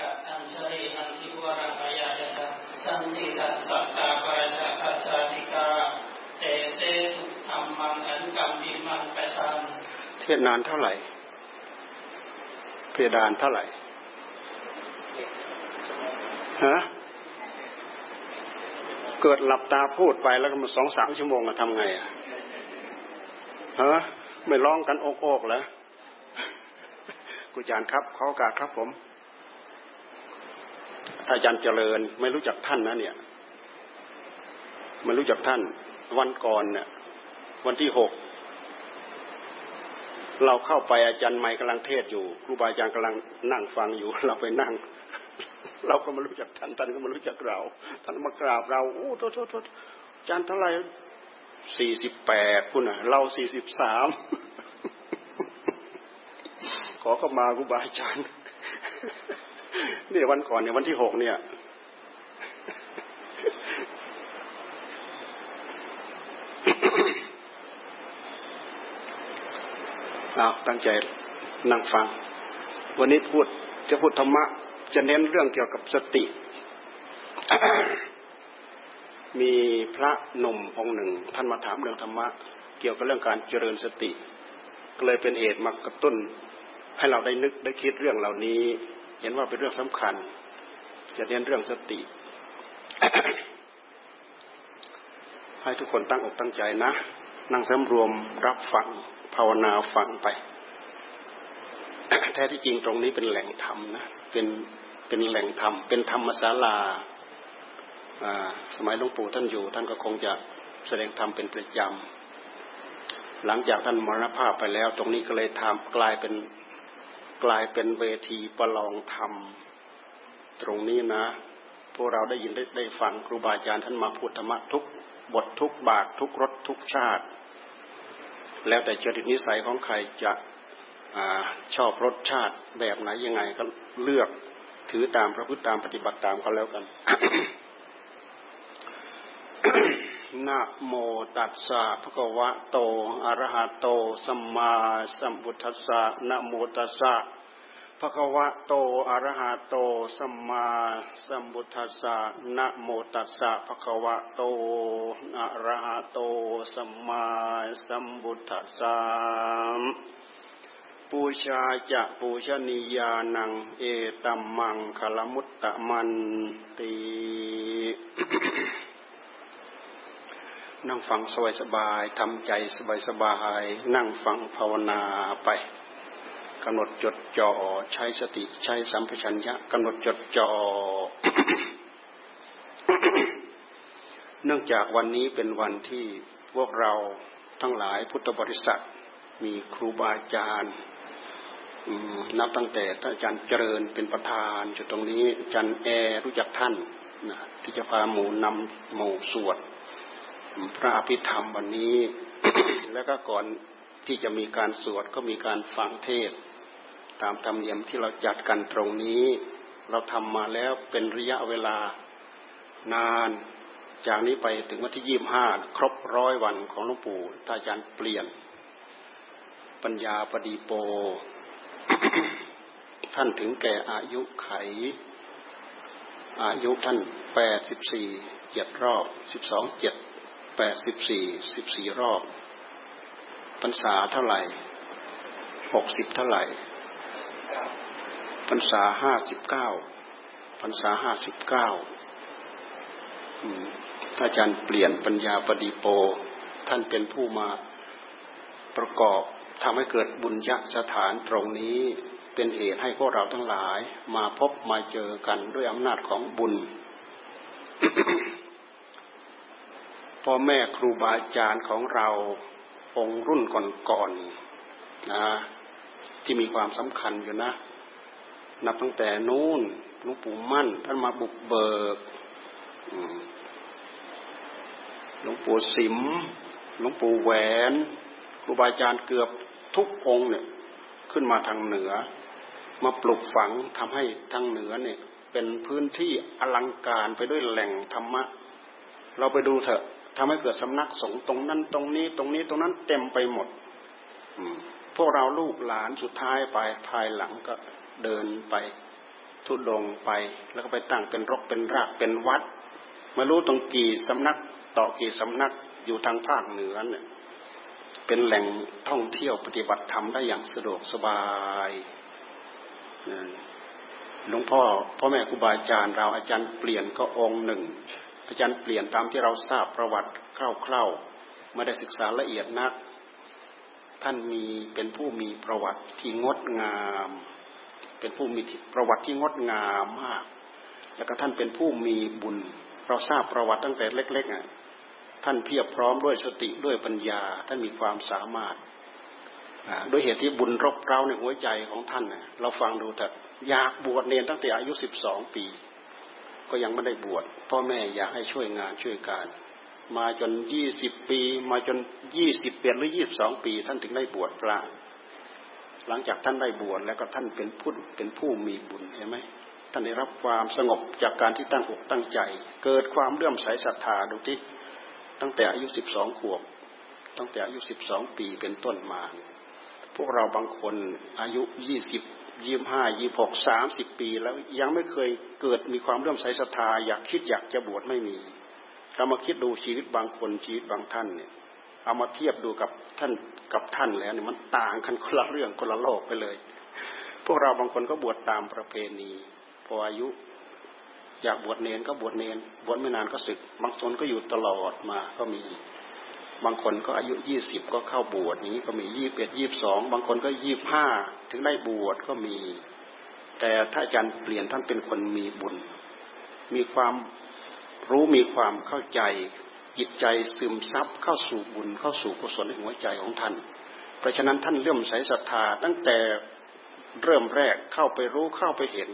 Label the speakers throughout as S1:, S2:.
S1: กะอัญชลีอันทิวรังายายะสันติทัสสะกาปราชาคัจจาติกาเตเสตุธรรมังอันกัมบิมังปะชัน
S2: เทศนานเท่าไหร่ เพดานเท่าไหร่ฮะเกิดหลับตาพูดไปแล้วก็มาสองสามชั่วโมงอะทำไงอะฮะไม่ร้องกันโอกกแล้วกุจารครับขอโอกาสครับผม อาจารย์เจริญไม่รู้จักท่านนะเนี่ยไม่รู้จักท่านวันก่อนเนี่ยวันที่หกเราเข้าไปอาจารย์ไม่กำลังเทศอยู่ครูบาอาจารย์กำลังนั่งฟังอยู่ เราไปนั่ง เราก็ไม่รู้จักท่านท่านก็ไม่รู้จักเรา ท่านมากราบเราโอ้โทษโทษโทษอาจารย์เท่าไหร่สี่สิบแปดคุณอะ เราสี่สิบสามขอเข้ามาครูบาอาจารย์ นี่วันก่อนเนี่ยวันที่หกเนี่ย เอาตั้งใจนั่งฟัง วันนี้พูดจะพูดธรรมะ จะเน้นเรื่องเกี่ยวกับสติ มีพระหนุ่มองค์หนึ่ง ท่านมาถามเรื่องธรรมะ เกี่ยวกับเรื่องการเจริญสติ ก็เลยเป็นเหตุมากระตุ้น ให้เราได้นึกได้คิดเรื่องเหล่านี้ เห็นว่าเป็นเรื่องสำคัญ จะเรียนเรื่องสติ ให้ทุกคนตั้งอกตั้งใจนะ นั่งสำรวมรับฟังภาวนาฟังไป แท้ที่จริงตรงนี้เป็นแหล่งธรรมนะ เป็นเป็นแหล่งธรรม เป็นธรรมศาลาสมัยหลวงปู่ท่านอยู่ ท่านก็คงจะแสดงธรรมเป็นประจำหลังจากท่านมรณภาพไปแล้ว ตรงนี้ก็เลยทำกลายเป็น กลายเป็นเวทีประลองธรรม ตรงนี้นะ พวกเราได้ยินได้ได้ฟังครูบาอาจารย์ท่านมาพูดธรรมะทุกบททุกบาททุกรสทุกชาติ แล้วแต่จริตนิสัยของใครจะอชอบรสชาติแบบไหนยังไงก็เลือกถือตามพระพุทธตามปฏิบัติตามเขาแล้วกัน นะโมตัสสะภะคะวะโต อะระหะโต สัมมาสัมพุทธัสสะนะโมตัสสะภะคะวะโต อะระหะโต สัมมาสัมพุทธัสสะนะโมตัสสะภะคะวะโต อะระหะโต สัมมาสัมพุทธัสสะปูชาจะปูชนียานัง เอตัมมังคลมุตตะมันตี นั่งฟังสบายสบายทำใจสบายสบาย นั่งฟังภาวนาไปกำหนดจดจ่อใช้สติใช้สัมปชัญญะกำหนดจดจ่อเนื่องจากวันนี้เป็นวันที่พวกเราทั้งหลายพุทธบริษัท มีครูบาอาจารย์นับตั้งแต่ท่านอาจารย์เจริญเป็นประธานจุดตรงนี้อาจารย์แอรู้จักท่านนะที่จะพาหมู่นำหมู่สวด พระอภิธรรมวันนี้ แล้วก็ก่อนที่จะมีการสวดก็มีการฟังเทศ ตามธรรมเนียมที่เราจัดกันตรงนี้ เราทำมาแล้วเป็นระยะเวลานานจากนี้ไปถึงวันที่ยี่บห้าครบร้อยวันของหลวงปู่ท่าอาจารย์เปลี่ยน ปัญญาปดีโป ท่านถึงแก่อายุไข อายุท่านแปดสิบสี่เจ็ดรอบสิบสองเจ็ด แปดสิบสี่สิบสี่รอบพรรษาเท่าไหร่หกสิบเท่าไหร่พรรษาห้าสิบเก้าพรรษาห้าสิบเก้าอาจารย์เปลี่ยนปัญญาปฏิโป ท่านเป็นผู้มาประกอบทำให้เกิดบุญยักสถานตรงนี้เป็นเหตุให้พวกเราทั้งหลาย มาพบมาเจอกันด้วยอำนาจของบุญ พ่อแม่ครูบาอาจารย์ของเราองค์รุ่นก่อนๆนะที่มีความสำคัญอยู่นะ นับตั้งแต่นู้นลวงปู่มั่นท่านมาบุกเบิกหลวงปู่สิมหลวงปู่แหวน ครูบาอาจารย์เกือบทุกองเนี่ยขึ้นมาทางเหนือ มาปลุกฝังทำให้ทางเหนือเนี่ยเป็นพื้นที่อลังการไปด้วยแหล่งธรรมะ เราไปดูเถอะ ทำให้เกิดสำนักสงฆ์ตรงนั้นตรงนี้ตรงนี้ตรงนั้นเต็มไปหมดพวกเราลูกหลานสุดท้ายไปภายหลังก็เดินไป ทุดงไป แล้วก็ไปตั้งเป็นรกเป็นรากเป็นวัดมารู้ตรงกี่สำนักต่อกี่สำนักอยู่ทางภาคเหนือเนี่ยเป็นแหล่งท่องเที่ยวปฏิบัติธรรมได้อย่างสะดวกสบายหลวงพ่อพ่อแม่ครูบาอาจารย์เราอาจารย์เปลี่ยนก็องค์หนึ่ง อาจารย์เปลี่ยนตามที่เราทราบประวัติคร่าวๆไม่ได้ศึกษาละเอียดนัก ท่านมีเป็นผู้มีประวัติที่งดงาม เป็นผู้มีประวัติที่งดงามมาก แล้วก็ท่านเป็นผู้มีบุญ เราทราบประวัติตั้งแต่เล็กๆอะท่านเพียบพร้อมด้วยสติด้วยปัญญา ท่านมีความสามารถด้วยเหตุที่บุญรบเร้าในหัวใจของท่าน เราฟังดูแต่อยากบวชเนรตั้งแต่อายุสิบสองปี ก็ยังไม่ได้บวชพ่อแม่อยากให้ช่วยงานช่วยการ มาจนยี่สิบปี มาจนยี่สิบเปียนหรือยี่บสองปี ท่านถึงได้บวชพระ หลังจากท่านได้บวชแล้วก็ท่านเป็นผู้เป็นผู้มีบุญเห็นไหมท่านได้รับความสงบจากการที่ตั้งอกตั้งใจ เกิดความเลื่อมใสศรัทธาดูที่ตั้งแต่อายุสิบสองขวบ ตั้งแต่อายุสิบสองปีเป็นต้นมา พวกเราบางคนอายุยี่สิบ ยี่ห้ายี่หกสามสิบปี แล้วยังไม่เคยเกิดมีความเรื่อมใสศรัทธาอยากคิดอยากจะบวชไม่มีเรามาคิดดูชีวิตบางคนชีวิตบางท่านเนี่ยเอามาเทียบดูกับท่านกับท่านแล้วเนี่ยมันต่างกันคนละเรื่องคนละโลกไปเลย พวกเราบางคนก็บวชตามประเพณี พออายุอยากบวชเนนก็บวชเนนบวชไม่นานก็สึก บางคนก็อยู่ตลอดมาก็มี บางคนก็อายุยี่สิบก็เข้าบวชนี้ก็มียี่สิบเอ็ดยี่สิบสองบางคนก็ยี่สิบห้าถึงได้บวชก็มี แต่ถ้าอาจารย์เปลี่ยนท่านเป็นคนมีบุญ มีความรู้มีความเข้าใจจิตใจซึมซับเข้าสู่บุญเข้าสู่กุศลในหัวใจของท่าน เพราะฉะนั้นท่านเลื่อมใสศรัทธาตั้งแต่เริ่มแรกเข้าไปรู้เข้าไปเห็น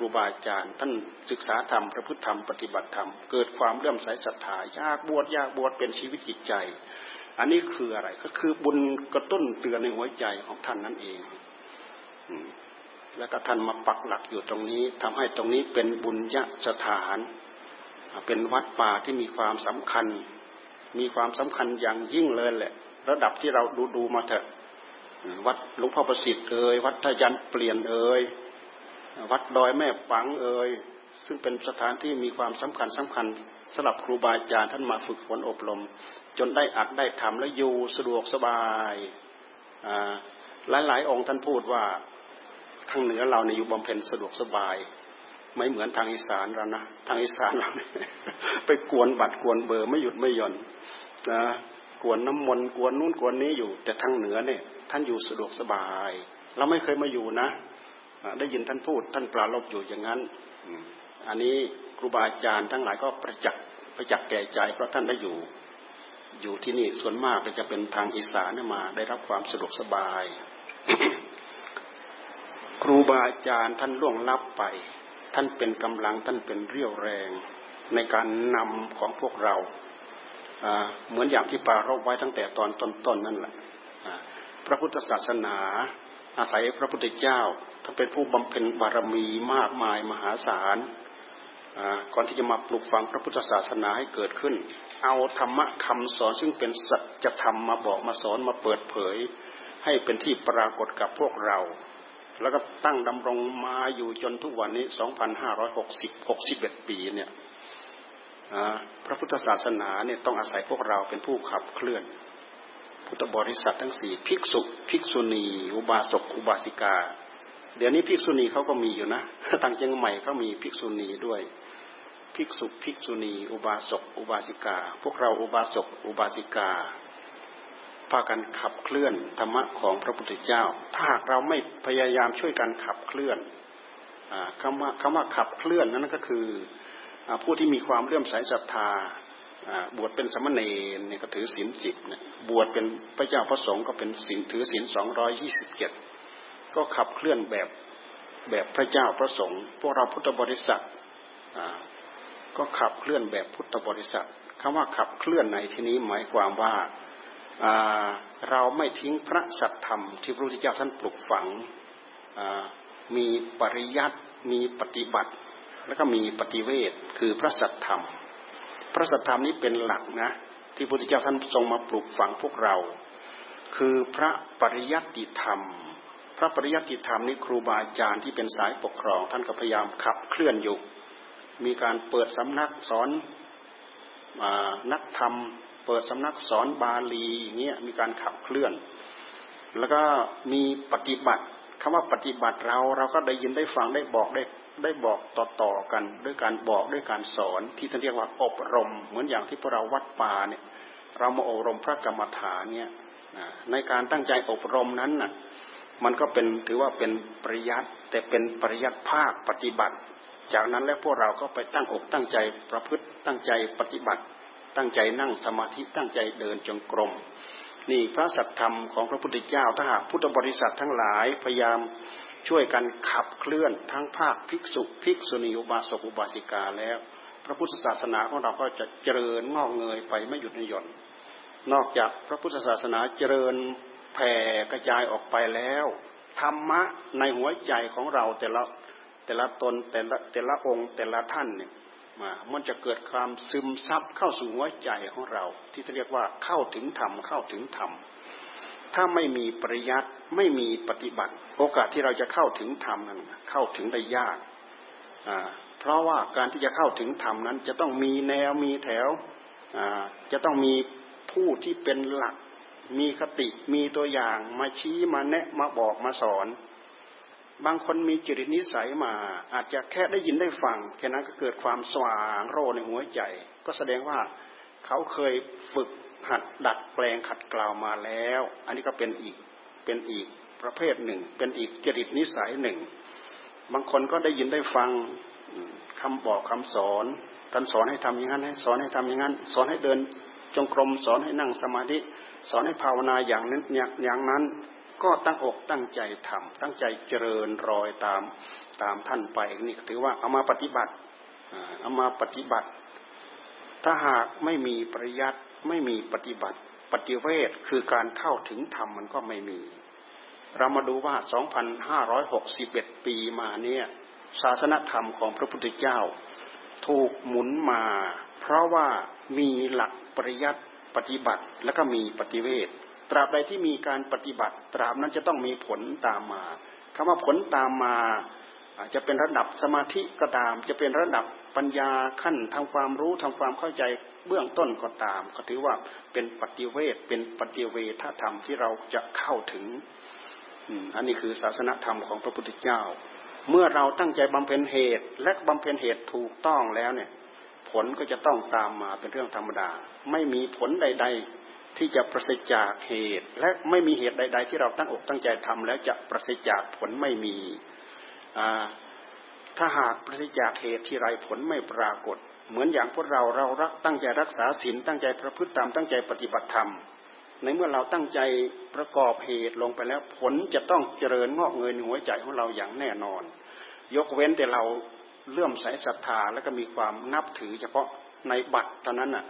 S2: รูบาอาจารย์ ท่านศึกษาธรรมพระพุทธธรรมปฏิบัติธรรมเกิดความเลื่อมใสศรัทธา ยากบวชยากบวชเป็นชีวิตจิตใจ อันนี้คืออะไรก็คือบุญกระตุ้นเตือนในหัวใจของท่านนั่นเองแล้วก็ท่านมาปักหลักอยู่ตรงนี้ทำให้ตรงนี้เป็นบุญยะสถาน เป็นวัดป่าที่มีความสำคัญ มีความสำคัญอย่างยิ่งเลยแหละ ระดับที่เราดูดูมาเถอะวัดหลวงพ่อประสิทธิ์เอ่ยวัดทยันเปลี่ยนเอ่ย วัดดอยแม่ปังเอ่ยซึ่งเป็นสถานที่มีความสำคัญสำคัญสำหรับครูบาอาจารย์ท่านมาฝึกฝนอบรม จนได้อัดได้ทำและอยู่สะดวกสบายหลายหลายองค์ท่านพูดว่าทางเหนือเราเนี่ยอยู่บำเพ็ญสะดวกสบาย ไม่เหมือนทางอีสานเรานะทางอีสานเราไปกวนบัตรกวนเบอร์ไม่หยุดไม่หย่อนนะกวนน้ำมนต์กวนนู่นกวนนี้อยู่ แต่ทางเหนือเนี่ยท่านอยู่สะดวกสบาย เราไม่เคยมาอยู่นะ ได้ยินท่านพูด ท่านปราลบอยู่อย่างนั้น อันนี้ครูบาอาจารย์ทั้งหลายก็ประจักษ์ประจักษ์แก่ใจ เพราะท่านได้อยู่อยู่ที่นี่ส่วนมากก็จะเป็นทางอีสานมาได้รับความสะดวกสบาย ครูบาอาจารย์ท่านล่วงลับไป ท่านเป็นกำลังท่านเป็นเรี่ยวแรงในการนำของพวกเราเหมือนอย่างที่ปารบไว้ตั้งแต่ตอนต้นๆนนั่นแหละพระพุทธศาสนา อาศัยพระพุทธเจ้าท่านเป็นผู้บำเพ็ญบารมีมากมายมหาศาลก่อนที่จะมาปลูกฝังพระพุทธศาสนาให้เกิดขึ้น เอาธรรมะคำสอนซึ่งเป็นสัจธรรมมาบอกมาสอนมาเปิดเผย ให้เป็นที่ปรากฏกับพวกเรา แล้วก็ตั้งดำรงมาอยู่จนทุกวันนี้ 2,560 61 ปีเนี่ยพระพุทธศาสนาเนี่ยต้องอาศัยพวกเราเป็นผู้ขับเคลื่อน พุทธบริษัททั้งสี่ภิกษุภิกษุณี อุบาสกอุบาสิกา เดี๋ยวนี้ภิกษุณีเขาก็มีอยู่นะทางเชียงใหม่เขามีภิกษุณีด้วย ภิกษุภิกษุณี อุบาสกอุบาสิกา พวกเราอุบาสกอุบาสิกาพากันขับเคลื่อนธรรมะของพระพุทธเจ้า ถ้าหากเราไม่พยายามช่วยกันขับเคลื่อนคำว่าคำว่าขับเคลื่อนนั้นก็คือผู้ที่มีความเลื่อมใสศรัทธา บวชเป็นสมณเณรเนี่ยก็ถือศีลจิตเนี่ยบวชเป็นพระเจ้าพระสงฆ์ก็เป็นศีลถือศีลสองร้อยยี่สิบเจ็ดก็ขับเคลื่อนแบบแบบพระเจ้าพระสงฆ์พวกเราพุทธบริษัทก็ขับเคลื่อนแบบพุทธบริษัทคำว่าขับเคลื่อนในที่นี้หมายความว่าเราไม่ทิ้งพระสัตธรรมที่พระพุทธเจ้าท่านปลุกฝังมีปริยัติมีปฏิบัติ แล้วก็มีปฏิเวทคือพระสัตธรรม พระสัทธรรมนี้เป็นหลักนะ ที่พระพุทธเจ้าท่านทรงมาปลูกฝังพวกเรา คือพระปริยัติธรรม พระปริยัติธรรมนี้ครูบาอาจารย์ที่เป็นสายปกครอง ท่านก็พยายามขับเคลื่อนอยู่ มีการเปิดสำนักสอนนักธรรม เปิดสำนักสอนบาลีเงี้ยมีการขับเคลื่อน แล้วก็มีปฏิบัติคำว่าปฏิบัติเราเราก็ได้ยินได้ฟังได้บอกได้ ได้บอกต่อๆกันด้วยการบอกด้วยการสอนที่ท่านเรียกว่าอบรม เหมือนอย่างที่พวกเราวัดป่าเนี่ยเรามาอบรมพระกรรมฐานเนี่ยในการตั้งใจอบรมนั้นน่ะมันก็เป็นถือว่าเป็นปริยัติแต่เป็นปริยัติภาคปฏิบัติ จากนั้นแล้วพวกเราก็ไปตั้งอกตั้งใจประพฤติตั้งใจปฏิบัติ ตั้งใจนั่งสมาธิตั้งใจเดินจงกรมนี่พระสัทธรรมของพระพุทธเจ้าถ้าหากพุทธบริษัททั้งหลายพยายาม ช่วยกันขับเคลื่อนทั้งภาคภิกษุภิกษุณีอุบาสกอุบาสิกาแล้ว พระพุทธศาสนาของเราก็จะเจริญงอกเงยไปไม่หยุดไม่หย่อน นอกจากพระพุทธศาสนาเจริญแผ่กระจายออกไปแล้วธรรมะในหัวใจของเราแต่ละแต่ละตนแต่ละแต่ละองค์แต่ละท่านเนี่ยมามันจะเกิดความซึมซับเข้าสู่หัวใจของเรา ที่เรียกว่าเข้าถึงธรรมเข้าถึงธรรม ถ้าไม่มีปริยัติไม่มีปฏิบัติ โอกาสที่เราจะเข้าถึงธรรมนั้นเข้าถึงได้ยาก เพราะว่าการที่จะเข้าถึงธรรมนั้น จะต้องมีแนวมีแถวจะต้องมีผู้ที่เป็นหลัก มีคติมีตัวอย่างมาชี้มาแนะมาบอกมาสอน บางคนมีจิตนิสัยมา อาจจะแค่ได้ยินได้ฟังแค่นั้นก็เกิดความสว่างโรในหัวใจ ก็แสดงว่าเขาเคยฝึก ดัดแปลงขัดกล่าวมาแล้ว อันนี้ก็เป็นอีกเป็นอีกประเภทหนึ่ง เป็นอีกจริตนิสัยหนึ่ง บางคนก็ได้ยินได้ฟังคำบอกคำสอนท่านสอนให้ทำอย่างนั้นให้สอนให้ทำอย่างนั้น สอนให้เดินจงกรมสอนให้นั่งสมาธิสอนให้ภาวนาอย่างนั้นอย่างนั้น ก็ตั้งอกตั้งใจทำตั้งใจเจริญรอยตามตามท่านไปนี่ถือว่าเอามาปฏิบัติเอามาปฏิบัติ ถ้าหากไม่มีปริยัติ ไม่มีปฏิบัติ ปฏิเวทคือการเข้าถึงธรรมมันก็ไม่มี เรามาดูว่า 2,561 ปีมาเนี่ยศาสนธรรมของพระพุทธเจ้า ถูกหมุนมา เพราะว่ามีหลักปริยัติปฏิบัติแล้วก็มีปฏิเวทตราบใดที่มีการปฏิบัติ ตราบนั้นจะต้องมีผลตามมาคำว่าผลตามมา จะเป็นระดับสมาธิก็ตาม จะเป็นระดับปัญญาขั้นทำความรู้ทำความเข้าใจเบื้องต้นก็ตาม ก็ถือว่าเป็นปฏิเวทเป็นปฏิเวทธรรมที่เราจะเข้าถึงอันนี้คือศาสนธรรมของพระพุทธเจ้า เมื่อเราตั้งใจบำเพ็ญเหตุ และบำเพ็ญเหตุถูกต้องแล้วเนี่ย ผลก็จะต้องตามมาเป็นเรื่องธรรมดา ไม่มีผลใด ๆ ที่จะประสิทธิจากเหตุ และไม่มีเหตุใด ๆ ที่เราตั้งอกตั้งใจทำแล้วจะประสิทธิ์จากผลไม่มี ถ้าหากประสิจากเหตุที่ไรผลไม่ปรากฏ เหมือนอย่างพวกเราเรารักตั้งใจรักษาศีลตั้งใจประพฤติตามตั้งใจปฏิบัติธรรม ในเมื่อเราตั้งใจประกอบเหตุลงไปแล้วผลจะต้องเจริญงอกเงยในหัวใจของเราอย่างแน่นอน ยกเว้นแต่เราเลื่อมใสศรัทธาแล้วก็มีความนับถือ เฉพาะในบัตรเท่านั้นน่ะ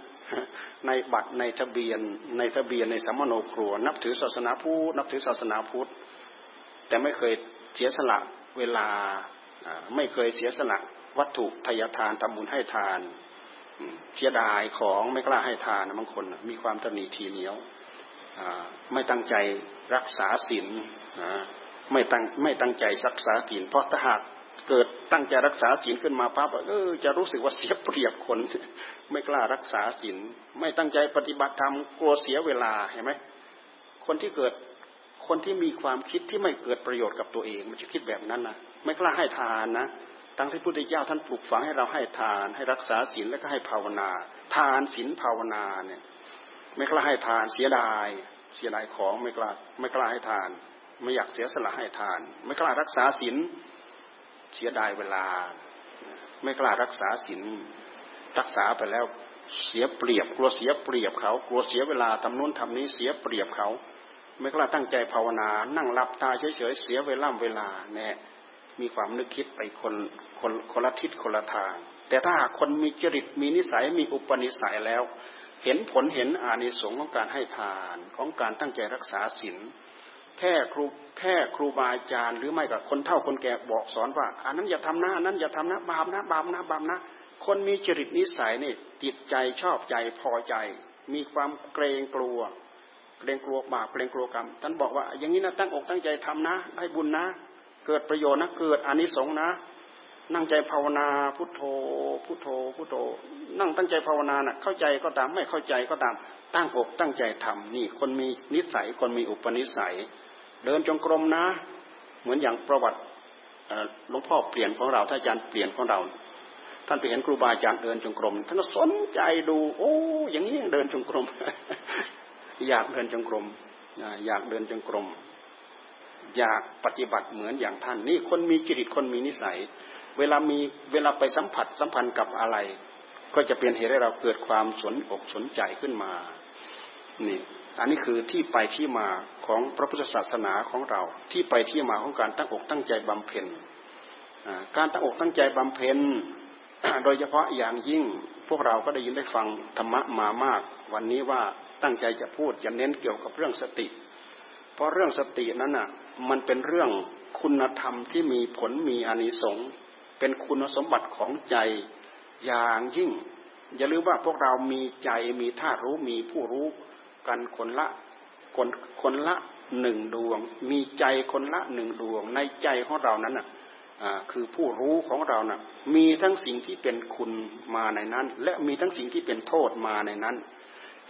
S2: ในบัตรในทะเบียนในทะเบียนในสัมมโนครัว นับถือศาสนาพุทธนับถือศาสนาพุทธแต่ไม่เคยเสียสละ เวลาไม่เคยเสียสละวัตถุทายทานทำบุญให้ทานเสียดายของไม่กล้าให้ทานบางคนมีความตนีทีเหนียวไม่ตั้งใจรักษาศีลไม่ตั้งไม่ตั้งใจรักษาศีลเพราะถ้าหากเกิดตั้งใจรักษาศีลขึ้นมาปั๊บเออจะรู้สึกว่าเสียเปรียบคน ไม่กล้ารักษาศีลไม่ตั้งใจปฏิบัติธรรมกลัวเสียเวลาเห็นไหมคนที่เกิด คนที่มีความคิดที่ไม่เกิดประโยชน์กับตัวเอง มันจะคิดแบบนั้นนะไม่กล้าให้ทานนะทั้งที่พุทธเจ้าท่านปลูกฝังให้เราให้ทาน ให้รักษาศีลแล้วก็ให้ภาวนา ทานศีลภาวนาเนี่ยไม่กล้าให้ทานเสียดาย เสียดายของไม่กล้าไม่กล้าให้ทาน ไม่อยากเสียสละให้ทาน ไม่กล้ารักษาศีลเสียดายเวลา ไม่กล้ารักษาศีลรักษาไปแล้วเสียเปรียบ กลัวเสียเปรียบเขา กลัวเสียเวลาทำนู้นทำนี้เสียเปรียบเขา ไม่กล้าตั้งใจภาวนา นั่งหลับตาเฉยๆเสียเวลาเวลาเนี่ยมีความนึกคิดไปคนคนคนละทิศคนละทาง แต่ถ้าหากคนมีจริตมีนิสัยมีอุปนิสัยแล้ว เห็นผลเห็นอานิสงส์ของการให้ทานของการตั้งใจรักษาศีลแค่ครูแค่ครูบาอาจารย์หรือไม่กับคนเฒ่าคนแก่บอกสอนว่าอันนั้นอย่าทำนะอันนั้นอย่าทำนะบาปนะบาปนะบาปนะ คนมีจริตนิสัยนี่ติดใจชอบใจพอใจ มีความเกรงกลัว เกรงกลัวบาปเกรงกลัวกรรม ท่านบอกว่า อย่างนี้นะตั้งอกตั้งใจทำนะได้บุญนะ เกิดประโยชน์นะ เกิดอานิสงส์นะ นั่งใจภาวนาพุทโธพุทโธพุทโธ นั่งตั้งใจภาวนานะ่ะ เข้าใจก็ตามไม่เข้าใจก็ตาม ตั้งอกตั้งใจทำนี่ คนมีนิสัยคนมีอุปนิสัย เดินจงกรมนะ เหมือนอย่างประวัติหลวงพ่อเปลี่ยนของเราท่านอาจารย์เปลี่ยนของเราท่านไปเห็นครูบาอาจารย์เดินจงกรมท่านก็สนใจดู โอ้ อย่างนี้ยังเดินจงกรม อยากเดินจงกรมอยากเดินจงกรม อยากปฏิบัติเหมือนอย่างท่าน นี่คนมีจริตคนมีนิสัย เวลามีเวลาไปสัมผัสสัมพันธ์กับอะไร ก็จะเป็นเหตุให้เราเกิดความสนอกสนใจขึ้นมานี่อันนี้คือที่ไปที่มาของพระพุทธศาสนาของเรา ที่ไปที่มาของการตั้งอกตั้งใจบำเพ็ญการตั้งอกตั้งใจบำเพ็ญโดยเฉพาะอย่างยิ่งพวกเราก็ได้ยินได้ฟังธรรมะมามาก วันนี้ว่า ตั้งใจจะพูดจะเน้นเกี่ยวกับเรื่องสติ เพราะเรื่องสตินั้นน่ะมันเป็นเรื่องคุณธรรมที่มีผลมีอนิสงส์เป็นคุณสมบัติของใจอย่างยิ่ง อย่าลืมว่าพวกเรามีใจมีธารู้มีผู้รู้กันคนละคนคนละหนึ่งดวง มีใจคนละหนึ่งดวง ในใจของเรานั้นน่ะคือผู้รู้ของเรานะ่ะมีทั้งสิ่งที่เป็นคุณมาในนั้น และมีทั้งสิ่งที่เป็นโทษมาในนั้น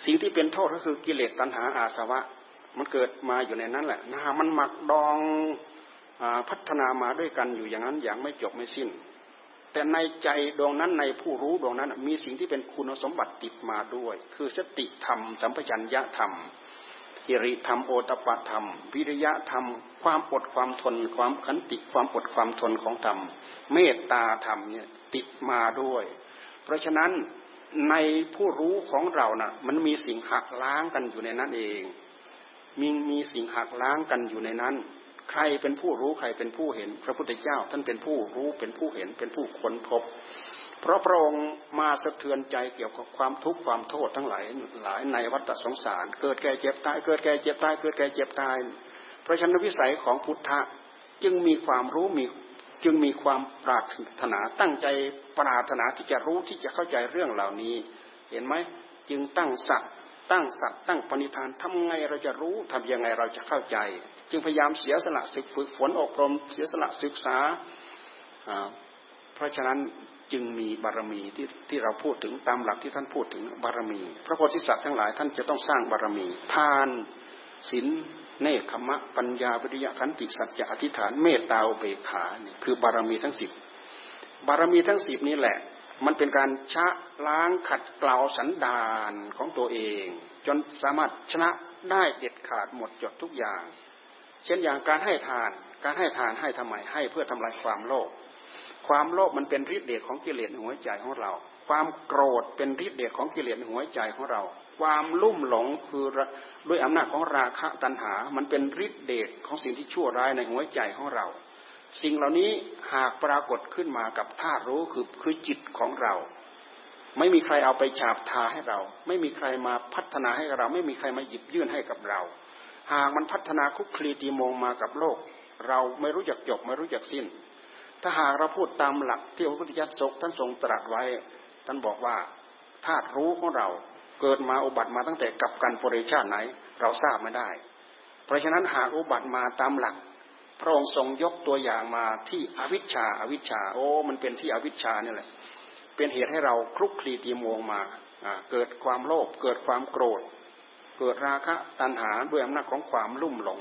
S2: สิ่งที่เป็นโทษก็คือกิเลสตัณหาอาสวะ มันเกิดมาอยู่ในนั้นแหละนะมันหมักดองอพัฒนามาด้วยกันอยู่อย่างนั้นอย่างไม่จบไม่สิ้น แต่ในใจดวงนั้นในผู้รู้ดวงนั้น มีสิ่งที่เป็นคุณสมบัติติดมาด้วย คือสติธรรม สัมปชัญญะธรรมฮิริธรรมโอตปะธรรม วิริยะธรรม ความอดความทน ความขันติความอดความทนของธรรม เมตตาธรรมเนี่ยติดมาด้วย เพราะฉะนั้น ในผู้รู้ของเรานะ่ะ มันมีสิ่งหักล้างกันอยู่ในนั้นเอง มีมีสิ่งหักล้างกันอยู่ในนั้น ใครเป็นผู้รู้ใครเป็นผู้เห็น พระพุทธเจ้า ท่านเป็นผู้รู้เป็นผู้เห็นเป็นผู้ค้นพบ เพราะพระองค์มาสะเทือนใจเกี่ยวกับความทุกข์ความโทษทั้งหลายหลายในวัฏสงสาร เกิดแก่เจ็บตายเกิดแก่เจ็บตายเกิดแก่เจ็บตาย เพราะฉะนั้นวิสัยของพุทธะจึงมีความรู้มี จึงมีความปรารถนาตั้งใจปรารถนาที่จะรู้ที่จะเข้าใจเรื่องเหล่านี้ เห็นไหมจึงตั้งสัตว์ตั้งสัตว์ตั้งปณิธานทำไงเราจะรู้ทำยังไงเราจะเข้าใจ จึงพยายามเสียสละศึกฝึกฝนอบรม เสียสละศึกษา เพราะฉะนั้นจึงมีบารมีที่ที่เราพูดถึงตามหลักที่ท่านพูดถึงบารมี พระโพธิสัตว์ทั้งหลายท่านจะต้องสร้างบารมี ทานศีล เนคขมะปัญญาวิริยะขันติสัจจะอธิษฐานเมตตาเบขาเนี่ยคือบารมีทั้งสิบบารมีทั้งสิบนี้แหละ มันเป็นการชะล้างขัดเกลาสันดานของตัวเอง จนสามารถชนะได้เด็ดขาดหมดจดทุกอย่าง เช่นอย่างการให้ทาน การให้ทานให้ทำไมให้เพื่อทำลายความโลภความโลภมันเป็นฤทธิ์เดชของกิเลสในหัวใจของเรา ความโกรธเป็นฤทธิ์เดชของกิเลสในหัวใจของเรา ความลุ่มหลงคือด้วยอำนาจของราคะตัณหา มันเป็นฤทธิเดชของสิ่งที่ชั่วร้ายในหัวใจของเรา สิ่งเหล่านี้หากปรากฏขึ้นมากับธาตุรู้คือคือจิตของเรา ไม่มีใครเอาไปฉาบทาให้เรา ไม่มีใครมาพัฒนาให้เรา ไม่มีใครมาหยิบยื่นให้กับเรา หากมันพัฒนาคุกคลีตีมงมากับโลก เราไม่รู้จักจบไม่รู้จักสิ้น ถ้าหากเราพูดตามหลักที่พระพุทธเจ้าท่านทรงตรัสไว้ ท่านบอกว่าธาตุรู้ของเรา เกิดมาอุบัติมาตั้งแต่กับกันปริชาติไหน เราทราบไม่ได้ เพราะฉะนั้นหากอุบัติมาตามหลัก พระองค์ทรงยกตัวอย่างมาที่อวิชชาอาวิชชา โอ้ มันเป็นที่อวิชชานี่แหละ เป็นเหตุให้เราคลุกคลีตีมวงมาเกิดความโลภเกิดความโกรธ เกิดราคะตัณหาด้วยอำนาจของความลุ่มหลง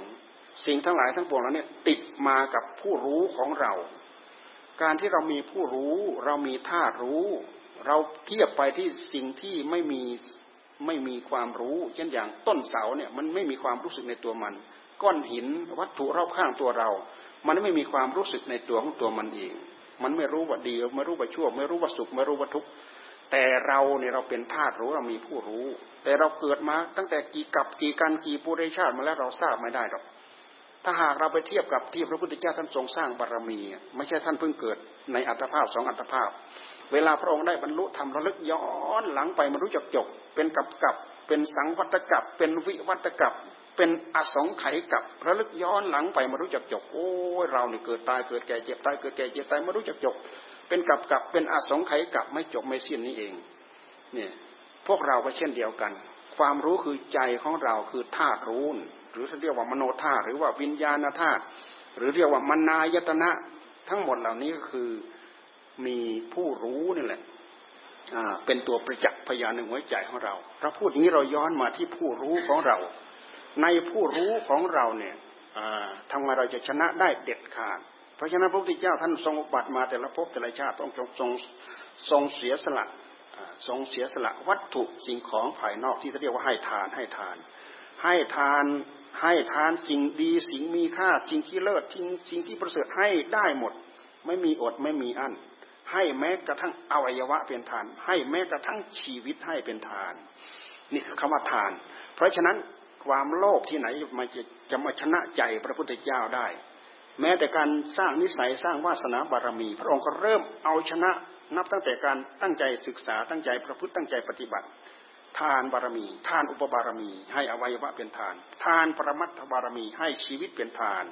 S2: สิ่งทั้งหลายทั้งปวงแล้วเนี่ยติดมากับผู้รู้ของเรา การที่เรามีผู้รู้ เรามีธาตุรู้ เราเทียบไปที่สิ่งที่ไม่มี ไม่มีความรู้ เช่นอย่างต้นเสาเนี่ยมันไม่มีความรู้สึกในตัวมัน ก้อนหินวัตถุรอบข้างตัวเรา มันไม่มีความรู้สึกในตัวของตัวมันเอง มันไม่รู้ว่าดีไม่รู้ว่าชั่ว ไม่รู้ว่าสุขไม่รู้ว่าทุกข์แต่เราเนี่ยเราเป็นธาตุรู้เรามีผู้รู้ แต่เราเกิดมาตั้งแต่กี่กับกี่กันกี่ปุเรชาติมาแล้วเราทราบไม่ได้หรอกถ้าหากเราไปเทียบกับที่พระพุทธเจ้าท่านทรงสร้างบารรมี ไม่ใช่ท่านเพิ่งเกิดในอัตภาพสองอัตภาพ เวลาพระองค์ได้บรรลุธรรมระลึกย้อนหลังไปมารู้จักจบเป็นกับกับเป็นสังวัตกับเป็นวิวัตกับเป็นอสงไขยกับระลึกย้อนหลังไปมารู้จักจบโอ้ยเราเนี่เกิดตายเกิดแก่เจ็บตายเกิดแก่เจ็บตายมารู้จักจบเป็นกับกับเป็นอสงไขยกับไม่จบไม่สิ้นนี้เองเนี่ยพวกเราก็เช่นเดียวกันคความรู้คือใจของเราคือธาตุรู้หรือเรียกว่ามโนธาตุหรือว่าวิญญาณธาตุหรือเรียกว่ามนายตนะ ทั้งหมดเหล่านี้ก็คือ มีผู้รู้นี่แหละเป็นตัวประจักษ์พยานในหัวใจของเราเราพูดอย่างนี้เราย้อนมาที่ผู้รู้ของเรา ในผู้รู้ของเราเนี่ยทำไมเราจะชนะได้เด็ดขาด เพราะฉะนั้นพระพุทธเจ้าท่านทรงบัติมาแต่ละภพแต่ละชาติต้องทรงทรงเสียสละทรงเสียสละวัตถุสิ่งของภายนอกที่เรียกว่าให้ทานให้ทาน ให้ทานให้ทานสิ่งดีสิ่งมีค่าสิ่งที่เลิศสิ่งสิ่งที่ประเสริฐให้ได้หมด ไม่มีอดไม่มีอั้น ให้แม้กระทั่งอวัยวะเป็นทาน ให้แม้กระทั่งชีวิตให้เป็นทาน นี่คือคำว่าทาน เพราะฉะนั้นความโลภที่ไหนมันจะจะมาชนะใจพระพุทธเจ้าได้ แม้แต่การสร้างนิสัยสร้างวาสนาบารมี พระองค์ก็เริ่มเอาชนะนับตั้งแต่การตั้งใจศึกษาตั้งใจประพฤติตั้งใจปฏิบัติ ทานบารมี ทานอุปบารมี ให้อวัยวะเป็นทาน ทานปรมัตถบารมีให้ชีวิตเป็นทาน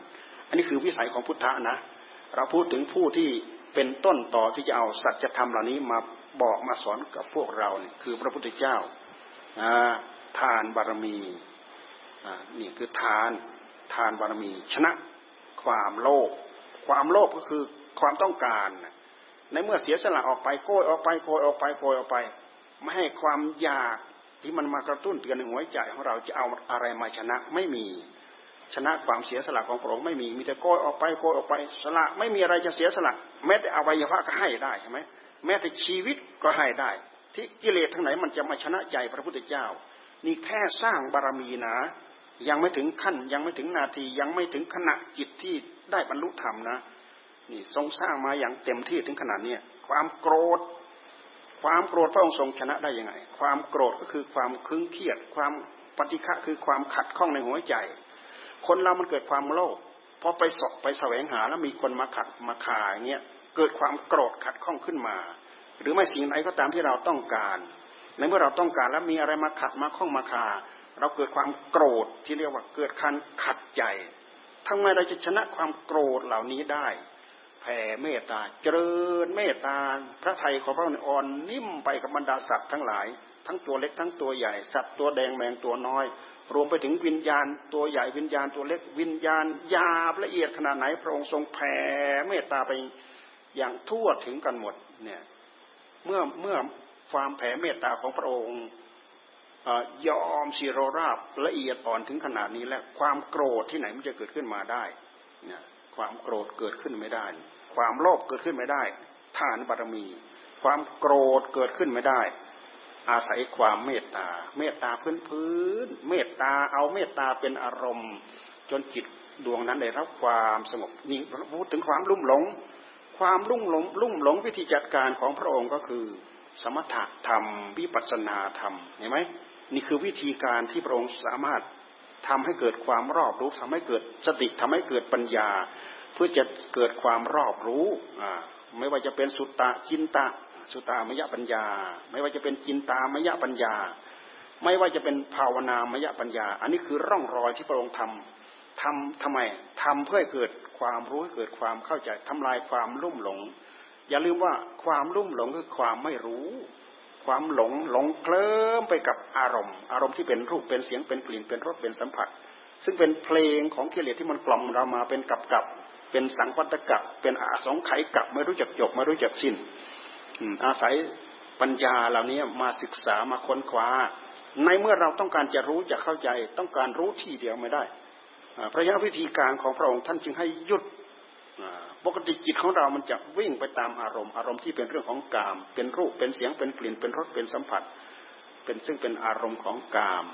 S2: อันนี้คือวิสัยของพุทธะนะ เราพูดถึงผู้ที่ เป็นต้นต่อที่จะเอาสัจธรรมเหล่านี้มาบอกมาสอนกับพวกเราเนี่ยคือพระพุทธเจ้าทานบารมีนี่คือทานทานบารมี ชนะความโลภความโลภก็คือความต้องการในเมื่อเสียสละออกไปโกยออกไปโกยออกไปโกยออกไป ไม่ให้ความอยากที่มันมากระตุ้นเตือนในหัวใจของเราจะเอาอะไรมาชนะไม่มี ชนะความเสียสละของพระองค์ไม่มีมีแต่โกยออกไปโกยออกไปสละไม่มีอะไรจะเสียสละ แม้แต่อวัยวะก็ให้ได้ใช่ไหมแม้แต่ชีวิตก็ให้ได้ ที่กิเลสทั้งไหนมันจะมาชนะใจพระพุทธเจ้า นี่แค่สร้างบารมีนะ ยังไม่ถึงขั้นยังไม่ถึงนาทียังไม่ถึงขณะจิตที่ได้บรรลุธรรมนะนี่ทรงสร้างมาอย่างเต็มที่ถึงขนาดนี้ความโกรธ ความโกรธพระองค์ทรงชนะได้ยังไง ความโกรธก็คือความคึ้งเครียด ความปฏิฆะคือความขัดข้องในหัวใจ คนเรามันเกิดความโลภพอไปสอบไปแสวงหาแล้วมีคนมาขัดมาขายเงี้ยเกิดความโกรธขัดข้องขึ้นมา หรือไม่สิ่งไหนก็ตามที่เราต้องการในเมื่อเราต้องการแล้วมีอะไรมาขัดมาข้องมาคา เราเกิดความโกรธที่เรียกว่าเกิดการขัดใจทำไมเราจะชนะความโกรธเหล่านี้ได้แผ่เมตตาเจริญเมตตาพระไทยของพระองค์อ่อนนิ่มไปกับบรรดาสัตว์ทั้งหลาย ทั้งตัวเล็กทั้งตัวใหญ่ สัตว์ตัวแดงแมงตัวน้อย รวมไปถึงวิญญาณ ตัวใหญ่วิญญาณตัวเล็กวิญญาณยาบละเอียดขนาดไหนพระองค์ทรงแผ่เมตตาไปอย่างทั่วถึงกันหมดเนี่ยเมื่อเมื่อความแผ่เมตตาของพระองค์ยอมสีโรราบละเอียดอ่อนถึงขนาดนี้แล้วความโกรธที่ไหนมันจะเกิดขึ้นมาได้เนี่ยความโกรธเกิดขึ้นไม่ได้ ความโลภเกิดขึ้นไม่ได้ทานบารมี ความโกรธเกิดขึ้นไม่ได้ อาศัยความเมตตา เมตตาพื้นพื้น เมตตาเอาเมตตาเป็นอารมณ์ จนจิตดวงนั้นได้รับความสงบนี่พูดถึงความลุ่มหลง ความลุ่มหลงลุ่มหลงวิธีจัดการของพระองค์ก็คือ สมถะธรรม วิปัสสนาธรรมเห็นไหมนี่คือวิธีการที่พระองค์สามารถทำให้เกิดความรอบรู้ทำให้เกิดสติทำให้เกิดปัญญา เพื่อจะเกิดความรอบรู้อ่าไม่ว่าจะเป็นสุตตะจินตะ สุตามยปัญญา ไม่ว่าจะเป็นจินตามยปัญญา ไม่ว่าจะเป็นภาวนามยปัญญา อันนี้คือร่องรอยที่พระองค์ทำทำทำไมทำเพื่อเกิดความรู้ให้เกิดความเข้าใจทำลายความลุ่มหลง อย่าลืมว่าความลุ่มหลงคือความไม่รู้ ความหลงหลงเคลิ้มไปกับอารมณ์ อารมณ์ที่เป็นรูปเป็นเสียงเป็นกลิ่นเป็นรสเป็นสัมผัส ซึ่งเป็นเพลงของกิเลสที่มันกล่อมเรามาเป็นกับกับเป็นสังวัตกะเป็นอาสงไขกับไม่รู้จักจบไม่รู้จักสิ้น อาศัยปัญญาเหล่านี้มาศึกษามาค้นคว้า ในเมื่อเราต้องการจะรู้จะเข้าใจ ต้องการรู้ที่เดียวไม่ได้พระยะวิธีการของพระองค์ท่านจึงให้หยุดปกติจิตของเรามันจะวิ่งไปตามอารมณ์อารมณ์ที่เป็นเรื่องของกาม เป็นรูปเป็นเสียงเป็นกลิ่นเป็นรสเป็นสัมผัส เป็นซึ่งเป็นอารมณ์ของกาม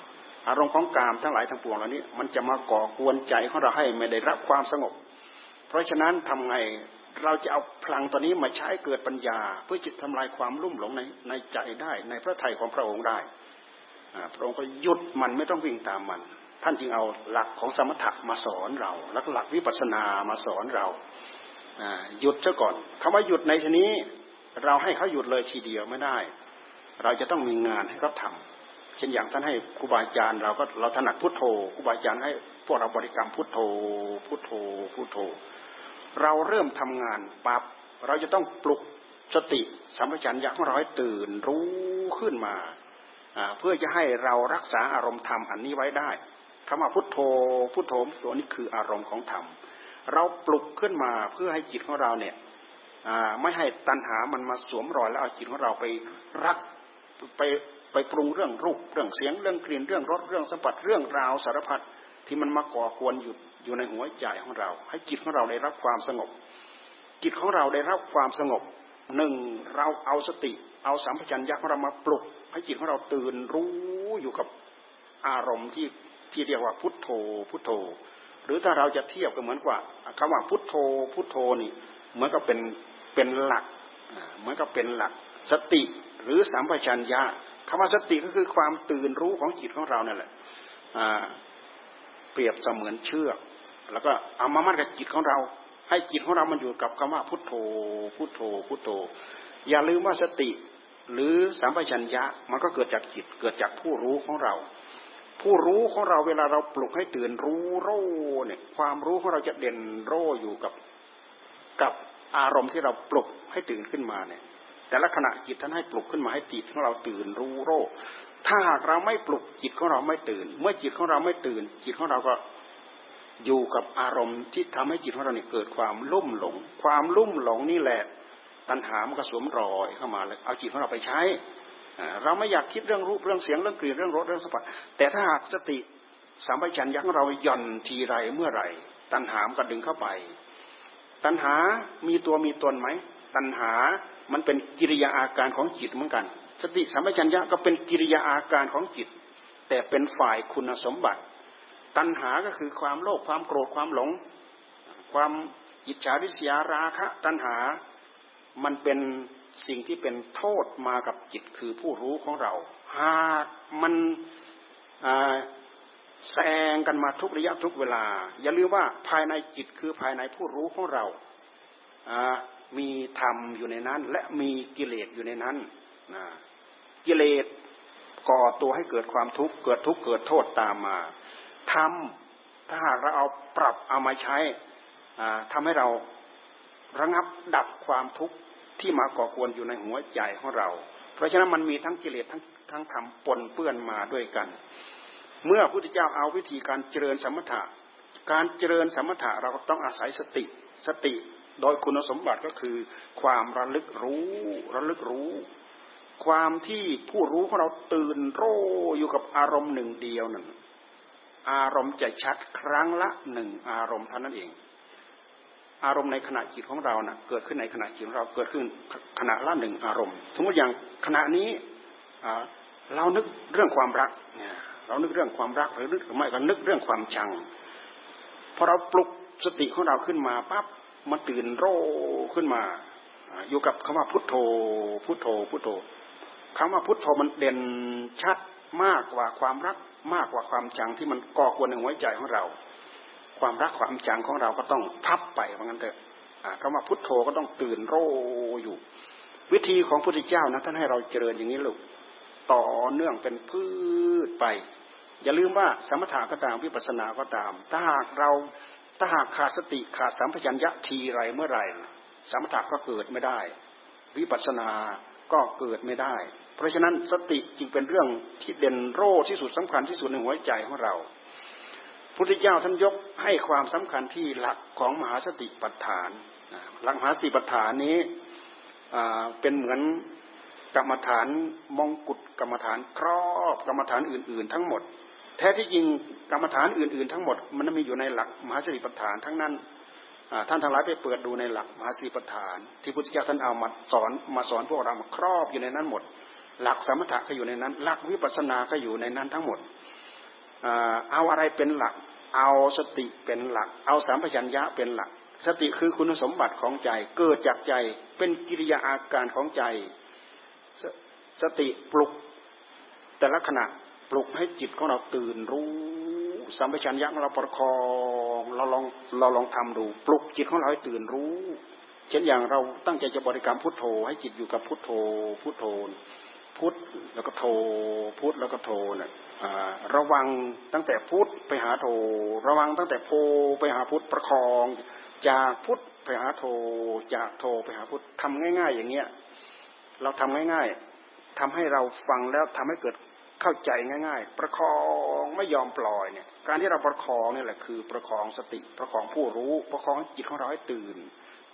S2: อารมณ์ของกามทั้งหลายทั้งปวงเหล่านี้ มันจะมาก่อกวนใจของเราให้ไม่ได้รับความสงบ เพราะฉะนั้นทำไง เราจะเอาพลังตัวนี้มาใช้เกิดปัญญา เพื่อจิตทำลายความลุ่มหลงในในใจได้ ในพระทัยของพระองค์ได้พระองค์ก็หยุดมันไม่ต้องวิ่งตามมัน ท่านจึงเอาหลักของสมถะมาสอนเราหลักหลักวิปัสสนามาสอนเราหยุดซะก่อนคำว่าหยุดในทีนี้ เราให้เขาหยุดเลยทีเดียวไม่ได้ เราจะต้องมีงานให้เขาทาเช่นอย่างท่านให้ครูบาอาจารย์เราก็เราถนัดพุทโธครูบาอาจารย์ให้พวกเราบริกรรมพุทโธพุทโธพุทโธ เราเริ่มทำงานปับ๊บเราจะต้องปลุกสติสัมปชัญญะของเราให้ตื่นรู้ขึ้นมาเพื่อจะให้เรารักษาอารมณ์ธรรมอันนี้ไว้ได้คำว่าพุทโธพุทโธตัวนี้คืออารมณ์ของธรรม เราปลุกขึ้นมาเพื่อให้จิตของเราเนี่ยไม่ให้ตัณหามันมาสวมรอยแล้วเอาจิตของเราไปรักไปไปปรุงเรื่องรูปเรื่องเสียงเรื่องกลิ่นเรื่องรสเรื่องสัมผัสเรื่องราวสารพัดที่มันมาก่อควรอยู่ อยู่ในหัวใจของเรา ให้จิตของเราได้รับความสงบ จิตของเราได้รับความสงบหนึ่งเราเอาสติ เอาสัมผัสัญญาของเรามาปลุก ให้จิตของเราตื่นรู้อยู่กับอารมณ์ที่ที่เรียกว่าพุทโธพุทโธ หรือถ้าเราจะเทียบก็เหมือนกว่าคำว่าพุทโธพุทโธนี่เหมือนกับเป็นเป็นหลักเหมือนกับเป็นหลัก สติหรือสัมปชัญญะคำว่าสติก็คือความตื่นรู้ของจิตของเรานั่นแหละเปรียบเสมือนเชือก แล้วก็เอามามั่นกับจิตของเรา ให้จิตของเรามันอยู่กับคำว่าพุทโธ พุทโธ พุทโธ อย่าลืมว่าสติหรือสัมปชัญญะมันก็เกิดจากจิตเกิดจากผู้รู้ของเรา ผู้รู้ของเราเวลาเราปลุกให้ตื่นรู้โรเนี่ยความรู้ของเราจะเด่นโรอยู่กับกับอารมณ์ที่เราปลุกให้ตื่นขึ้นมาเนี่ย แต่ละขณะจิตท่านให้ปลุกขึ้นมาให้จิตของเราตื่นรู้โรถ้าหากเราไม่ปลุกจิตของเราไม่ตื่น เมื่อจิตของเราไม่ตื่น จิตของเราก็ อยู่กับอารมณ์ที่ทำให้จิตของเราเนี่ยเกิดความลุ่มหลง ความลุ่มหลงนี่แหละ ตัณหามันก็สวมรอยเข้ามาเลยเอาจิตของเราไปใช้เราไม่อยากคิดเรื่องรูปเรื่องเสียงเรื่องกลิ่นเรื่องรสเรื่องสัมผัสแต่ถ้าหากสติสัมปชัญญะของเราหย่อนทีไรเมื่อไหร่ ตัณหามก็ดึงเข้าไป ตัณหามีตัวมีตนไหม ตัณหามันเป็นกิริยาอาการของจิตเหมือนกัน สติสัมปชัญญะก็เป็นกิริยาอาการของจิต แต่เป็นฝ่ายคุณสมบัติ ตัณหาก็คือความโลภความโกรธความหลง ความอิจฉาริษยาราคะ ตัณหา มันเป็นสิ่งที่เป็นโทษมากับจิตคือผู้รู้ของเรา หากมันแซงกันมาทุกระยะทุกเวลา อย่าลืมว่าภายในจิตคือภายในผู้รู้ของเรา มีธรรมอยู่ในนั้น และมีกิเลสอยู่ในนั้นกิเลสก่อตัวให้เกิดความทุกข์เกิดทุกข์เกิดโทษตามมา ธรรมถ้าหากเราเอาปรับเอามาใช้ทำให้เราระงับดับความทุกข์ที่มาก่อควรอยู่ในหัวใจของเรา เพราะฉะนั้นมันมีทั้งกิเลสทั้งทั้งธรรมปนเปื้อนมาด้วยกัน เมื่อพระพุทธเจ้าเอาวิธีการเจริญสมถะ การเจริญสมถะเราก็ต้องอาศัยสติสติโดยคุณสมบัติก็คือความระลึกรู้ระลึกรู้ ความที่ผู้รู้ของเราตื่นโรอยู่กับอารมณ์หนึ่งเดียวนั่น อารมณ์จะชัดครั้งละหนึ่งอารมณ์เท่านั้นเอง อารมณ์ในขณะจิตของเรานะ่ะเกิดขึ้นในขณะจิตของเราเกิดขึ้นขณะละหนึ่งอารมณ์ สมมติอย่างขณะนี้เรานึกเรื่องความรักเนี่ยเรานึกเรื่องความรักหรือนึกไม่ก็นึกเรื่องความชังพอเราปลุกสติของเราขึ้นมาปั๊บมันตื่นโรขึ้นมา อยู่กับคำว่าพุทโธ พุทโธพุทโธคำว่าพุทโธมันเด่นชัดมากกว่าความรัก มากกว่าความจังที่มันก่อควรในหัวใจของเรา ความรักความจังของเราก็ต้องพับไปเพราะงั้นเถอะคำว่าพุทโธก็ต้องตื่นโรอยู่ วิธีของพระพุทธเจ้านะท่านให้เราเจริญอย่างนี้ลูกต่อเนื่องเป็นพืชไป อย่าลืมว่าสมถะก็ตามวิปัสสนาก็ตาม ถ้าหากเราถ้าหากขาดสติขาดสัมผัสัญญะทีไรเมื่อไรสมถะก็เกิดไม่ได้ วิปัสสนาก็เกิดไม่ได้ ราะฉะนั้นสติจึงเป็นเรื่องที่เด่นโรที่สุดสำคัญที่สุดในหัวใจของเราพุทธเจ้าท่านยกให้ความสำคัญที่หลักของมหาสติปัฏฐาน หลักมหาสติปัฏฐานนี้เป็นเหมือนกรรมฐานมองกุฎกรรมฐานครอบกรรมฐานอื่น ๆ ทั้งหมด แท้ที่จริงกรรมฐานอื่น ๆ ทั้งหมด มันมีอยู่ในหลักมหาสติปัฏฐานทั้งนั้นท่านทั้งหลายไปเปิดดูในหลักมหาสติปัฏฐาน ที่พุทธเจ้าท่านเอามาสอนมาสอนพวกเรามาครอบอยู่ในนั้นหมด หลักสมถะก็อยู่ในนั้น หลักวิปัสสนาก็อยู่ในนั้นทั้งหมด เอาอะไรเป็นหลัก เอาสติเป็นหลัก เอาสามปัญญะเป็นหลัก สติคือคุณสมบัติของใจ เกิดจากใจ เป็นกิริยาอาการของใจ สติปลุก แต่ละขณะปลุกให้จิตของเราตื่นรู้สัมปชัญญะของเราประคองเราลองเราลองทำดู ปลุกจิตของเราให้ตื่นรู้ เช่นอย่างเราตั้งใจจะบริกรรมพุทโธ ให้จิตอยู่กับพุทโธพุทโธ พุทแล้วก็โธพุทแล้วก็โธเนี่ยระวังตั้งแต่พุทไปหาโธระวังตั้งแต่โพไปหาพุทประคอง จากพุทไปหาโธจากโธไปหาพุททำง่าย ๆ อย่างเงี้ยเราทำง่าย ๆทำให้เราฟังแล้วทำให้เกิดเข้าใจง่าย ๆ ประคองไม่ยอมปล่อยเนี่ย การที่เราประคองนี่แหละคือประคองสติประคองผู้รู้ ประคองจิตของเราให้ตื่น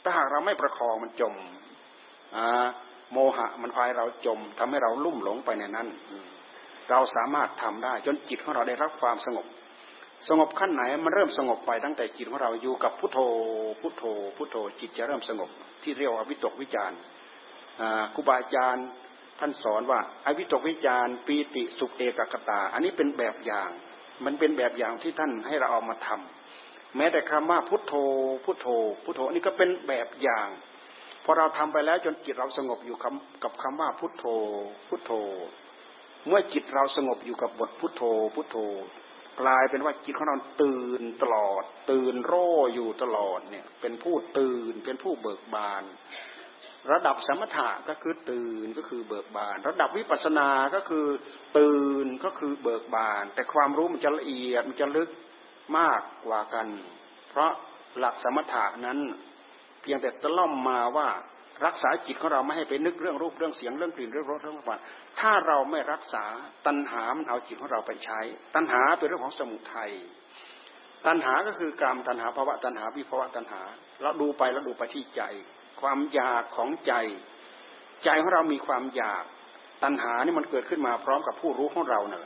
S2: ถ้าหากเราไม่ประคองมันจมอะ โมหะมันพายเราจมทำให้เราลุ่มหลงไปในนั้น เราสามารถทำได้จนจิตของเราได้รับความสงบ สงบขั้นไหนมันเริ่มสงบไปตั้งแต่จิตของเราอยู่กับพุทโธ พุทโธ พุทโธ จิตจะเริ่มสงบ ที่เรียกว่าวิตกวิจารครูบาอาจารย์ท่านสอนว่าอวิตกวิจารปีติสุขเอกกตา อันนี้เป็นแบบอย่าง มันเป็นแบบอย่างที่ท่านให้เราเอามาทำแม้แต่คำว่าพุทโธ พุทโธ พุทโธนี่ก็เป็นแบบอย่าง พอเราทำไปแล้วจนจิตเราสงบอยู่กับคำว่าพุทโธ พุทโธ เมื่อจิตเราสงบอยู่กับบทพุทโธ พุทโธ กลายเป็นว่าจิตของเราตื่นตลอด ตื่นโร่อยู่ตลอดเนี่ย เป็นผู้ตื่นเป็นผู้เบิกบาน ระดับสมถะก็คือตื่นก็คือเบิกบาน ระดับวิปัสสนาก็คือ ตื่นก็คือเบิกบาน แต่ความรู้มันจะละเอียดมันจะลึกมากกว่ากัน เพราะหลักสมถะนั้น เพียงแต่ตะล่อมมาว่ารักษาจิตของเราไม่ให้ไปนึกเรื่องรูปเรื่องเสียงเรื่องกลิ่นเรื่องรสเรื่องสัมผัสถ้าเราไม่รักษาตัณหามันเอาจิตของเราไปใช้ ตัณหาเป็นเรื่องของสมุทัยตัณหาก็คือกรรมตัณหาภาวะตัณหาวิภาวะตัณหาเราดูไปแล้วดูไปที่ใจ ความอยากของใจ ใจของเรามีความอยาก ตัณหานี่มันเกิดขึ้นมาพร้อมกับผู้รู้ของเราเนี่ย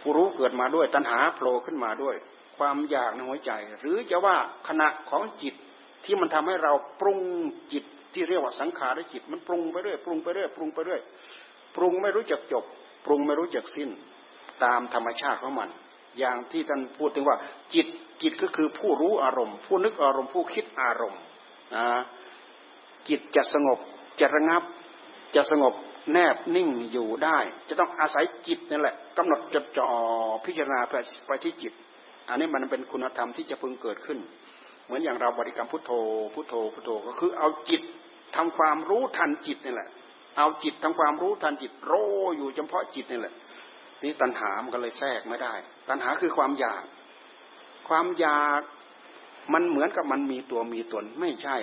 S2: ผู้รู้เกิดมาด้วยตัณหาโผล่ขึ้นมาด้วย ความอยากในหัวใจ หรือจะว่าขณะของจิต ที่มันทำให้เราปรุงจิตที่เรียกว่าสังขารจิต มันปรุงไปเรื่อยปรุงไปเรื่อยปรุงไปเรื่อยปรุงไม่รู้จักจบ ปรุงไม่รู้จักสิ้น ตามธรรมชาติของมัน อย่างที่ท่านพูดถึงว่า จิตจิตก็คือผู้รู้อารมณ์ ผู้นึกอารมณ์ผู้คิดอารมณ์นะจิตจะสงบจะระงับ จะสงบแนบนิ่งอยู่ได้ จะต้องอาศัยจิตนั่นแหละกำหนดจดจ่อพิจารณาไปที่จิต อันนี้มันเป็นคุณธรรมที่จะพึงเกิดขึ้น เหมือนอย่างเราบริกรรมพุทโธ พุทโธ พุทโธก็คือเอาจิตทำความรู้ทันจิตนี่แหละ เอาจิตทำความรู้ทันจิตโรอยู่เฉพาะจิตนี่แหละ นี่ตัณหามันก็เลยแทรกไม่ได้ ตัณหาคือความอยาก ความอยากมันเหมือนกับมันมีตัวมีตนไม่ใช่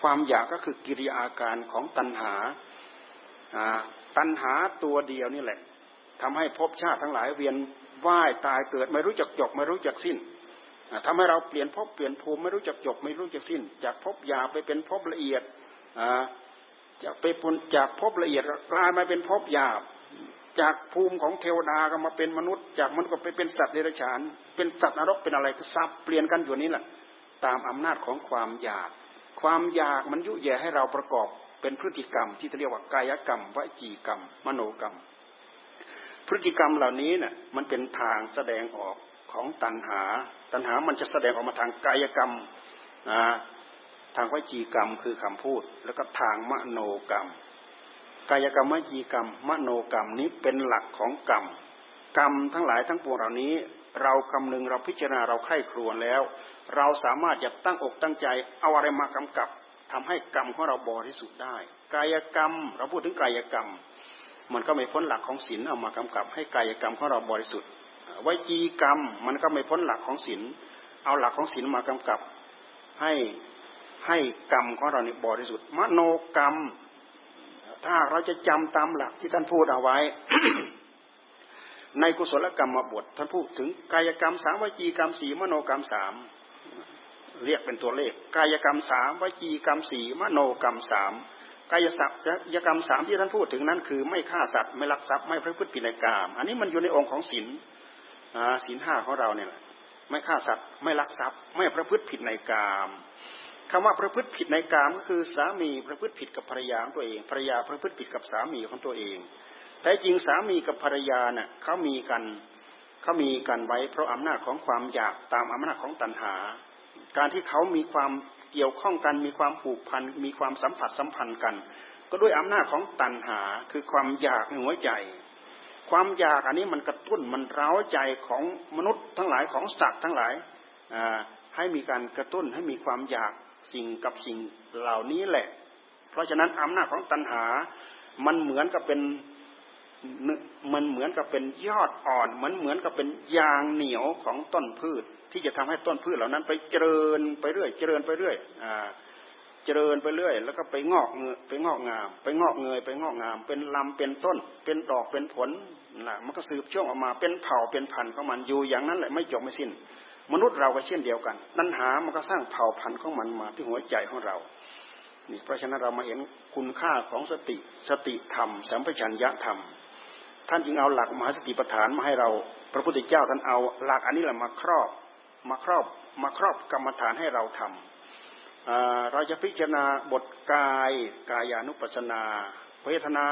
S2: ความอยากก็คือกิริยาอาการของตัณหา ตัณหาตัวเดียวนี่แหละทำให้ภพชาติทั้งหลายเวียนว่ายตายเกิดไม่รู้จักจบไม่รู้จักสิ้น ทำให้เราเปลี่ยนภพเปลี่ยนภูมิไม่รู้จักจบไม่รู้จักสิ้น จากภพหยาบไปเป็นภพละเอียดจากไปพ้นจากภพละเอียดกลายมาเป็นภพหยาบ จากภูมิของเทวดาก็มาเป็นมนุษย์ จากมนุษย์ก็ไปเป็นสัตว์เดรัจฉาน เป็นสัตว์นรกเป็นอะไรก็ซับเปลี่ยนกันอยู่นี้แหละตามอำนาจของความอยาก ความอยากมันยุแย่ให้เราประกอบเป็นพฤติกรรม ที่เรียกว่ากายกรรมวจีกรรม มโนกรรม พฤติกรรมเหล่านี้เนี่ยมันเป็นทางแสดงออก ของตัณหา ตัณหามันจะแสดงออกมาทางกายกรรมนะทางวจีกรรมคือคำพูด แล้วก็ทางมโนกรรม กายกรรมวจีกรรม มโนกรรมนี้เป็นหลักของกรรม กรรมทั้งหลายทั้งปวงเหล่านี้ เราคำนึงเราพิจารณาเราไข้ครวญแล้ว เราสามารถจะตั้งอกตั้งใจ เอาอะไรมากำกับทำให้กรรมของเราบริสุทธิ์ได้ กายกรรม เราพูดถึงกายกรรม มันก็ไม่พ้นหลักของศีลเอามากำกับ ให้กายกรรมของเราบริสุทธิ์ วจีกรรม มันก็ไม่พ้นหลักของศีลเอาหลักของศีลมากำกับให้ให้กรรมของเราเนี่ยบริสุทธิ์มโนกรรม ถ้าเราจะจำตามหลักที่ท่านพูดเอาไว้ ในกุศลกรรมมาบทท่านพูดถึงกายกรรมสามวจีกรรมสี่มโนกรรมสามเรียกเป็นตัวเลข กายกรรมสามวจีกรรมสี่มโนกรรมสามกายสัพยกรรมสามที่ท่านพูดถึงนั้น คือไม่ฆ่าสัตว์ไม่ลักทรัพย์ไม่พระพฤติผิดในกามอันนี้มันอยู่ในองค์ของศีล ศีลห้าของเราเนี่ยไม่ฆ่าสัตว์ไม่ลักทรัพย์ ไม่ประพฤติผิดในกามคำว่าประพฤติผิดในกามก็คือสามีประพฤติผิดกับภรรยาของตัวเองภรรยาประพฤติผิดกับสามีของตัวเอง แต่จริงสามีกับภรรยาเนี่ยเขามีกันเขามีกันไว้เพราะอำนาจของความอยากตามอำนาจของตัณหา การที่เขามีความเกี่ยวข้องกัน มีความผูกพัน มีความสัมผัสสัมพันธ์กัน ก็ด้วยอำนาจของตัณหาคือความอยากในหัวใจ ความอยากอันนี้มันกระตุ้นมันเร้าใจของมนุษย์ทั้งหลายของสัตว์ทั้งหลายให้มีการกระตุ้นให้มีความอยากสิ่งกับสิ่งเหล่านี้แหละ เพราะฉะนั้นอำนาจของตัณหา มันเหมือนกับเป็นมันเหมือนกับเป็นยอดอ่อนมันเหมือนกับเป็นยางเหนียวของต้นพืช ที่จะทำให้ต้นพืชเหล่านั้น ไปเจริญไปเรื่อย เจริญไปเรื่อยอ่าเจริญไปเรื่อย แล้วก็ไปงอกเงยไปงอกงาม ไปงอกเงยไปงอกงาม เป็นลำเป็นต้น เป็นดอกเป็นผล นะมันก็สืบช่วงออกมาเป็นเผ่าเป็นพันธุ์ของมันอยู่อย่างนั้นแหละไม่จบไม่สิ้น มนุษย์เราก็เช่นเดียวกันตัณหามันก็สร้างเผ่าพันธุ์ของมันมาที่หัวใจของเรานี่เพราะฉะนั้นเรามาเห็นคุณค่าของสติสติธรรมสัมปชัญญะธรรม ท่านจึงเอาหลักมหาสติปัฏฐานมาให้เรา พระพุทธเจ้าท่านเอาหลักอันนี้แหละมาครอบมาครอบมาครอบกรรมฐานให้เราทำเราจะพิจารณาบทกายกายานุปัสนาเวทนา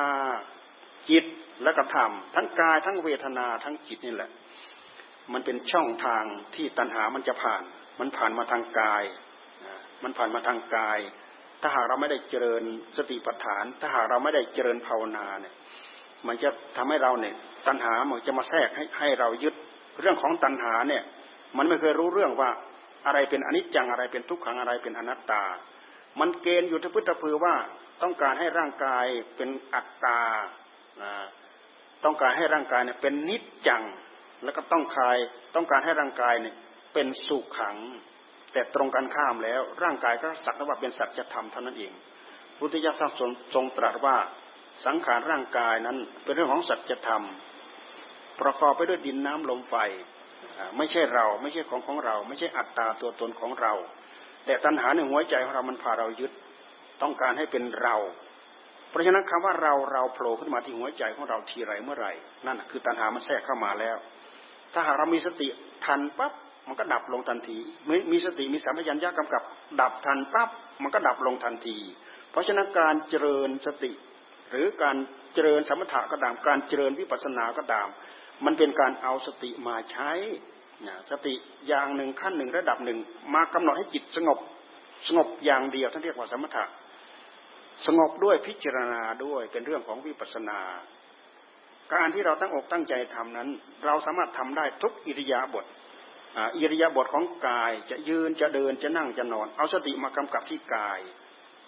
S2: จิต และกระทำทั้งกายทั้งเวทนาทั้งจิตนี่แหละ มันเป็นช่องทางที่ตัณหามันจะผ่าน มันผ่านมาทางกาย มันผ่านมาทางกาย ถ้าหากเราไม่ได้เจริญสติปัฏฐาน ถ้าหากเราไม่ได้เจริญภาวนาเนี่ยมันจะทำให้เราเนี่ยตัณหามันจะมาแทรกให้ให้เรายึดเรื่องของตัณหาเนี่ย มันไม่เคยรู้เรื่องว่าอะไรเป็นอนิจจังอะไรเป็นทุกขังอะไรเป็นอนัตตา มันเกณฑ์อยู่ที่พุทธพือว่าต้องการให้ร่างกายเป็นอัตตา ต้องการให้ร่างกายเนี่ยเป็นนิจจัง แล้วก็ต้องคายต้องการให้ร่างกายเนี่ยเป็นสุขขัง แต่ตรงกันข้ามแล้ว ร่างกายก็สักแต่ว่าเป็นสัจธรรมเท่านั้นเองพุทธิยถาทรงตรัสว่าสังขารร่างกายนั้นเป็นเรื่องของสัจธรรม ประกอบไปด้วยดินน้ำลมไฟไม่ใช่เราไม่ใช่ของของเรา ไม่ใช่อัตตาตัวตนของเรา แต่ตัณหาในหัวใจของเรามันพาเรายึด ต้องการให้เป็นเรา เพราะฉะนั้นคำว่าเราเราโผล่ขึ้นมาที่หัวใจของเราทีไรเมื่อไหร่นั่นคือตัณหามันแทรกเข้ามาแล้ว ถ้าหากเรามีสติทันปั๊บมันก็ดับลงทันทีมีมีสติมีสัมผัสัญญากำกับ ดับทันปั๊บมันก็ดับลงทันที เพราะฉะนั้นการเจริญสติ หรือการเจริญสมถะก็ตามการเจริญวิปัสสนาก็ตาม มันเป็นการเอาสติมาใช้สติอย่างหนึ่งขั้นหนึ่งระดับหนึ่งมากำหนดให้จิตสงบสงบอย่างเดียวท่านเรียกว่าสมถะ สงบด้วยพิจารณาด้วยเป็นเรื่องของวิปัสนา การที่เราตั้งอกตั้งใจทำนั้น เราสามารถทำได้ทุกอิริยาบถอิริยาบถของกายจะยืนจะเดินจะนั่งจะนอน เอาสติมากำกับที่กาย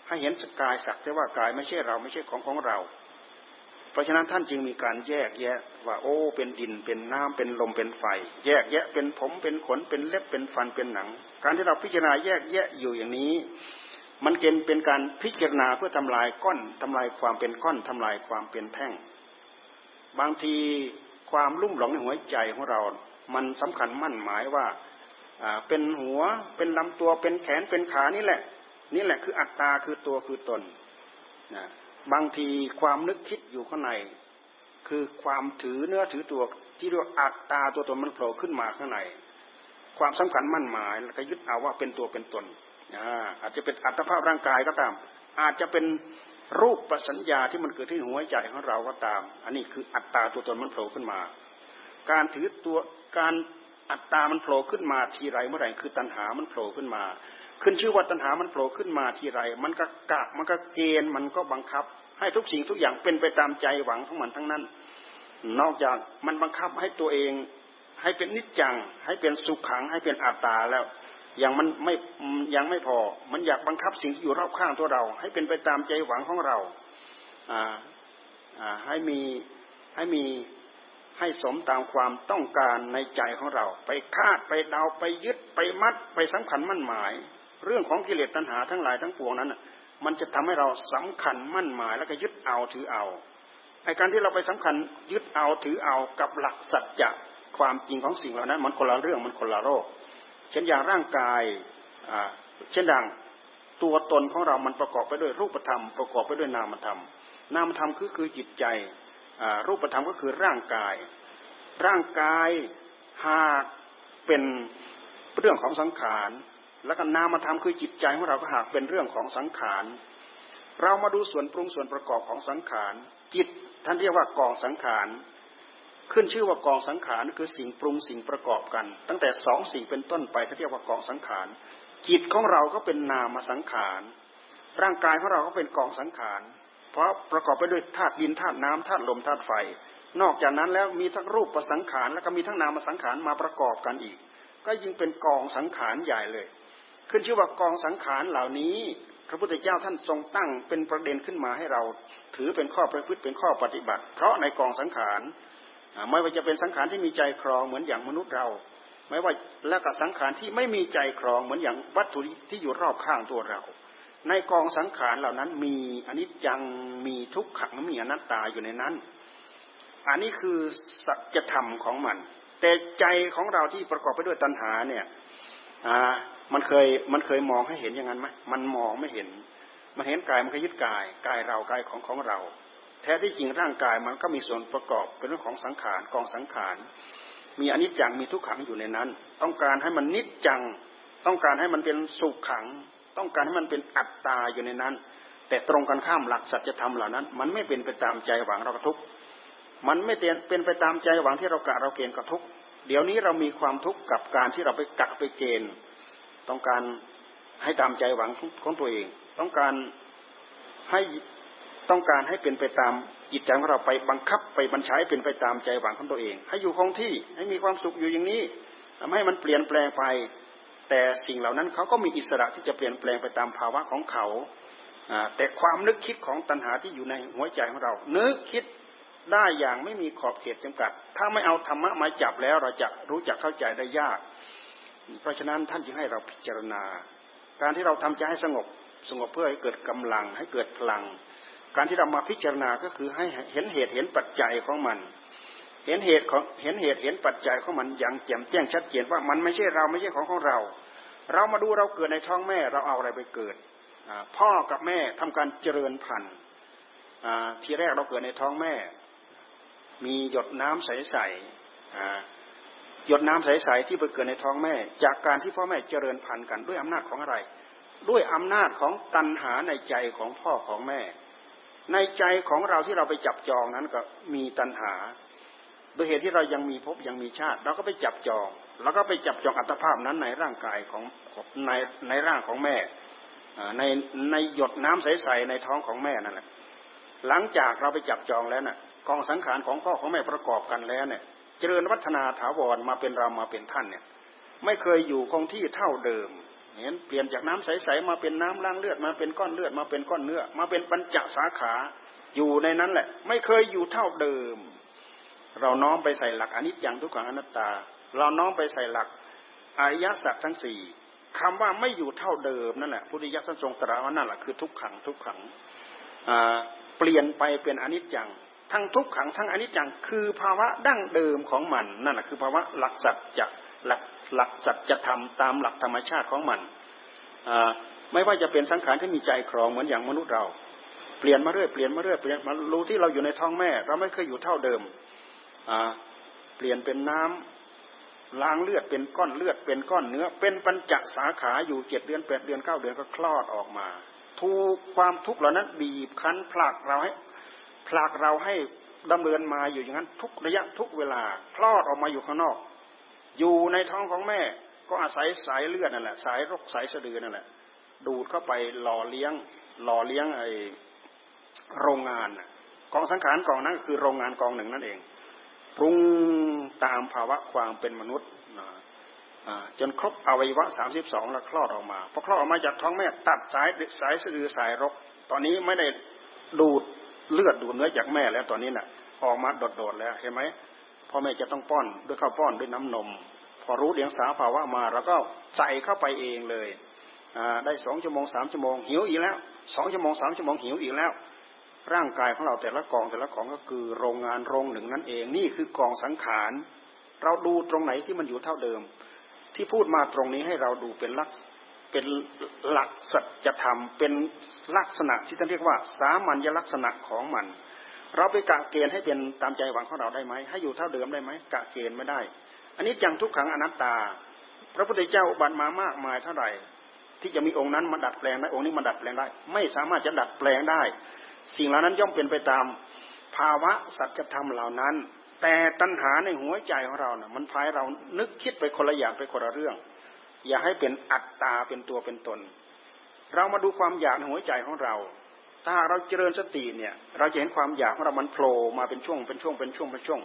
S2: ให้เห็นสกายสักแต่ว่ากายไม่ใช่เราไม่ใช่ของของเรา เพราะฉะนั้นท่านจึงมีการแยกแยะว่าโอ้เป็นดินเป็นน้ำเป็นลมเป็นไฟ แยกแยะเป็นผมเป็นขนเป็นเล็บเป็นฟันเป็นหนัง การที่เราพิจารณาแยกแยะอยู่อย่างนี้ มันเกณฑ์เป็นการพิจารณาเพื่อทำลายก้อนทำลายความเป็นก้อนทำลายความเป็นแท่ง บางทีความลุ่มหลงในหัวใจของเรา มันสำคัญมั่นหมายว่าเป็นหัวเป็นลำตัวเป็นแขนเป็นขานี่แหละ นี่แหละคืออัตตาคือตัวคือตนนะบางทีความนึกคิดอยู่ข้างใน คือความถือเนื้อถือตัวที่เรียกอัตตาตัวตนมันโผล่ขึ้นมาข้างใน ความสำคัญมั่นหมายแล้วก็ยึดเอาว่าเป็นตัวเป็นตน อาจจะเป็นอัตภาพร่างกายก็ตาม อาจจะเป็นรูปประสัญญาที่มันเกิดที่หัวใจของเราก็ตาม อันนี้คืออัตตาตัวตนมันโผล่ขึ้นมา การถือตัวการอัตตามันโผล่ขึ้นมาทีไรเมื่อไหร่คือตัณหามันโผล่ขึ้นมา ขึ้นชื่อว่าตัณหามันโผล่ขึ้นมาทีไร มันก็กะมันก็เกณฑ์มันก็บังคับ ให้ทุกสิ่งทุกอย่างเป็นไปตามใจหวังของมันทั้งนั้น นอกจากมันบังคับให้ตัวเอง ให้เป็นนิจจัง ให้เป็นสุขขัง ให้เป็นอัตตาแล้ว อยังมันไม่ยังไม่พอ มันอยากบังคับสิ่งที่อยู่รอบข้างตัวเรา ให้เป็นไปตามใจหวังของเราให้มีให้มีให้สมตามความต้องการในใจของเรา ไปคาดไปเดาไปยึดไปมัดไปสำคัญมั่นหมาย เรื่องของกิเลสตัณหาทั้งหลายทั้งปวงนั้นมันจะทำให้เราสำคัญมั่นหมาย แล้วก็ยึดเอาถือเอาไอการที่เราไปสำคัญยึดเอาถือเอากับหลักสัจจะความจริงของสิ่งเหล่านั้น มันคนละเรื่องมันคนละโรค เช่นอย่างร่างกายเช่นดังตัวตนของเรามันประกอบไปด้วยรูปธรรม ประกอบไปด้วยนามธรรม นามธรรมคือคือจิตใจ รูปธรรมก็คือร่างกาย ร่างกายหากเป็นเรื่องของสังขาร แล้วก็นามธรรมคือจิตใจของเราก็หากเป็นเรื่องของสังขาร เรามาดูส่วนปรุงส่วนประกอบของสังขาร จิตท่านเรียกว่ากองสังขาร ขึ้นชื่อว่ากองสังขารคือสิ่งปรุงสิ่งประกอบกัน ตั้งแต่สองสิ่งเป็นต้นไปเขาเรียกว่ากองสังขารจิตของเราก็เป็นนามสังขารร่างกายของเราก็เป็นกองสังขาร เพราะประกอบไปด้วยธาตุดินธาตุน้ำธาตุลมธาตุไฟ นอกจากนั้นแล้วมีทั้งรูปประสังขารแล้วก็มีทั้งนามสังขารมาประกอบกันอีก ก็ยิ่งเป็นกองสังขารใหญ่เลย ขึ้นชื่อว่ากองสังขารเหล่านี้ พระพุทธเจ้าท่านทรงตั้งเป็นประเด็นขึ้นมาให้เรา ถือเป็นข้อประพฤติเป็นข้อปฏิบัติ เพราะในกองสังขาร ไม่ว่าจะเป็นสังขารที่มีใจครองเหมือนอย่างมนุษย์เรา ไม่ว่าและกับสังขารที่ไม่มีใจครองเหมือนอย่างวัตถุที่อยู่รอบข้างตัวเรา ในกองสังขารเหล่านั้นมีอนิจจังมีทุกขังมีอนัตตาอยู่ในนั้น อันนี้คือสัจธรรมของมัน แต่ใจของเราที่ประกอบไปด้วยตัณหาเนี่ยอ่ามันเคยมันเคยมองให้เห็นอย่างนั้นไหมมันมองไม่เห็น มันเห็นกายมันก็ยึดกายกายเรากายของของเรา แท้ที่จริงร่างกายมันก็มีส่วนประกอบเป็นเรื่องของสังขารกองสังขาร มีอนิจจังมีทุกขังอยู่ในนั้น ต้องการให้มันนิจจัง ต้องการให้มันเป็นสุขขัง ต้องการให้มันเป็นอัตตาอยู่ในนั้น แต่ตรงกันข้ามหลักสัจธรรมเหล่านั้น มันไม่เป็นไปตามใจหวังเรากระทุกมันไม่เป็นไปตามใจหวังที่เรากะเราเกณฑ์กระทุกเดี๋ยวนี้เรามีความทุกข์กับการที่เราไปกะไปเกณฑ์ ต้องการให้ตามใจหวังของตัวเอง ต้องการให้ ต้องการให้เป็นไปตามจิตใจของเราไปบังคับไปบัญชาให้เป็นไปตามใจหวังของตัวเอง ให้อยู่คงที่ให้มีความสุขอยู่อย่างนี้ทำให้มันเปลี่ยนแปลงไป แต่สิ่งเหล่านั้นเขาก็มีอิสระที่จะเปลี่ยนแปลงไปตามภาวะของเขาแต่ความนึกคิดของตัณหาที่อยู่ในหัวใจของเรา นึกคิดได้อย่างไม่มีขอบเขตจำกัด ถ้าไม่เอาธรรมะมาจับแล้วเราจะรู้จักเข้าใจได้ยาก เพราะฉะนั้นท่านจึงให้เราพิจารณา การที่เราทำใจให้สงบสงบเพื่อให้เกิดกำลังให้เกิดพลัง การที่เรามาพิจารณาก็คือให้เห็นเหตุเห็นปัจจัยของมัน เห็นเหตุของเห็นเหตุเห็นปัจจัยของมันอย่างแจ่มแจ้งชัดเจนว่ามันไม่ใช่เราไม่ใช่ของของเรา เรามาดูเราเกิดในท้องแม่เราเอาอะไรไปเกิดพ่อกับแม่ทำการเจริญพันธุ์ทีแรกเราเกิดในท้องแม่ มีหยดน้ำใสๆหยดน้ำใสๆที่ไปเกิดในท้องแม่ จากการที่พ่อแม่เจริญพันธุ์กันด้วยอำนาจของอะไร ด้วยอำนาจของตัณหาในใจของพ่อของแม่ ในใจของเราที่เราไปจับจองนั้นก็มีตัณหาโดยเหตุที่เรายังมีภพยังมีชาติ เราก็ไปจับจองแล้วก็ไปจับจองอัตภาพนั้นในร่างกายของในในร่างของแม่ในในหยดน้ำใสๆในท้องของแม่นั่นแหละหลังจากเราไปจับจองแล้วน่ะกองสังขารของพ่อของแม่ประกอบกันแล้วเนี่ยเจริญวัฒนาถาวรมาเป็นเรามาเป็นท่านเนี่ย ไม่เคยอยู่คงที่เท่าเดิม เห็นเปลี่ยนจากน้ำใสๆมาเป็นน้ำล้างเลือดมาเป็นก้อนเลือดมาเป็นก้อนเนื้อ มาเป็นปัญจสาขาอยู่ในนั้นแหละ ไม่เคยอยู่เท่าเดิม เราน้อมไปใส่หลักอนิจจังทุกขังอนัตตา เราน้อมไปใส่หลักอริยสัจทั้งสี่คำว่าไม่อยู่เท่าเดิมนั่นแหละพุทธิยถาทรงตรัสว่านั่นแหละคือทุกขังทุกขังเปลี่ยนไปเป็นอนิจจัง ทั้งทุกขังทั้งอนิจจัง คือภาวะดั้งเดิมของมันนั่นแหละคือภาวะหลักสัจจะหลัก หลักสัจธรรมตามหลักธรรมชาติของมันไม่ว่าจะเป็นสังขารที่มีใจครองเหมือนอย่างมนุษย์เรา เปลี่ยนมาเรื่อยเปลี่ยนมาเรื่อยเปลี่ยนมารู้ที่เราอยู่ในท้องแม่ เราไม่เคยอยู่เท่าเดิมเปลี่ยนเป็นน้ำล้างเลือดเป็นก้อนเลือดเป็นก้อนเนื้อ เป็นปัญจสาขาอยู่เจ็ดเดือนแปดเดือนเก้าเดือนก็คลอดออกมา ทุกความทุกข์เหล่านั้นบีบคั้นผลักเราให้ผลักเราให้ดำเนินมาอยู่อย่างนั้นทุกระยะทุกเวลาคลอดออกมาอยู่ข้างนอก อยู่ในท้องของแม่ ก็อาศัยสายเลือดนั่นแหละ สายรกสายสะดือนั่นแหละ ดูดเข้าไปหล่อเลี้ยง หล่อเลี้ยงไอโรงงานกองสังขารกองนั้นคือโรงงานกองหนึ่งนั่นเองปรุงตามภาวะความเป็นมนุษย์จนครบอวัยวะสามสิบสองแล้วคลอดออกมาพอคลอดออกมาจากท้องแม่ตัดสายสายสะดือสายรก ตอนนี้ไม่ได้ดูดเลือดดูดเนื้อจากแม่แล้วตอนนี้น่ะ ออกมาโดดๆแล้วเห็นไหม พ่อแม่จะต้องป้อนด้วยข้าวป้อนด้วยน้ำนม พอรู้เดียงสาภาวะมาเราก็ใส่เข้าไปเองเลยได้สองชั่วโมงสามชั่วโมงหิวอีกแล้วสองชั่วโมงสามชั่วโมงหิวอีกแล้ว ร่างกายของเราแต่ละกองแต่ละกองก็คือโรงงานโรงหนึ่งนั่นเองนี่คือกองสังขารเราดูตรงไหนที่มันอยู่เท่าเดิม ที่พูดมาตรงนี้ให้เราดูเป็นลักเป็นหลักสัจธรรมเป็นลักษณะที่ท่านเรียกว่า สามัญลักษณะของมัน เราไปกะเกณฑ์ให้เป็นตามใจหวังของเราได้ไหมให้อยู่เท่าเดิมได้ไหมกะเกณฑ์ไม่ได้ อันนี้จังทุกขังอนัตตา พระพุทธเจ้าบัตมามากมายเท่าไหร่ ที่จะมีองค์นั้นมาดัดแปลงได้องค์นี้มาดัดแปลงได้ ไม่สามารถจะดัดแปลงได้ สิ่งเหล่านั้นย่อมเป็นไปตามภาวะสัจธรรมเหล่านั้น แต่ตัณหาในหัวใจของเรานะ่ะ มันพายเรานึกคิดไปคนละอย่างไปคนละเรื่อง อย่าให้เป็นอัตตาเป็นตัวเป็นตน เรามาดูความอยากในหัวใจของเรา ถ้าเราเจริญสติเนี่ยเราจะเห็นความอยากของเรามันโผล่มาเป็นช่วงเป็นช่วงเป็นช่วงเป็นช่วง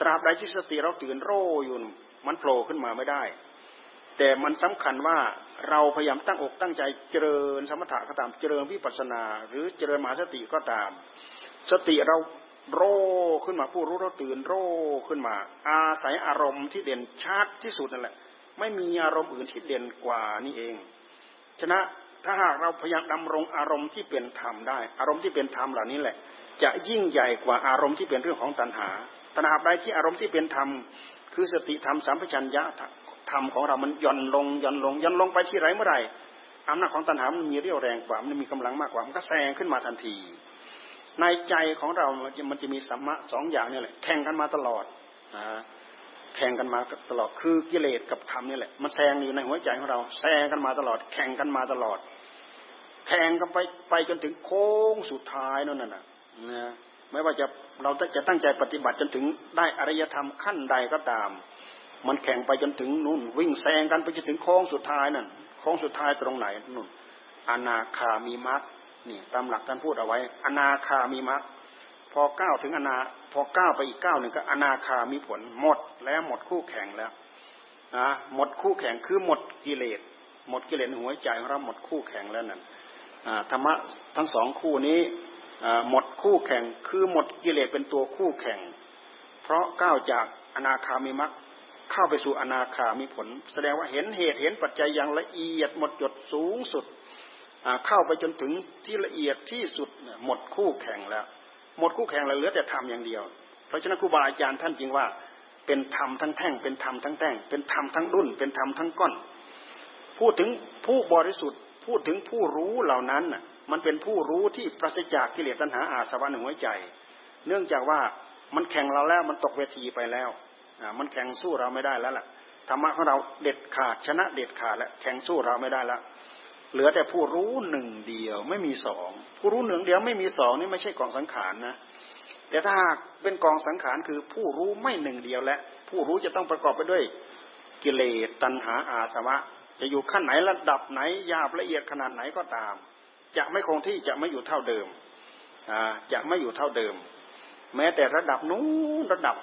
S2: ตราบใดที่สติเราตื่นโร่อยู่มันโผล่ขึ้นมาไม่ได้ แต่มันสำคัญว่าเราพยายามตั้งอกตั้งใจเจริญสมถะก็ตามเจริญวิปัสสนา หรือเจริญมหาสติก็ตาม สติเราโร่ขึ้นมาผู้รู้เราตื่นโร่ขึ้นมา อาศัยอารมณ์ที่เด่นชัดที่สุดนั่นแหละ ไม่มีอารมณ์อื่นที่เด่นกว่านี่เองฉะนั้น ถ้าหากเราพยายามดำรงอารมณ์ที่เป็นธรรมได้ อารมณ์ที่เป็นธรรมเหล่านี้แหละ จะยิ่งใหญ่กว่าอารมณ์ที่เป็นเรื่องของตัณหาตัณหาใดที่อารมณ์ที่เป็นธรรมคือสติธรรมสัมปชัญญะธรรมของเรามันย่อนลงย่อนลงย่อนลงไปที่ไรเมื่อไหร่อำนาจของตัณหามันมีเรี่ยวแรงกว่ามันมีกำลังมากกว่ามันก็แซงขึ้นมาทันที ในใจของเรา มันจะมีสัมมะสองอย่างนี่แหละแข่งกันมาตลอดนะแข่งกันมาตลอดคือกิเลสกับธรรมนี่แหละมันแซงอยู่ในหัวใจของเราแซงกันมาตลอด แข่งกันมาตลอด แข่งกันไปไปจนถึงโค้งสุดท้ายนั่นน่ะนะไม่ว่าจะเราจะตั้งใจปฏิบัติจนถึงได้อริยธรรมขั้นใดก็ตาม มันแข่งไปจนถึงนู่น วิ่งแซงกันไปจนถึงโค้งสุดท้ายนั่นโค้งสุดท้ายตรงไหนนู่นอนาคามีมรรคนี่ตามหลักท่านพูดเอาไว้ อนาคามีมรรคพอก้าวถึงอนาพอก้าวไปอีกก้าวหนึ่งก็อนาคามีผลหมดแล้วหมดคู่แข่งแล้วนะหมดคู่แข่งคือหมดกิเลสหมดกิเลสหัวใจของเราหมดคู่แข่งแล้วนั่น ธรรมะทั้งสองคู่นี้หมดคู่แข่งคือหมดกิเลสเป็นตัวคู่แข่ง เพราะก้าวจากอนาคามีมรรคเข้าไปสู่อนาคามีผล แสดงว่าเห็นเหตุเห็นปัจจัยอย่างละเอียดหมดจดสูงสุดเข้าไปจนถึงที่ละเอียดที่สุดหมดคู่แข่งแล้ว หมดคู่แข่งแล้วเหลือแต่ธรรมอย่างเดียว เพราะฉะนั้นครูบาอาจารย์ท่านจริงว่าเป็นธรรมทั้งแท่งเป็นธรรมทั้งแท่งเป็นธรรมทั้งดุนเป็นธรรมทั้งก้อน พูดถึงผู้บริสุทธิ์ พูดถึงผู้รู้เหล่านั้นมันเป็นผู้รู้ที่ปราศจากกิเลสตัณหาอาสวะในหัวใจ เนื่องจากว่ามันแข่งเราแล้วมันตกเวทีไปแล้วมันแข่งสู้เราไม่ได้แล้วล่ะธรรมะของเราเด็ดขาดชนะเด็ดขาดแล้วแข่งสู้เราไม่ได้ล้วเหลือแต่ผู้รู้หนึ่งเดียวไม่มีสองผู้รู้หนึ่งเดียวไม่มีสองนี่ไม่ใช่กองสังขารนะ แต่ถ้าเป็นกองสังขารคือผู้รู้ไม่หนึ่งเดียวและ ผู้รู้จะต้องประกอบไปด้วยกิเลสตัณหาอาสวะ จะอยู่ขั้นไหนระดับไหนยาบละเอียดขนาดไหนก็ตาม จะไม่คงที่จะไม่อยู่เท่าเดิมจะไม่อยู่เท่าเดิม แม้แต่ระดับนู้นระดับ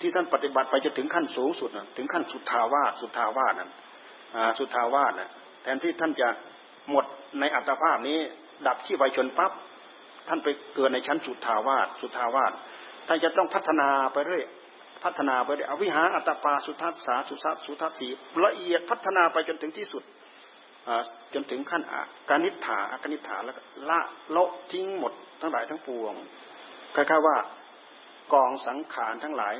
S2: ที่ท่านปฏิบัติไปจนถึงขั้นสูงสุดถึงขั้นสุทธาวาสสุทธาวาสนั้นสุทธาวาสนะแทนที่ท่านจะหมดในอัตภาพนี้ ดับที่ไวชนปั๊บท่านไปเกิดในชั้นสุทธาวาสสุทธาวาสท่านจะต้องพัฒนาไปเรื่อย พัฒนาไปอวิหารอัตปาสุทัศสาสุทัศสุทัศสีละเอียดพัฒนาไปจนถึงที่สุดจนถึงขั้นอาการนิฐาอาการนิฐาแล้วละละทิ้งหมดทั้งหลายทั้งปวงคล้ายๆว่ากองสังขารทั้งหลาย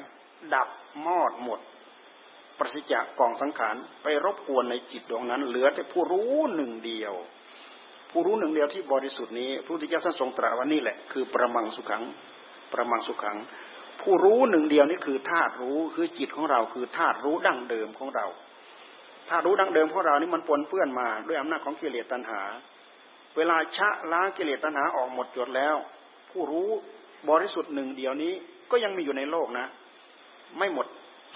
S2: ดับมอดหมด ปราศจากกองสังขารไปรบกวนในจิตดวงนั้น เหลือแต่ผู้รู้หนึ่งเดียว ผู้รู้หนึ่งเดียวที่บริสุทธิ์นี้พระพุทธเจ้าท่านทรงตรัสว่านี่แหละคือประมังสุขังประมังสุขัง ผู้รู้หนึ่งเดียวนี่คือธาตุรู้คือจิตของเราคือธาตุรู้ดั้งเดิมของเราธาตุรู้ดั้งเดิมของเรานี่มันปนเปื้อนมาด้วยอำนาจของกิเลสตัณหา เวลาชะล้างกิเลสตัณหาออกหมดจดแล้ว ผู้รู้บริสุทธิ์หนึ่งเดียวนี้ก็ยังมีอยู่ในโลกนะ ไม่หมด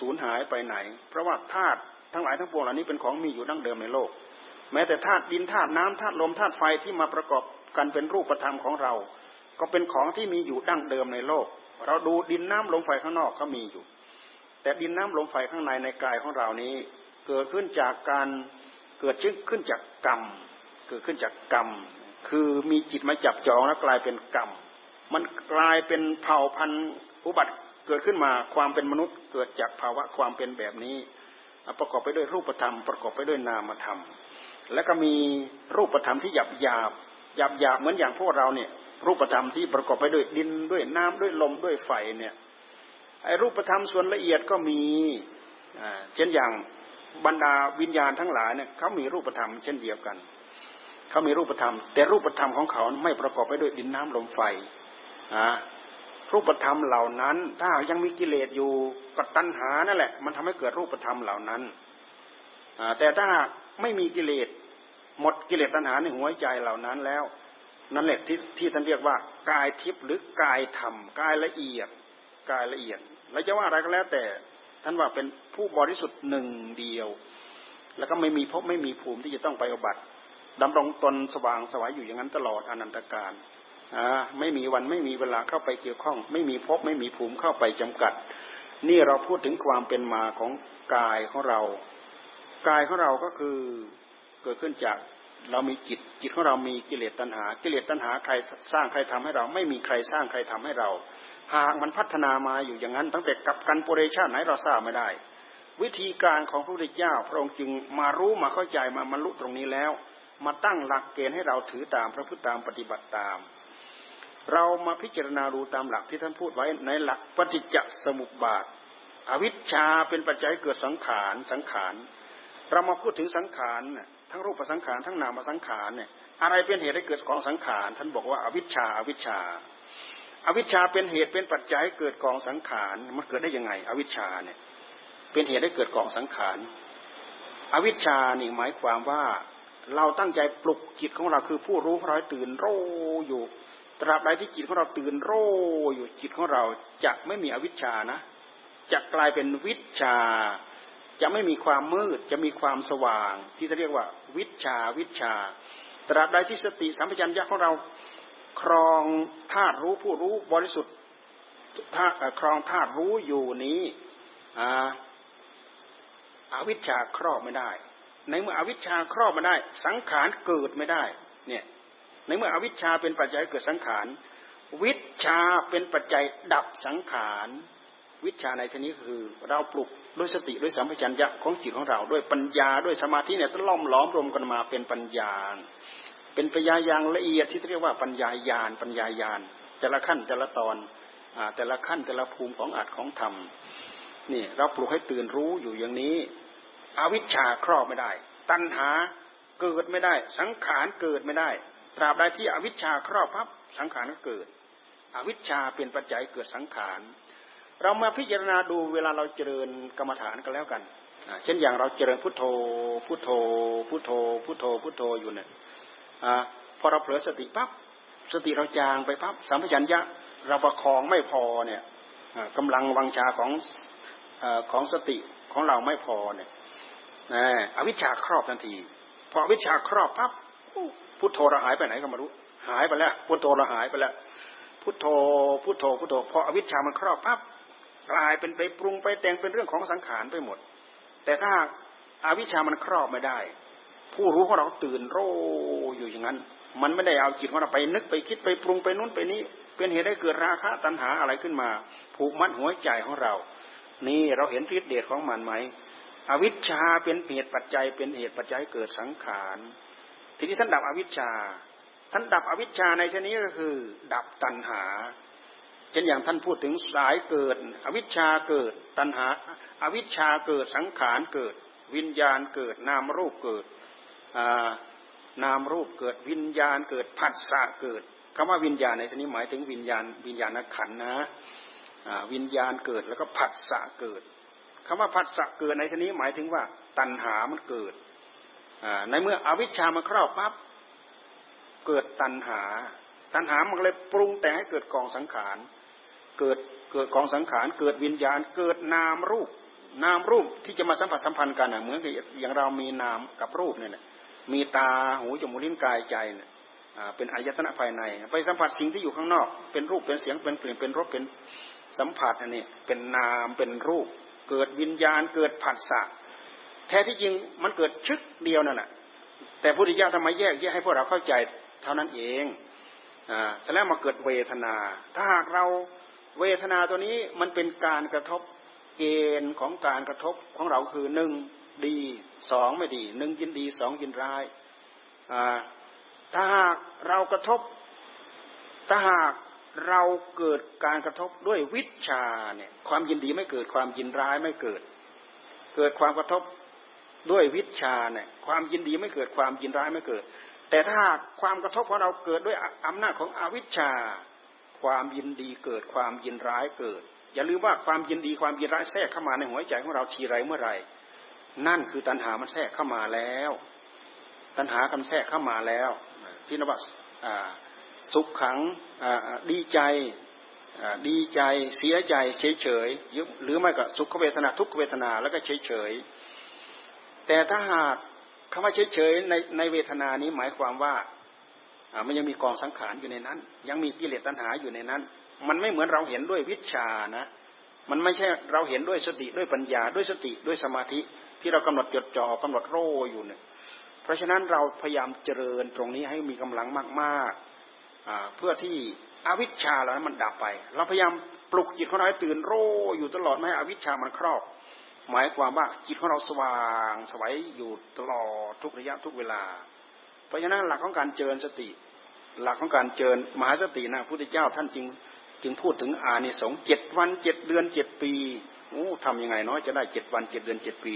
S2: สูญหายไปไหน เพราะว่าธาตุทั้งหลายทั้งปวงเหล่านี้เป็นของมีอยู่ดั้งเดิมในโลก แม้แต่ธาตุดินธาตุน้ำธาตุลมธาตุไฟที่มาประกอบกันเป็นรูปธรรมของเรา ก็เป็นของที่มีอยู่ดั้งเดิมในโลก เราดูดินน้ำลมไฟข้างนอกเขามีอยู่ แต่ดินน้ำลมไฟข้างในในกายของเรานี้ เกิดขึ้นจากการเกิดขึ้นจากกรรม เกิดขึ้นจากกรรม คือมีจิตมาจับจองแล้วกลายเป็นกรรม มันกลายเป็นเผ่าพันธุ์อุบัติเกิดขึ้นมาความเป็นมนุษย์เกิดจากภาวะความเป็นแบบนี้ ประกอบไปด้วยรูปธรรม ประกอบไปด้วยนามธรรม แล้วก็มีรูปธรรมที่หยาบหยาบหยาบหยาบเหมือนอย่างพวกเราเนี่ย รูปธรรมที่ประกอบไปด้วยดินด้วยน้ำด้วยลมด้วยไฟเนี่ยไอ้รูปธรรมส่วนละเอียดก็มีเช่นอย่างบรรดาวิญญาณทั้งหลายเนี่ยเขามีรูปธรรมเช่นเดียวกันเขามีรูปธรรม แต่รูปธรรมของเขาไม่ประกอบไปด้วยดินน้ำลมไฟรูปธรรมเหล่านั้น ถ้ายังมีกิเลสอยู่กับตัณหานั่นแหละ มันทำให้เกิดรูปธรรมเหล่านั้นแต่ถ้าไม่มีกิเลสหมดกิเลสตัณหาในหัวใจเหล่านั้นแล้ว นั่นแหละที่ที่ท่านเรียกว่ากายทิพย์หรือกายธรรมกายละเอียดกายละเอียดแล้วจะว่าอะไรก็แล้วแต่ท่านว่าเป็นผู้บริสุทธิ์หนึ่งเดียว แล้วก็ไม่มีพบไม่มีภูมิที่จะต้องไปอบัติดำรงตนสว่างสวายอยู่อย่างนั้นตลอดอนันตการไม่มีวันไม่มีเวลาเข้าไปเกี่ยวข้อง ไม่มีพบไม่มีภูมิเข้าไปจำกัด นี่เราพูดถึงความเป็นมาของกายของเรา กายของเราก็คือเกิดขึ้นจาก เรามีจิต จิตของเรามีกิเลสตัณหา กิเลสตัณหาใครสร้างใครทำให้เรา ไม่มีใครสร้างใครทำให้เรา หากมันพัฒนามาอยู่อย่างนั้น ตั้งแต่กับกันปุเรชาติไหนเราทราบไม่ได้ วิธีการของพระพุทธเจ้าพระองค์จึงมารู้มาเข้าใจมาบรรลุตรงนี้แล้ว มาตั้งหลักเกณฑ์ให้เราถือตามพระพุทธตามปฏิบัติตาม เรามาพิจารณาดูตามหลักที่ท่านพูดไว้ในหลักปฏิจจสมุปบาท อวิชชาเป็นปัจจัยเกิดสังขารสังขารเรามาพูดถึงสังขาร ทั้งรูปสังขารทั้งนามสังขารเนี่ยอะไรเป็นเหตุให้เกิดของสังขารท่านบอกว่าอวิชชาอวิชชา อวิชชาเป็นเหตุเป็นปัจจัยให้เกิดกองสังขารมันเกิดได้ยังไง อวิชชาเนี่ยเป็นเหตุให้เกิดกองสังขารอวิชชานี่หมายความว่าเราตั้งใจปลุกจิตของเราคือผู้รู้เราตื่นโรอยู่ตราบใดที่จิตของเราตื่นโรอยู่จิตของเราจะไม่มีอวิชชานะจะกลายเป็นวิชา จะไม่มีความมืดจะมีความสว่าง ที่จะเรียกว่า วิชาวิชา ตราบใดที่สติสัมปชัญญะของเราครองธาตุรู้ผู้รู้บริสุทธิ์ครองธาตุรู้อยู่นี้อาวิชชาครอบไม่ได้ ในเมื่ออวิชชาครอบไม่ได้ สังขารเกิดไม่ได้เนี่ยในเมื่ออวิชชาเป็นปัจจัยเกิดสังขารวิชาเป็นปัจจัยดับสังขาร วิชาในชนิดคือ เราปลุก ด้วยสติด้วยสัมผัสัญญะของจิตของเรา ด้วยปัญญาด้วยสมาธิเนี่ยต้องล้อมล้อมรวมกันมาเป็นปัญญา เป็นปัญญาอย่างละเอียดที่เรียกว่าปัญญายานปัญญายานแต่ละขั้นแต่ละตอนแต่ละขั้นแต่ละภูมิของอัดของธรรมนี่เราปลุกให้ตื่นรู้อยู่อย่างนี้ อวิชชาครอบไม่ได้ ตัณหาเกิดไม่ได้ สังขารเกิดไม่ได้ ตราบใดที่อวิชชาครอบพับสังขารก็เกิด อวิชชาเป็นปัจจัยเกิดสังขาร เรามาพิจารณาดูเวลาเราเจริญกรรมฐานกันแล้วกันเช่นอย่างเราเจริญพุทโธ พุทโธ พุทโธ พุทโธ พุทโธอยู่เนี่ยอพอเราเผลอสติปั๊บสติเราจางไปปั๊บสัมผัสัญญะเราประคองไม่พอเนี่ยกำลังวังชาของของสติของเราไม่พอเนี่ยอวิชชาครอบทันที พออวิชชาครอบปั๊บพุทโธเราหายไปไหนก็ไม่รู้ หายไปแล้วพุทโธเราหายไปแล้วพุทโธพุทโธพุทโธพออวิชชามันครอบปั๊บ ลายเป็นไปปรุงไปแต่งเป็นเรื่องของสังขารไปหมด แต่ถ้าอาวิชชามันครอบไม่ได้ ผู้รู้ของเราตื่นโรอยู่อย่างนั้น มันไม่ได้เอาจิตของเราไปนึกไปคิดไปปรุงไปนู้นไปนี้ เป็นเหตุให้เกิดราคะตัณหาอะไรขึ้นมา ผูกมัดหัวใจของเรา นี่เราเห็นฤทธิเดชของมันไหมอวิชชาเป็นเหตุปัจจัยเป็นเหตุปัจจัยเกิดสังขาร ทีนี้ท่านดับอวิชชาท่านดับอวิชชาในชนี้ก็คือ ดับตัณหา เช่นอย่างท่านพูดถึงสายเกิด อวิชชาเกิด ตัณหาอวิชชาเกิดสังขารเกิด วิญญาณเกิด นามรูปเกิดนามรูปเกิดวิญญาณเกิดผัสสะเกิดคำว่าวิญญาณในที่นี้หมายถึงวิญญาณวิญญาณขันนะวิญญาณเกิดแล้วก็ผัสสะเกิดคำว่าผัสสะเกิดในที่นี้หมายถึงว่าตัณหามันเกิดในเมื่ออวิชชามันครอบปั๊บเกิดตัณหา ตัณหามันเลยปรุงแต่งให้เกิดกองสังขาร เกิดเกิดกองสังขารเกิดวิญญาณ เกิดนามรูป นามรูปที่จะมาสัมผัสสัมพันธ์กันเหมือนกับอย่างเรามีนามกับรูปเนี่ยมีตาหูจมูกลิ้นกายใจเนี่ยเป็นอายตนะภายใน ไปสัมผัสสิ่งที่อยู่ข้างนอก เป็นรูปเป็นเสียงเป็นกลิ่นเป็นรสเป็นสัมผัสอันนี้เป็นนามเป็นรูป เกิดวิญญาณเกิดผัสสะแท้ที่จริงมันเกิดชึกเดียวนั่นแหละแต่พุทธิยถาทำไมแยกแยกให้พวกเราเข้าใจเท่านั้นเองอ่าฉะนั้นมาเกิดเวทนา ถ้าหากเรา เวทนาตัวนี้มันเป็นการกระทบเกณฑ์ของการกระทบของเราคือหนึ่งดีสองไม่ดีหนึ่งยินดีสองยินร้ายถ้าหากเรากระทบ ถ้าหากเราเกิดการกระทบด้วยวิชาเนี่ยความยินดีไม่เกิดความยินร้ายไม่เกิด เกิดความกระทบด้วยวิชาเนี่ยความยินดีไม่เกิดความยินร้ายไม่เกิด แต่ถ้าความกระทบของเราเกิดด้วยอำนาจของอวิชชา ความยินดีเกิดความยินร้ายเกิด อย่าลืมว่าความยินดีความยินร้ายแทรกเข้ามาในหัวใจของเราทีไรเมื่อไรนั่นคือตัณหามันแทรกเข้ามาแล้ว ตัณหากำแทรกเข้ามาแล้ว ที่นวัตสุขขังดีใจดีใจเสียใจเฉยเฉยหรือไม่ก็สุขเวทนาทุกขเวทนาแล้วก็เฉยเฉยแต่ถ้าหากคำว่าเฉยเฉยในในเวทนานี้หมายความว่า มันยังมีกองสังขารอยู่ในนั้น ยังมีกิเลสตัณหาอยู่ในนั้น มันไม่เหมือนเราเห็นด้วยวิชานะ มันไม่ใช่เราเห็นด้วยสติด้วยปัญญาด้วยสติด้วยสมาธิที่เรากำหนดจดจ่อกำหนดโรอยู่เนี่ย เพราะฉะนั้นเราพยายามเจริญตรงนี้ให้มีกำลังมากๆเพื่อที่อวิชชาเรานั้นมันดับไป เราพยายามปลุกจิตของเราให้ตื่นโรอยู่ตลอดไม่ให้อวิชชามันครอบ หมายความว่าจิตของเราสว่างสวัยอยู่ตลอดทุกระยะทุกเวลา เพราะฉะนั้นหลักของการเจริญสติ หลักของการเจริญมหาสตินะพระพุทธเจ้าท่านจึงจึงพูดถึงอานิสงส์เจ็ดวันเจ็ดเดือนเจ็ดปีโอ้ทำยังไงเน้อยจะได้เจ็ดวันเจ็ดเดือนเจ็ดปี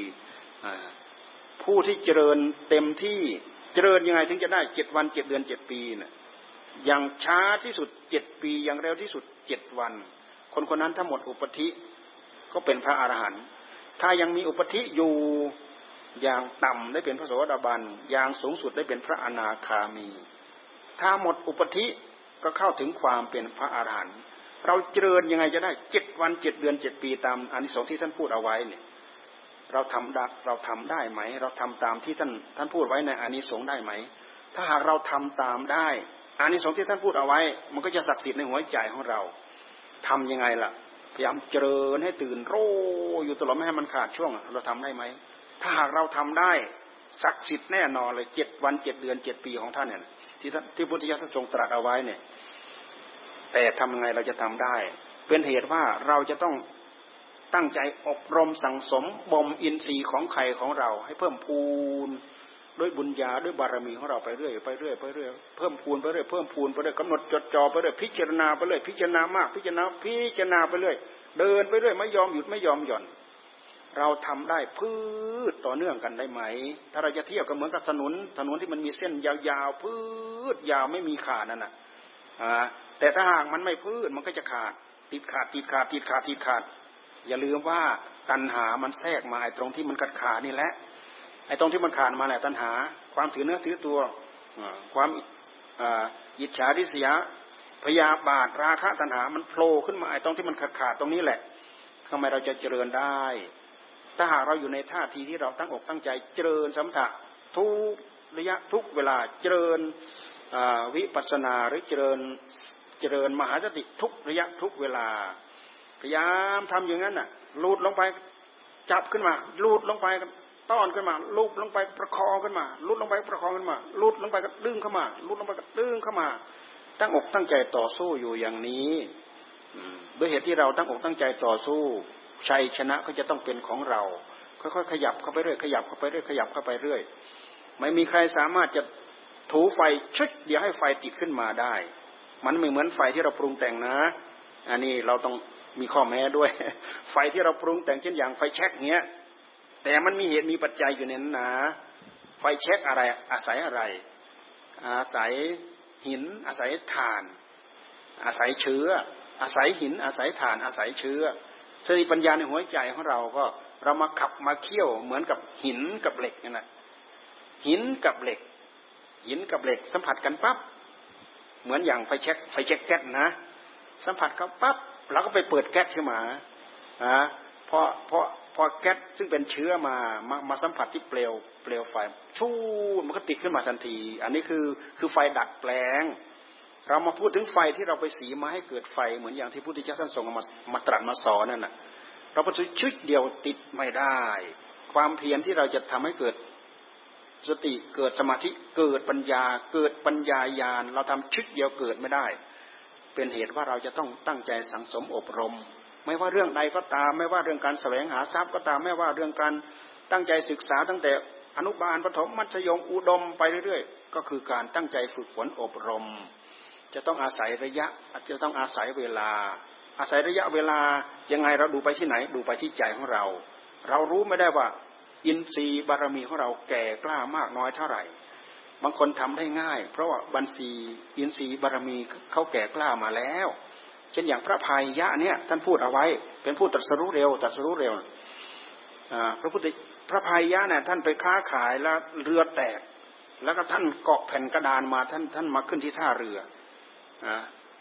S2: ผู้ที่เจริญเต็มที่เจริญยังไงถึงจะได้เจ็ดวันเจ็ดเดือนเจ็ดปีนะ่ะอย่างช้าที่สุดเจ็ดปีอย่างเร็วที่สุดเจ็ดวัน คนคนนั้นถ้าหมดอุปธิก็เป็นพระอรหันต์ถ้ายังมีอุปธิอยู่ อย่างต่ำได้เป็นพระโสดาบัน อย่างสูงสุดได้เป็นพระอนาคามี ถ้าหมดอุปธิก็เข้าถึงความเป็นพระอรหันต์ เราเจริญยังไงจะได้เจ็ดวันเจ็ดเดือนเจ็ดปีตามอานิสงส์ที่ท่านพูดเอาไว้เนี่ย เราทำได้เราทำได้ไหม เราทำตามที่ท่านท่านพูดไว้ในอานิสงส์ได้ไหม ถ้าหากเราทำตามได้อานิสงส์ที่ท่านพูดเอาไว้ มันก็จะศักดิ์สิทธิ์ในหัวใจของเรา ทํำยังไงล่ะ พยายามเจริญให้ตื่นโรอยู่ตลอดไม่ให้มันขาดช่วง เราทำได้ไหม ถ้าหากเราทำได้ศักดิ์สิทธิ์แน่นอนเลยเจ็ดวันเจ็ดเดือนเจ็ดปีของท่านเนี่ยที่ที่พุทธิยถาทรงตรัสเอาไว้เนี่ย แต่ทำยังไงเราจะทำได้ เป็นเหตุว่าเราจะต้องตั้งใจอบรมสั่งสมบ่มอินทรีย์ของไข่ของเรา ให้เพิ่มพูนด้วยบุญญาด้วยบารมีของเราไปเรื่อยไปเรื่อยไปเรื่อยเพิ่มพูนไปเรื่อยเพิ่มพูนไปเรื่อยกำหนดจดจ่อไปเรื่อยพิจารณาไปเรื่อยพิจารณามากพิจารณาพิจารณาไปเรื่อยเดินไปเรื่อยไม่ยอมหยุดไม่ยอมหย่อน เราทำได้พืชต่อเนื่องกันได้ไหม ถ้าเราจะเทียบกับเหมือนกับถนน ถนนที่มันมีเส้นยาวๆพืชยาวไม่มีขาดนั่นน่ะแต่ถ้าหากมันไม่พืชมันก็จะขาด ติดขาดติดขาดติดขาดติดขาด อย่าลืมว่าตัณหามันแทรกมาตรงที่มันกัดขาดนี่แหละไอ้ตรงที่มันขาดมาแหละตัณหา ความถือเนื้อถือตัวความอิจฉาริษยาพยาบาทราคะตัณหามันโผล่ขึ้นมาไอ้ตรงที่มันขาดขาดตรงนี้แหละทำไมเราจะเจริญได้ ถ้าหากเราอยู่ในท่าทีที่เราตั้งอกตั้งใจเจริญสมถะทุกระยะทุกเวลาเจริญวิปัสนาหรือเจริญเจริญมหาสติทุกระยะทุกเวลา พยายามทำอย่างนั้นน่ะลูดลงไปจับขึ้นมาลูดลงไปต้อนขึ้นมาลุกลงไปประคองขึ้นมาลุดลงไปประคองขึ้นมาลุดลงไปก็ดึงเข้ามาลุดลงไปก็ดึงเข้ามา ตั้งอกตั้งใจต่อสู้อยู่อย่างนี้ด้วยเหตุที่เราตั้งอกตั้งใจต่อสู้ ชัยชนะก็จะต้องเป็นของเราค่อยๆขยับเข้าไปเรื่อยขยับเข้าไปเรื่อยขยับเข้าไปเรื่อย ไม่มีใครสามารถจะถูไฟชุดเดียวให้ไฟติดขึ้นมาได้ มันไม่เหมือนไฟที่เราปรุงแต่งนะ อันนี้เราต้องมีข้อแม้ด้วย ไฟที่เราปรุงแต่งเช่นอย่างไฟแช็กเนี้ย แต่มันมีเหตุมีปัจจัยอยู่ในนั้นนะ ไฟเช็คอะไรอาศัยอะไร อาศัยหิน อาศัยถ่าน อาศัยเชื้อ อาศัยหิน อาศัยถ่าน อาศัยเชื้อ สติปัญญาในหัวใจของเราก็เรามาขับมาเคี่ยวเหมือนกับหินกับเหล็กนั่นแหะหินกับเหล็ก หินกับเหล็ก สัมผัสกันปั๊บเหมือนอย่างไฟเช็คไฟเช็คแก๊สนะ สัมผัสเขาปั๊บเราก็ไปเปิดแก๊สขึ้นมาอ่าพอพอพอแก๊สซึ่งเป็นเชื้อมามามาสัมผัสที่เปลวเปลวไฟชูมันก็ติดขึ้นมาทันที อันนี้คือคือไฟดัดแปลง เรามาพูดถึงไฟที่เราไปสีมาให้เกิดไฟ เหมือนอย่างที่พุทธเจ้าท่านทรงมามาตรัสมาสอนนั่นน่ะเราไปชุดเดียวติดไม่ได้ ความเพียรที่เราจะทำให้เกิดสติเกิดสมาธิเกิดปัญญา เกิดปัญญายาณเราทำชุดเดียวเกิดไม่ได้ เป็นเหตุว่าเราจะต้องตั้งใจสังสมอบรม ไม่ว่าเรื่องใดก็ตาม ไม่ว่าเรื่องการแสวงหาทรัพย์ก็ตามไม่ว่าเรื่องการตั้งใจศึกษาตั้งแต่อนุบาลปฐมมัธยมอุดมไปเรื่อยๆ ก็คือการตั้งใจฝึกฝนอบรม จะต้องอาศัยระยะอาจจะต้องอาศัยเวลา อาศัยระยะเวลายังไงเราดูไปที่ไหน ดูไปที่ใจของเรา เรารู้ไม่ได้ว่า อินทรีย์บารมีของเราแก่กล้ามากน้อยเท่าไหร่ บางคนทำได้ง่าย เพราะว่าบัญชีอินทรีย์บารมีเขาแก่กล้ามาแล้ว เช่นอย่างพระพายยะเนี่ยท่านพูดเอาไว้ เป็นผู้ตรัสรู้เร็วตรัสรู้เร็วพระพุทธพระพายยะเนี่ยท่านไปค้าขายแล้วเรือแตกแล้วก็ท่านเกาะแผ่นกระดานมาท่านท่านมาขึ้นที่ท่าเรือ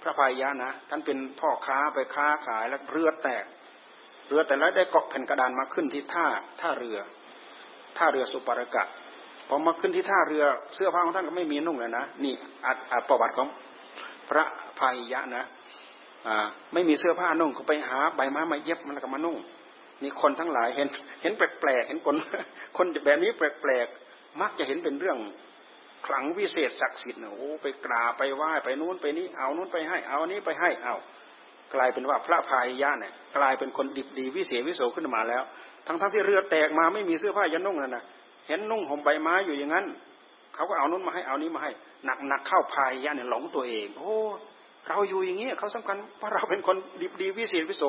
S2: พระพายยะนะท่านเป็นพ่อค้าไปค้าขายแล้วเรือแตก เรือแต่แล้วได้เกาะแผ่นกระดานมาขึ้นที่ท่าท่าเรือ ท่าเรือสุปารกะพอมาขึ้นที่ท่าเรือเสื้อผ้าของท่านก็ไม่มีนุ่งเลยนะนี่อัประวัติของพระพายยะนะไม่มีเสื้อผ้านุ่งก็ไปหาใบไม้มาเย็บมันก็มานุ่งนี่คนทั้งหลายเห็นเห็นแปลกๆเห็นคนคนแบบนี้แปลกๆมักจะเห็นเป็นเรื่อง ขลังวิเศษศักดิ์สิทธิ์โอ้ไปกราบไปไหว้ไปนู้นไปนี้เอานู้นไปให้เอานี้ไปให้เอากลายเป็นว่าพระพายยะเนี่ยกลายเป็นคนดิบดีวิเศษวิโสขึ้นมาแล้ว ทั้งทั้งที่เรือแตกมาไม่มีเสื้อผ้ายันนุ่งนั่นนะเห็นนุ่งห่มใบไม้อยู่อย่างนั้นเขาก็เอานู้นมาให้เอานี้มาให้หนักหนักเข้าพายยะเนี่ยหลงตัวเอง โอ้เราอยู่อย่างนี้เขาสำคัญเพราะเราเป็นคนดีดีวิเศษวิโส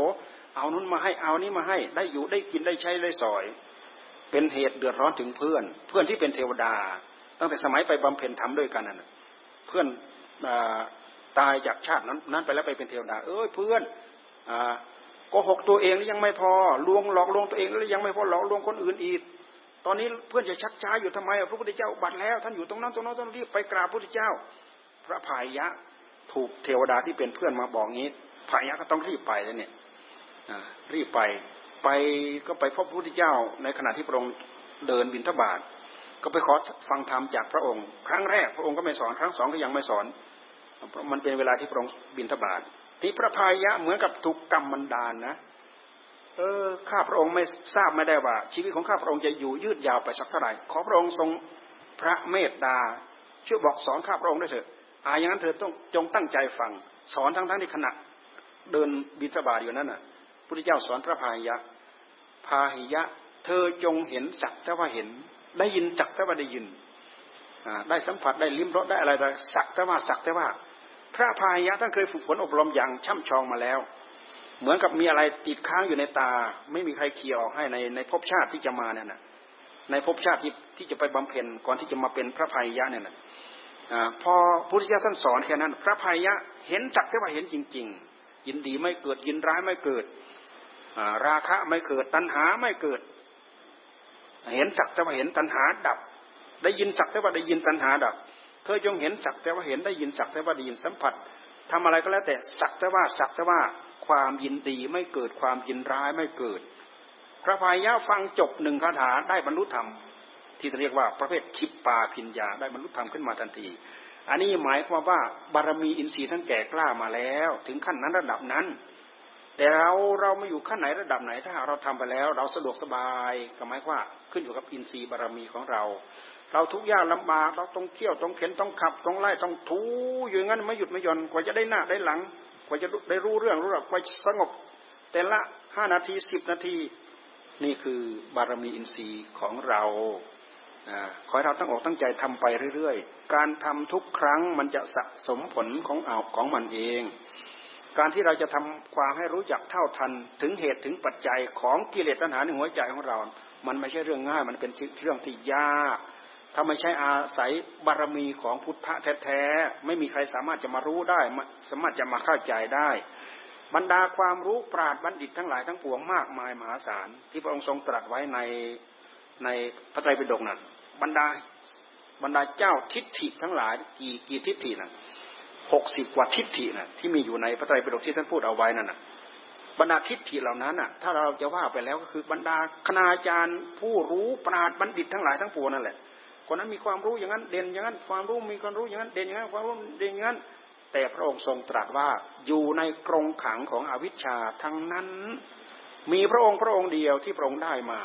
S2: เอานู้นมาให้เอานี้มาให้ ได้อยู่ได้กินได้ใช้ได้สอย เป็นเหตุเดือดร้อนถึงเพื่อน เพื่อนที่เป็นเทวดา ตั้งแต่สมัยไปบำเพ็ญธรรมด้วยกันน่ะเพื่อนตายจากชาตินั้นนั้นไปแล้วไปเป็นเทวดา เอ้ยเพื่อนโกหกตัวเองแล้วยังไม่พอลวงหลอกลวงตัวเองแล้วยังไม่พอหลอกลวงคนอื่นอีก ตอนนี้เพื่อนจะชักช้าอยู่ทำไมพระพุทธเจ้าบัตรแล้วท่านอยู่ตรงนั้นตรงนั้นต้องรีบไปกราบพระพุทธเจ้า พระพายะถูกเทวดาที่เป็นเพื่อนมาบอกงี้พายะก็ต้องรีบไปแล้วเนี่ยรีบไปไปก็ไปพบพระพุทธเจ้า ในขณะที่พระองค์เดินบินทบาท ก็ไปขอฟังธรรมจากพระองค์ ครั้งแรกพระองค์ก็ไม่สอนครั้งสองก็ยังไม่สอนมันเป็นเวลาที่พระองค์บินทบาทที่พระพายะเหมือนกับถูกกรรมบันดาลนะเออข้าพระองค์ไม่ทราบไม่ได้ว่า ชีวิตของข้าพระองค์จะอยู่ยืดยาวไปสักเท่าไหร่ขอพระองค์ทรงพระเมตตาช่วยบอกสอนข้าพระองค์ด้วยเถอะอาอย่างนั้นเธอต้องจงตั้งใจฟังสอนทั้งทั้งที่ขณะเดินบิณฑบาตอยู่นั้นน่ะพุทธเจ้าสอนพระพายะพาหิยะ เธอจงเห็นจักแต่ว่าเห็น ได้ยินจักแต่ว่าได้ยินได้สัมผัสได้ลิ้มรสได้อะไรได้สักแต่ว่าสักแต่ว่า พระพายะท่านเคยฝึกฝนอบรมอย่างช่ำชองมาแล้ว เหมือนกับมีอะไรติดค้างอยู่ในตา ไม่มีใครเคลียออกให้ในในภพชาติที่จะมาเนี่ยนะในภพชาติที่ที่จะไปบำเพ็ญก่อนที่จะมาเป็นพระพายะเนี่ยนะพอพุทธเจ้าท่านสอนแค่นั้น พระพายะเห็นจักแต่ว่าเห็นจริง ๆ ยินดีไม่เกิดยินร้ายไม่เกิดราคะไม่เกิดตัณหาไม่เกิด เห็นสักแต่ว่าเห็นตัณหาดับ ได้ยินสักแต่ว่าได้ยินตัณหาดับ เธอจงเห็นสักแต่ว่าเห็นได้ยินสักแต่ว่าได้ยินสัมผัสทำอะไรก็แล้วแต่สักแต่ว่าสักแต่ว่าความยินดีไม่เกิดความยินร้ายไม่เกิด พระพายะฟังจบหนึ่งคาถาได้บรรลุธรรม ที่เรียกว่าประเภทคิปปาพิญญาได้บรรลุธรรมขึ้นมาทันที อันนี้หมายความว่าบารมีอินทรีย์ทั้งแก่กล้ามาแล้ว ถึงขั้นนั้นระดับนั้น แต่เราเรามาอยู่ขั้นไหนระดับไหน ถ้าเราทำไปแล้ว เราสะดวกสบายก็หมายว่าขึ้นอยู่กับอินทรีย์บารมีของเรา เราทุกยากลำบากเราต้องเที่ยวต้องเข็นต้องขับต้องไล่ต้องทูอยู่งั้นไม่หยุดไม่หย่อนกว่าจะได้หน้าได้หลัง กว่าจะได้รู้เรื่องรู้ราวกว่าสงบ แต่ละห้านาทีสิบนาที นี่คือบารมีอินทรีย์ของเราขอให้เราตั้งอกตั้งใจทำไปเรื่อยๆ การทำทุกครั้งมันจะสะสมผลของเอาของมันเอง การที่เราจะทำความให้รู้จักเท่าทัน ถึงเหตุถึงปัจจัยของกิเลสตัณหาในหัวใจของเรา มันไม่ใช่เรื่องง่าย มันเป็นเรื่องที่ยากถ้าไม่ใช่อาศัยบารมีของพุทธะแท้ๆ ไม่มีใครสามารถจะมารู้ได้ สามารถจะมาเข้าใจได้ บรรดาความรู้ปราดบัณฑิตทั้งหลายทั้งปวงมากมายมหาศาล ที่พระองค์ทรงตรัสไว้ในในพระไตรปิฎกนั้นบรรดาบรรดาเจ้าทิฏฐิทั้งหลายกี่กี่ทิฏฐินั้น หกสิบกว่าทิฏฐินะที่มีอยู่ในพระไตรปิฎกที่ท่านพูดเอาไว้นั่นนะบรรดาทิฏฐิเหล่านั้นน่ะ ถ้าเราจะว่าไปแล้วก็คือบรรดาคณาจารย์ ผู้รู้ปราดบัณฑิตทั้งหลายทั้งปวงนั่นแหละคนนั้นมีความรู้อย่างนั้นเด่นอย่างนั้น ความรู้มีความรู้อย่างนั้นเด่นอย่างนั้นความรู้เด่นอย่างนั้น แต่พระองค์ทรงตรัสว่าอยู่ในกรงขังของอวิชชาทั้งนั้น มีพระองค์พระองค์เดียวที่พระองค์ได้มา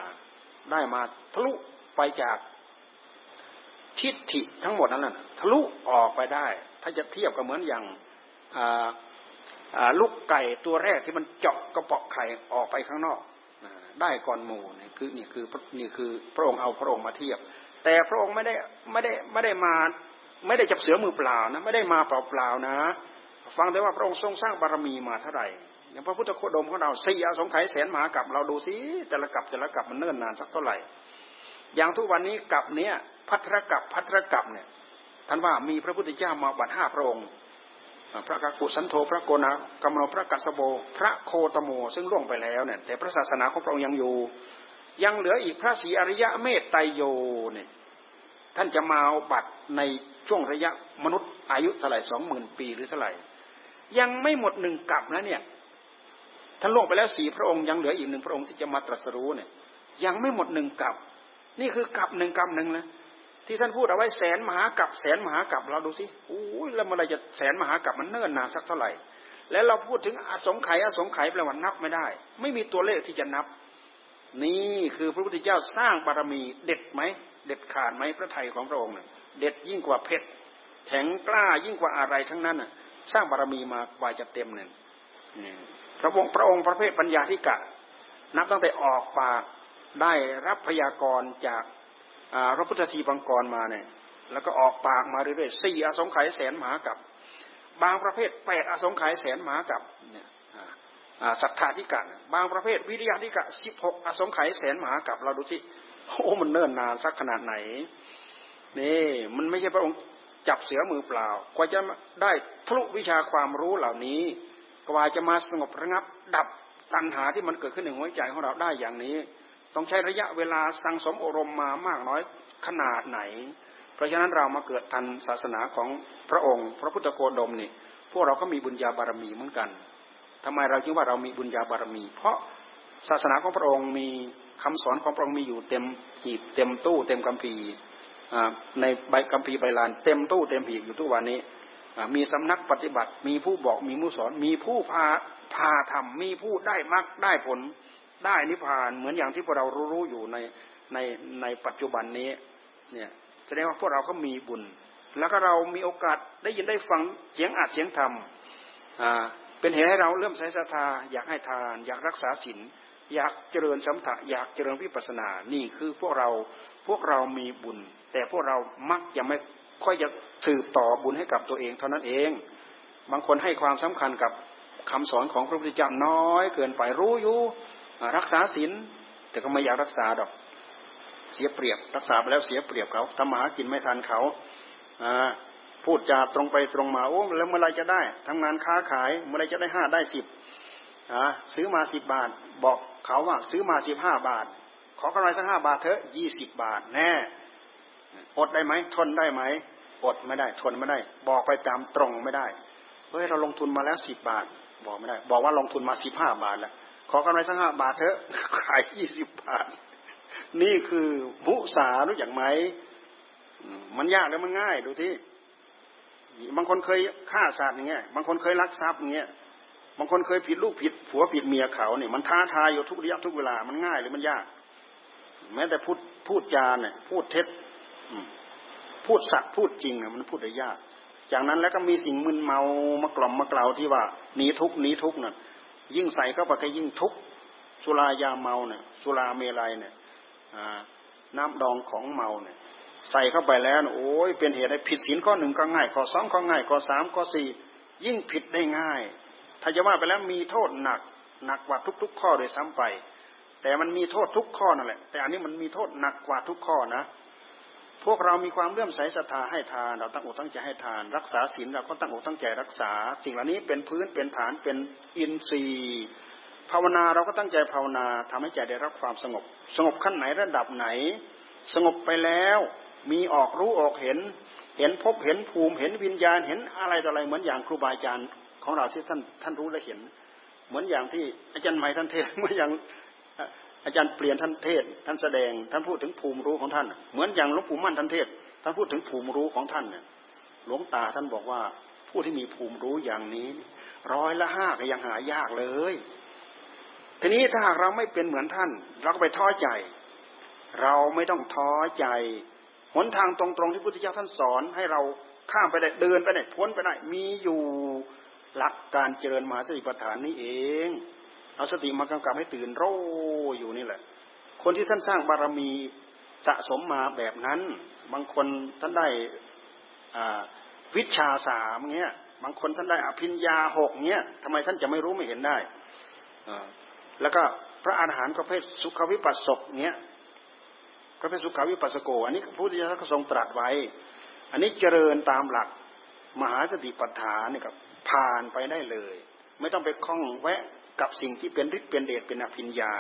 S2: ได้มาทะลุไปจากทิฏฐิทั้งหมดนั้นน่ะทะลุออกไปได้ ถ้าจะเทียบก็เหมือนอย่างลูกไก่ตัวแรกที่มันเจาะกระเปาะไข่ออกไปข้างนอกได้ก่อนหมูนี่คือนี่คือนี่คือพระองค์เอาพระองค์มาเทียบ แต่พระองค์ไม่ได้ไม่ได้ไม่ได้มาไม่ได้จับเสือมือเปล่านะไม่ได้มาเปล่าเปล่านะ ฟังแต่ว่าพระองค์ทรงสร้างบารมีมาเท่าไหร่อย่างพระพุทธโคดมของเราสี่อสงไขยแสนมหากับเราดูสิแต่ละกับแต่ละกับมันเนิ่นนานสักเท่าไหร่ อย่างทุกวันนี้กับเนี้ยพัทรกับพัทรกับเนี่ย ท่านว่ามีพระพุทธเจ้ามาบัดห้าพระองค์พระกักุสันโธพระโกนะกำมโนพระกัสโบ พระโคตโม ซึ่งล่วงไปแล้วเนี่ยแต่พระศาสนาของพระองค์ยังอยู่ ยังเหลืออีกพระศรีอริยะเมตไตโยเนี่ยท่านจะมาบัตรในช่วงระยะมนุษย์อายุเท่าไหร่สองหมื่นปีหรือเท่าไหร่ยังไม่หมดหนึ่งกับนะเนี่ยท่านล่วงไปแล้วสี่พระองค์ยังเหลืออีกหนึ่งพระองค์ที่จะมาตรัสรู้เนี่ยยังไม่หมดหนึ่งกับ นี่คือกับหนึ่งกับหนึ่งนะ ที่ท่านพูดเอาไว้แสนมหากับแสนมหากับเราดูสิโอ้ยแล้วเมื่อไรจะแสนมหากับมันเนิ่นนานสักเท่าไหร่ แล้วเราพูดถึงอสงไขยอสงไขยแปลว่านับไม่ได้ ไม่มีตัวเลขที่จะนับ นี่คือพระพุทธเจ้าสร้างบารมีเด็ดไหมเด็ดขาดไหมพระไทยของพระองค์เด็ดยิ่งกว่าเพชรแข็งกล้ายิ่งกว่าอะไรทั้งนั้นน่ะ สร้างบารมีมากว่าจะเต็มหนึ่งพระองค์พระองค์พระเพศปัญญาธิกะ นับตั้งแต่ออกปากได้รับพยากรจาก พระพุทธทีบังกรมาเนี่ยแล้วก็ออกปากมาเรื่อยๆสี่อสงไขยแสนหมากับบางประเภทแปดอสงไขยแสนหมากับเนี่ยศรัทธาธิกะบางประเภทวิริยะธิกะสิบหกอสงไขยแสนหมากับเราดูที่โอ้มันเนิ่นนานสักขนาดไหนนี่มันไม่ใช่พระองค์จับเสือมือเปล่ากว่าจะได้ทะลุวิชาความรู้เหล่านี้กว่าจะมาสงบระงับดับตัณหาที่มันเกิดขึ้นในหัวใจของเราได้อย่างนี้ ต้องใช้ระยะเวลาสังสมอารมณ์มามากน้อยขนาดไหน เพราะฉะนั้นเรามาเกิดทันศาสนาของพระองค์ พระพุทธโคดมนี่พวกเราก็มีบุญญาบารมีเหมือนกันทำไมเราจึงว่าเรามีบุญญาบารมี เพราะศาสนาของพระองค์มีคำสอนของพระองค์มีอยู่เต็มหีบเต็มตู้ เต็มกัมพีในใบกัมพีใบลานเต็มตู้เต็มหีบอยู่ทุกวันนี้มีสำนักปฏิบัติ มีผู้บอกมีผู้สอน มีผู้พาพาทำมีผู้ได้มรรคได้ผล ได้นิพพานเหมือนอย่างที่พวกเรารู้อยู่ในในในปัจจุบันนี้เนี่ยแสดงว่าพวกเราก็มีบุญ แล้วก็เรามีโอกาสได้ยินได้ฟังเสียงอัดเสียงธรรมเป็นเหตุให้เราเริ่มใส่ศรัทธาอยากให้ทาน อยากรักษาศีลอยากเจริญสัมถะอยากเจริญวิปัสนา นี่คือพวกเราพวกเรามีบุญ แต่พวกเรามักจะไม่ค่อยจะสืบต่อบุญให้กับตัวเองเท่านั้นเอง บางคนให้ความสำคัญกับคำสอนของพระพุทธเจ้าน้อยเกินไปรู้อยู่ รักษาศีลแต่ก็ไม่อยากรักษาดอก เสียเปรียบ รักษาไปแล้วเสียเปรียบเขาทำมาหากินไม่ทันเขาพูดจาตรงไปตรงมาโอ้แล้วเมื่อไรจะได้ทำงานค้าขายเมื่อไรจะได้ห้าได้สิบซื้อมาสิบบาท บอกเขาว่า ซื้อมาสิบห้าบาท ขอกำไรสักห้าบาทเถอะยี่สิบบาทแน่อดได้ไหมทนได้ไหมอดไม่ได้ ทนไม่ได้ บอกไปตามตรงไม่ได้เฮ้ยเราลงทุนมาแล้วสิบบาท บอกไม่ได้ บอกว่าลงทุนมาสิบห้าบาทแล้ว ขอกำไรสักห้าบาทเถอะขายยี่สิบบาท นี่คือมุสารู้อย่างไหมมันยากหรือมันง่ายดูที่บางคนเคยฆ่าสัตว์อย่างเงี้ยบางคนเคยลักทรัพย์อย่างเงี้ยบางคนเคยผิดลูกผิดผัวผิดเมียเขาเนี่ยมันท้าทายอยู่ทุกระยะทุกเวลามันง่ายหรือมันยาก แม้แต่พูดพูดจาเนี่ยพูดเท็จพูดสัตว์พูดจริงเนี่ยมันพูดได้ยาก จากนั้นแล้วก็มีสิ่งมึนเมามากล่อมมากล่าวที่ว่าหนีทุกหนีทุกเนี่ย ยิ่งใส่เข้าไปก็ยิ่งทุกข์สุรายาเมาเนี่ยสุราเมลัยเนี่ยน้ำดองของเมาเนี่ยใส่เข้าไปแล้วโอ้ยเป็นเหตุให้ผิดศีลข้อหนึ่งก็ง่ายข้อสองก็ง่ายข้อสามข้อสี่ยิ่งผิดได้ง่าย ถ้าจะว่าไปแล้วมีโทษหนักหนักกว่าทุก ๆ ข้อโดยซ้ำไป แต่มันมีโทษทุกข้อนั่นแหละ แต่อันนี้มันมีโทษหนักกว่าทุกข้อนะ พวกเรามีความเลื่อมใสศรัทธาให้ทาน เราตั้งอกตั้งใจให้ทาน รักษาศีลเราก็ตั้งอกตั้งใจรักษา สิ่งเหล่านี้เป็นพื้นเป็นฐานเป็นอินทรีย์ภาวนาเราก็ตั้งใจภาวนาทำให้ใจได้รับความสงบ สงบขั้นไหนระดับไหน สงบไปแล้วมีออกรู้ออกเห็น เห็นพบเห็นภูมิเห็นวิญญาณเห็นอะไรต่ออะไรเหมือนอย่างครูบาอาจารย์ของเราที่ท่านท่านรู้และเห็น เหมือนอย่างที่อาจารย์ใหม่ท่านเทศเหมือนอย่าง อาจารย์เปลี่ยนท่านเทศท่านแสดงท่านพูดถึงภูมิรู้ของท่าน เหมือนอย่างหลวงปู่มั่นท่านเทศท่านพูดถึงภูมิรู้ของท่านเนี่ยหลวงตาท่านบอกว่าผู้ที่มีภูมิรู้อย่างนี้ ร้อยละห้าก็ยังหายากเลย ทีนี้ถ้าหากเราไม่เป็นเหมือนท่าน เราก็ไปท้อใจ เราไม่ต้องท้อใจหนทางตรงๆที่พุทธเจ้าท่านสอนให้เราข้ามไปได้เดินไปได้พ้นไปได้มีอยู่หลักการเจริญมหาสติปัฏฐานนี้เอง เอาสติมากำกับให้ตื่นรู้อยู่นี่แหละ คนที่ท่านสร้างบารมีสะสมมาแบบนั้น บางคนท่านได้วิชาสามเงี้ย บางคนท่านได้อภิญญาหกเงี้ยทำไมท่านจะไม่รู้ไม่เห็นได้ แล้วก็พระอาหารประเภทสุขวิปัสสกเงี้ยพระเภทสุขวิปัสสโก อันนี้พระพุทธเจ้าก็ทรงตรัสไว้ อันนี้เจริญตามหลักมหาสติปัฏฐานนี่ครับผ่านไปได้เลย ไม่ต้องไปคล้องแวะ กับสิ่งที่เป็นฤทธิ์เป็นเดชเป็นอภิญญา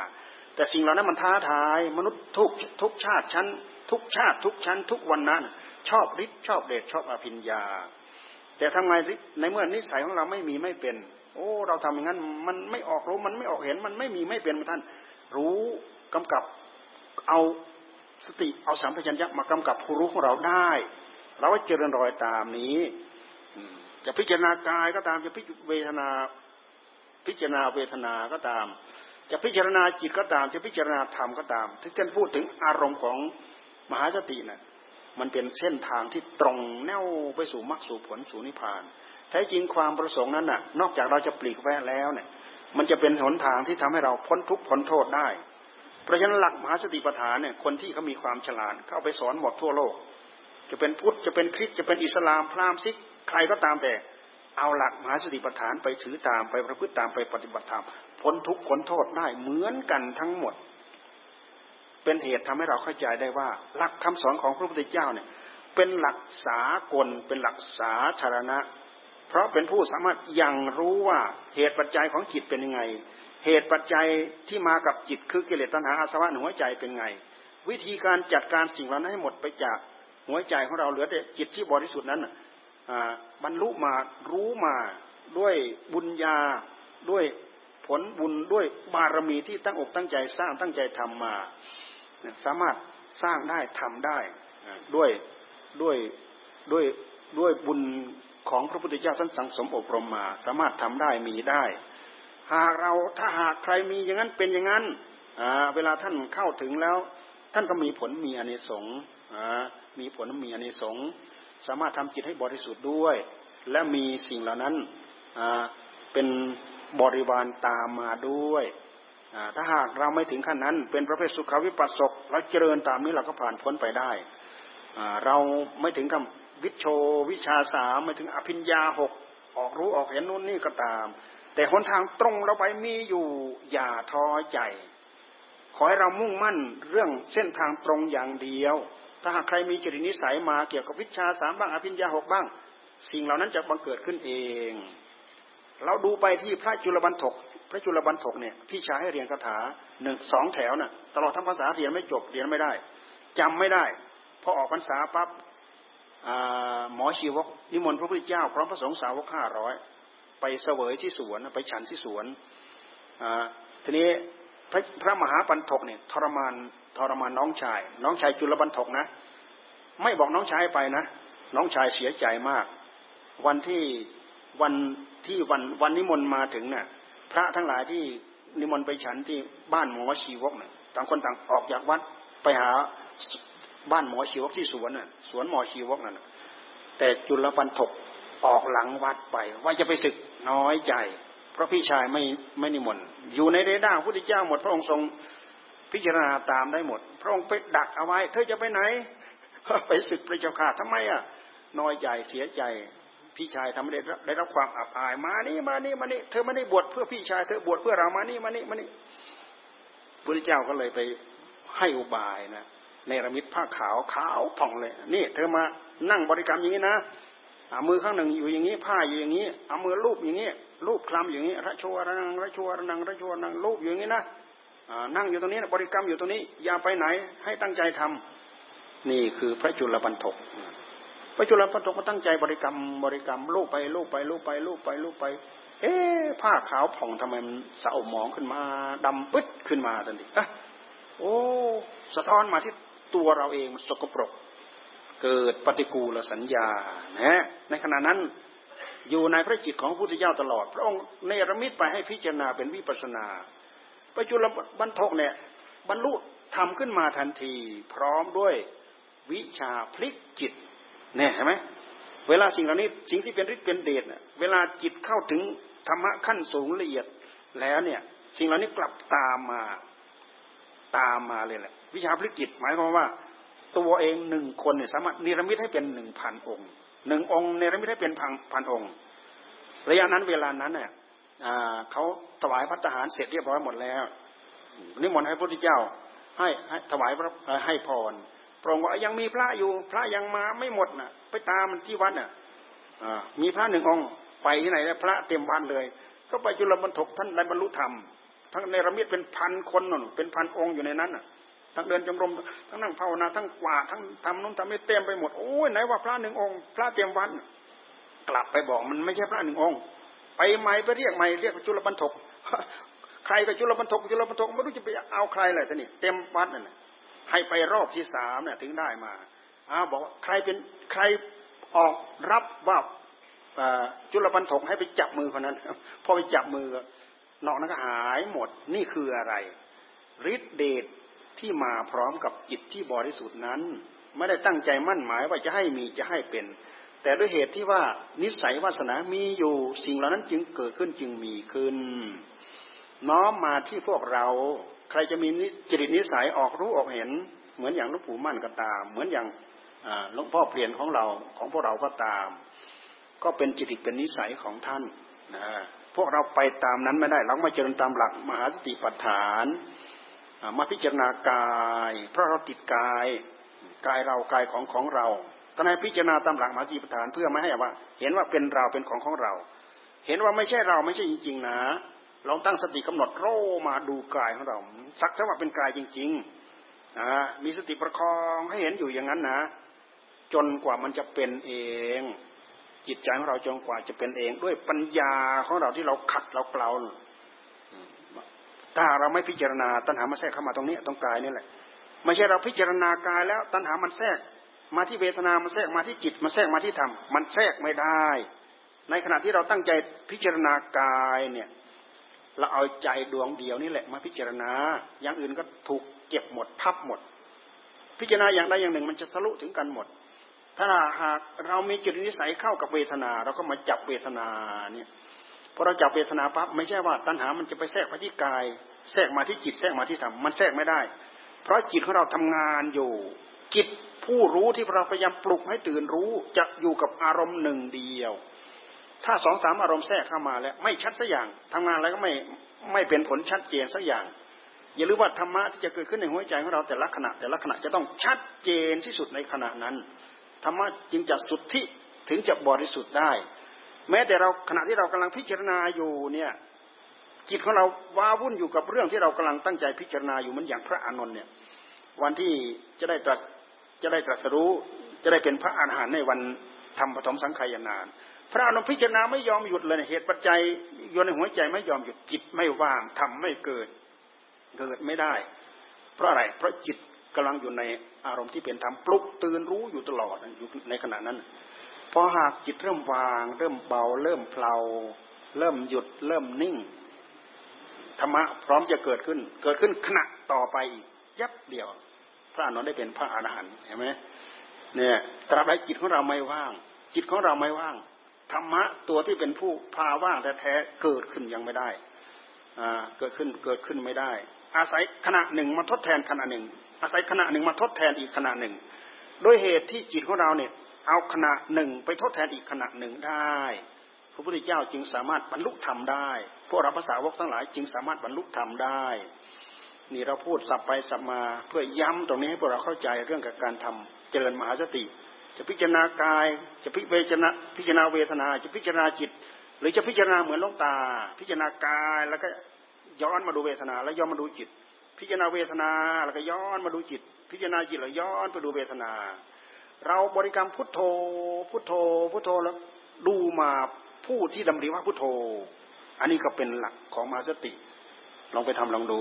S2: แต่สิ่งเหล่านั้นมันท้าทาย มนุษย์ทุกทุกชาติชั้น ทุกชาติทุกชั้น ทุกวันนั้นชอบฤทธิ์ชอบเดชชอบอภิญญา แต่ทำไงในเมื่อนิสัยของเราไม่มีไม่เป็น โอ้เราทำอย่างนั้นมันไม่ออกรู้มันไม่ออกเห็นมันไม่มีไม่เป็นท่าน รู้กำกับเอาสติเอาสัมผััญญะมากำกับผู้รู้ของเราได้ เราก็เจริญรอยตามนี้จะพิจารณากายก็ตามจะพิจเวทนา พิจารณาเวทนาก็ตาม จะพิจารณาจิตก็ตาม จะพิจารณาธรรมก็ตามที่ท่านพูดถึงอารมณ์ของมหาสตินะ่ะมันเป็นเส้นทางที่ตรงแนวไปสู่มรรคสู่ผลสู่นิพพานแท้จริงความประสงค์นั้นน่ะ นอกจากเราจะปลีกแวะแล้วเนี่ย มันจะเป็นหนทางที่ทำให้เราพ้นทุกข์พ้นโทษได้ เพราะฉะนั้นหลักมหาสติปัฏฐานเนี่ยคนที่เขามีความฉลาดเข้าไปสอนหมดทั่วโลก จะเป็นพุทธจะเป็นคริสต์จะเป็นอิสลามพราหมณ์ซิกใครก็ตามแต่ เอาหลักมหาสติปัฏฐานไปถือตามไปประพฤติตามไปปฏิบัติตามพ้นทุกข์พ้นโทษได้เหมือนกันทั้งหมด เป็นเหตุทำให้เราเข้าใจได้ว่า หลักคำสอนของพระพุทธเจ้าเนี่ย เป็นหลักสากล เป็นหลักสาธารณะ เพราะเป็นผู้สามารถยังรู้ว่าเหตุปัจจัยของจิตเป็นยังไง เหตุปัจจัยที่มากับจิตคือกิเลสตัณหาอาสวะหัวใจเป็นไง วิธีการจัดการสิ่งเหล่านั้นให้หมดไปจากหัวใจของเราเหลือแต่จิตที่บริสุทธิ์นั้น บรรลุมารู้มาด้วยบุญญาด้วยผลบุญด้วยบารมีที่ตั้งอกตั้งใจสร้างตั้งใจทำมา สามารถสร้างได้ทำได้ด้วยด้วยด้วยด้วยบุญของพระพุทธเจ้าท่านสังสมอบรมมา สามารถทำได้มีได้ หากเราถ้าหากใครมีอย่างนั้นเป็นอย่างนั้นเวลาท่านเข้าถึงแล้ว ท่านก็มีผลมีอเนสงมีผลมีอเนสง สามารถทำจิตให้บริสุทธิ์ด้วย และมีสิ่งเหล่านั้นเป็นบริวารตามมาด้วยถ้าหากเราไม่ถึงขั้นนั้น เป็นประเภทสุขวิปัสสกแล้วเจริญตามนี้เราก็ผ่านพ้นไปได้เราไม่ถึงกับวิชโชวิชาสามไม่ถึงอภิญญาหกออกรู้ออกเห็นนู่นนี่ก็ตาม แต่หนทางตรงเราไปมีอยู่อย่าท้อใจ ขอให้เรามุ่งมั่นเรื่องเส้นทางตรงอย่างเดียว ถ้าหากใครมีจริตนิสัยมาเกี่ยวกับวิชาสามบ้างอภิญญาหกบ้าง สิ่งเหล่านั้นจะบังเกิดขึ้นเอง เราดูไปที่พระจุลบรรทกพระจุลบรรทกเนี่ยพี่ชายให้เรียนคาถาหนึ่งสองแถวน่ะ ตลอดทั้งภาษาเรียนไม่จบเรียนไม่ได้จำไม่ได้พอออกพรรษาปั๊บหมอชีวก นิมนต์พระพุทธเจ้าพร้อมพระสงฆ์สาวกห้าร้อยไปเสวยที่สวนไปฉันที่สวนทีนี้พระพระมหาบรรทกเนี่ยทรมาน ทรมานน้องชาย น้องชายจุลบรรทกนะ ไม่บอกน้องชายไปนะ น้องชายเสียใจมาก วันที่วันที่วันวันนิมนต์มาถึงเนี่ยพระทั้งหลายที่นิมนต์ไปฉันที่บ้านหมอชีวกเนี่ยต่างคนต่างออกจากวัดไปหาบ้านหมอชีวกที่สวนน่ะ สวนหมอชีวกนั่นแต่จุลปันถกออกหลังวัดไป ว่าจะไปศึกน้อยใจ เพราะพี่ชายไม่ไม่นิมนต์อยู่ในเรดาร์พุทธเจ้าหมดพระองค์ทรง พิจารณาตามได้หมด พระองค์ไปดักเอาไว้ เธอจะไปไหน ไปศึกพระเจ้าค่ะทำไมอะน้อยใจเสียใจ พี่ชายทำให้ได้รับความอับอายมานี่มานี่มานี่เธอไม่ได้บวชเพื่อพี่ชายเธอบวชเพื่อเรามานี่มานี่มานี่พระเจ้าก็เลยไปให้อุบายนะในระมิดผ้าขาวขาวผ่องเลย นี่ เธอมานั่งบริกรรมอย่างนี้นะเอามือข้างหนึ่งอยู่อย่างนี้ผ้าอยู่อย่างนี้เอามือลูบอย่างนี้ลูบคลำอย่างนี้ระชัวระนังระชัวระนังระชัวนังลูบอย่างนี้นะ นั่งอยู่ตรงนี้บริกรรมอยู่ตรงนี้ อย่าไปไหนให้ตั้งใจทำนี่คือพระจุลปันทกพระจุลปันทกก็ตั้งใจบริกรรมบริกรรมลูบไปลูบไปลูบไปลูบไปลูบไป เอ๊ผ้าขาวผ่องทำไมมันเศร้าหมองขึ้นมาดำปึ๊ดขึ้นมาทันทีอะโอ้สะท้อนมาที่ตัวเราเองสกปรก เกิดปฏิกูลสัญญานะในขณะนั้นอยู่ในพระจิตของพระพุทธเจ้าตลอด พระองค์เนรมิตไปให้พิจารณาเป็นวิปัสนา พระจุลบรรทกเนี่ยบรรลุทำขึ้นมาทันที พร้อมด้วยวิชาพลิกจิตเนี่ยเห็นไหมเวลาสิ่งเหล่านี้สิ่งที่เป็นฤทธิ์เป็นเดชเวลาจิตเข้าถึงธรรมะขั้นสูงละเอียดแล้วเนี่ย สิ่งเหล่านี้กลับตามมาตามมาเลยแหละวิชาพลิกจิตหมายความว่า ตัวเองหนึ่งคนเนี่ยสามารถนิรมิตให้เป็นหนึ่งพันองค์หนึ่งองค์เนรมิตให้เป็นพันพันองค์ ระยะนั้นเวลานั้นเนี่ย เขาถวายพัฒหารเสร็จเรียบร้อยหมดแล้วนิมนต์ให้พระพุทธเจ้า ให้ให้ถวายให้พรพระองค์ว่ายังมีพระอยู่พระยังมาไม่หมดน่ะ ไปตามมันที่วัดน่ะมีพระหนึ่งองค์ไปที่ไหนแล้วพระเต็มวัดเลย ก็ไปจุลบรรทกท่านได้บรรลุธรรมทั้งในระมิดเป็นพันคนน่นเป็นพันองค์อยู่ในนั้นน่ะทั้งเดินจงกรมทั้งนั่งภาวนาทั้งกวาดทั้งทำนู้นทำนี้เต็มไปหมดโอ้ยไหนว่าพระหนึ่งองค์ พระเต็มวัดกลับไปบอกมันไม่ใช่พระหนึ่งองค์ ไปใหม่ไปเรียกใหม่เรียกจุลบรรทกใครก็จุลบรรทกจุลบรรทกไม่รู้จะไปเอาใครเลยท่านี่เต็มวัดนั่นให้ไปรอบที่สามเนี่ยถึงได้มาอ้าบอกใครเป็นใครออกรับว่าจุลปันถกให้ไปจับมือคนนั้นพอไปจับมือนอกนั้นก็หายหมดนี่คืออะไรฤทธิเดชที่มาพร้อมกับจิตที่บริสุทธิ์นั้น ไม่ได้ตั้งใจมั่นหมายว่าจะให้มีจะให้เป็น แต่ด้วยเหตุที่ว่านิสัยวาสนามีอยู่สิ่งเหล่านั้นจึงเกิดขึ้นจึงมีขึ้น น้อมมาที่พวกเรา ใครจะมีจริตนิสัยออกรู้ออกเห็น เหมือนอย่างลูกปู่มั่นก็ตาม เหมือนอย่างหลวงพ่อเปลี่ยนของเราของพวกเราก็ตาม ก็เป็นจิตเป็นนิสัยของท่านนะพวกเราไปตามนั้นไม่ได้เราไมาเจริญตามหลักมหาสติปัฏฐานมาพิจารณากาย เพราะเราติดกาย กายเรากายของของเรา ตอนนี้พิจารณาตามหลักมหาสติปัฏฐานเพื่อไม่ให้ว่า เห็นว่าเป็นเราเป็นของของเรา เห็นว่าไม่ใช่เราไม่ใช่จริง ๆ นะลองตั้งสติกำหนดโรมาดูกายของเรา สักเท่าว่าเป็นกายจริงๆนะมีสติประคองให้เห็นอยู่อย่างนั้นนะ จนกว่ามันจะเป็นเอง จิตใจของเราจนกว่าจะเป็นเอง ด้วยปัญญาของเราที่เราขัดเราเกลาถ้าเราไม่พิจารณาตัณหามันแทรกเข้ามาตรงนี้ตรงกายนี่แหละ ไม่ใช่เราพิจารณากายแล้ว ตัณหามันแทรก มาที่เวทนามันแทรกมาที่จิตมันแทรกมาที่ธรรมมันแทรกไม่ได้ ในขณะที่เราตั้งใจพิจารณากายเนี่ยเราเอาใจดวงเดียวนี่แหละมาพิจารณา อย่างอื่นก็ถูกเก็บหมดทับหมด พิจารณาอย่างใดอย่างหนึ่งมันจะทะลุถึงกันหมด ถ้าหากเรามีจิตนิสัยเข้ากับเวทนา เราก็มาจับเวทนาเนี่ยพอเราจับเวทนาปั๊บไม่ใช่ว่าตัณหามันจะไปแทรกมาที่กาย แทรกมาที่จิตแทรกมาที่ธรรมมันแทรกไม่ได้ เพราะจิตของเราทำงานอยู่ จิตผู้รู้ที่เราพยายามปลุกให้ตื่นรู้จะอยู่กับอารมณ์หนึ่งเดียว ถ้าสองสามอารมณ์แทรกเข้ามาแล้ว ไม่ชัดสักอย่างทำงานอะไรก็ไม่ไม่เป็นผลชัดเจนสักอย่าง อย่าลืมว่าธรรมะที่จะเกิดขึ้นในหัวใจของเราแต่ละขณะแต่ละขณะจะต้องชัดเจนที่สุดในขณะนั้นธรรมะจึงจะสุดที่ถึงจะบริสุทธิ์ได้ แม้แต่เราขณะที่เรากำลังพิจารณาอยู่เนี่ยจิตของเราว้าวุ่นอยู่กับเรื่องที่เรากำลังตั้งใจพิจารณาอยู่มันอย่างพระอานนท์เนี่ย วันที่จะได้ตรัส จะได้ตรัสรู้จะได้เป็นพระอรหันต์ในวันทำปฐมสังขายนาน พระอนุพิจารณาไม่ยอมหยุดเลยเหตุปัจจัยโยนในหัวใจไม่ยอมหยุดจิตไม่ว่างทำไม่เกิด เกิดไม่ได้ เพราะอะไรเพราะจิตกำลังอยู่ในอารมณ์ที่เป็นธรรมปลุกตื่นรู้อยู่ตลอดอยู่ในขณะนั้นพอหากจิตเริ่มวาง เริ่มเบา เริ่มเพลาเริ่มหยุด เริ่มนิ่งธรรมะพร้อมจะเกิดขึ้น เกิดขึ้นขณะต่อไปอีกยับเดียว พระอนุนได้เป็นพระอรหันต์เห็นไหมเนี่ยตราบใดจิตของเราไม่ว่าง จิตของเราไม่ว่างธรรมะตัวที่เป็นผู้พาว่างแท้ๆเกิดขึ้นยังไม่ได้เกิดขึ้นเกิดขึ้นไม่ได้ อาศัยขณะหนึ่งมาทดแทนขณะหนึ่ง อาศัยขณะหนึ่งมาทดแทนอีกขณะหนึ่งโดยเหตุที่จิตของเราเนี่ยเอาขณะหนึ่งไปทดแทนอีกขณะหนึ่งได้ พระพุทธเจ้าจึงสามารถบรรลุธรรมได้ พวกเราภาษาวกทั้งหลายจึงสามารถบรรลุธรรมได้ นี่เราพูดสับไปสับมาเพื่อย้ำตรงนี้ให้พวกเราเข้าใจเรื่องกับการทำเจริญมหาสติ จะพิจารณากาย จะพิจารณาพิจารณาเวทนา จะพิจารณาจิต หรือจะพิจารณาเหมือนลงตา พิจารณากายแล้วก็ย้อนมาดูเวทนา แล้วย้อนมาดูจิต พิจารณาเวทนาแล้วก็ย้อนมาดูจิต พิจารณาจิตแล้วย้อนไปดูเวทนา เราบริกรรมพุทโธ พุทโธ พุทโธแล้วดูมาผู้ที่ดำริว่าพุทโธ อันนี้ก็เป็นหลักของมาสติลองไปทำลองดู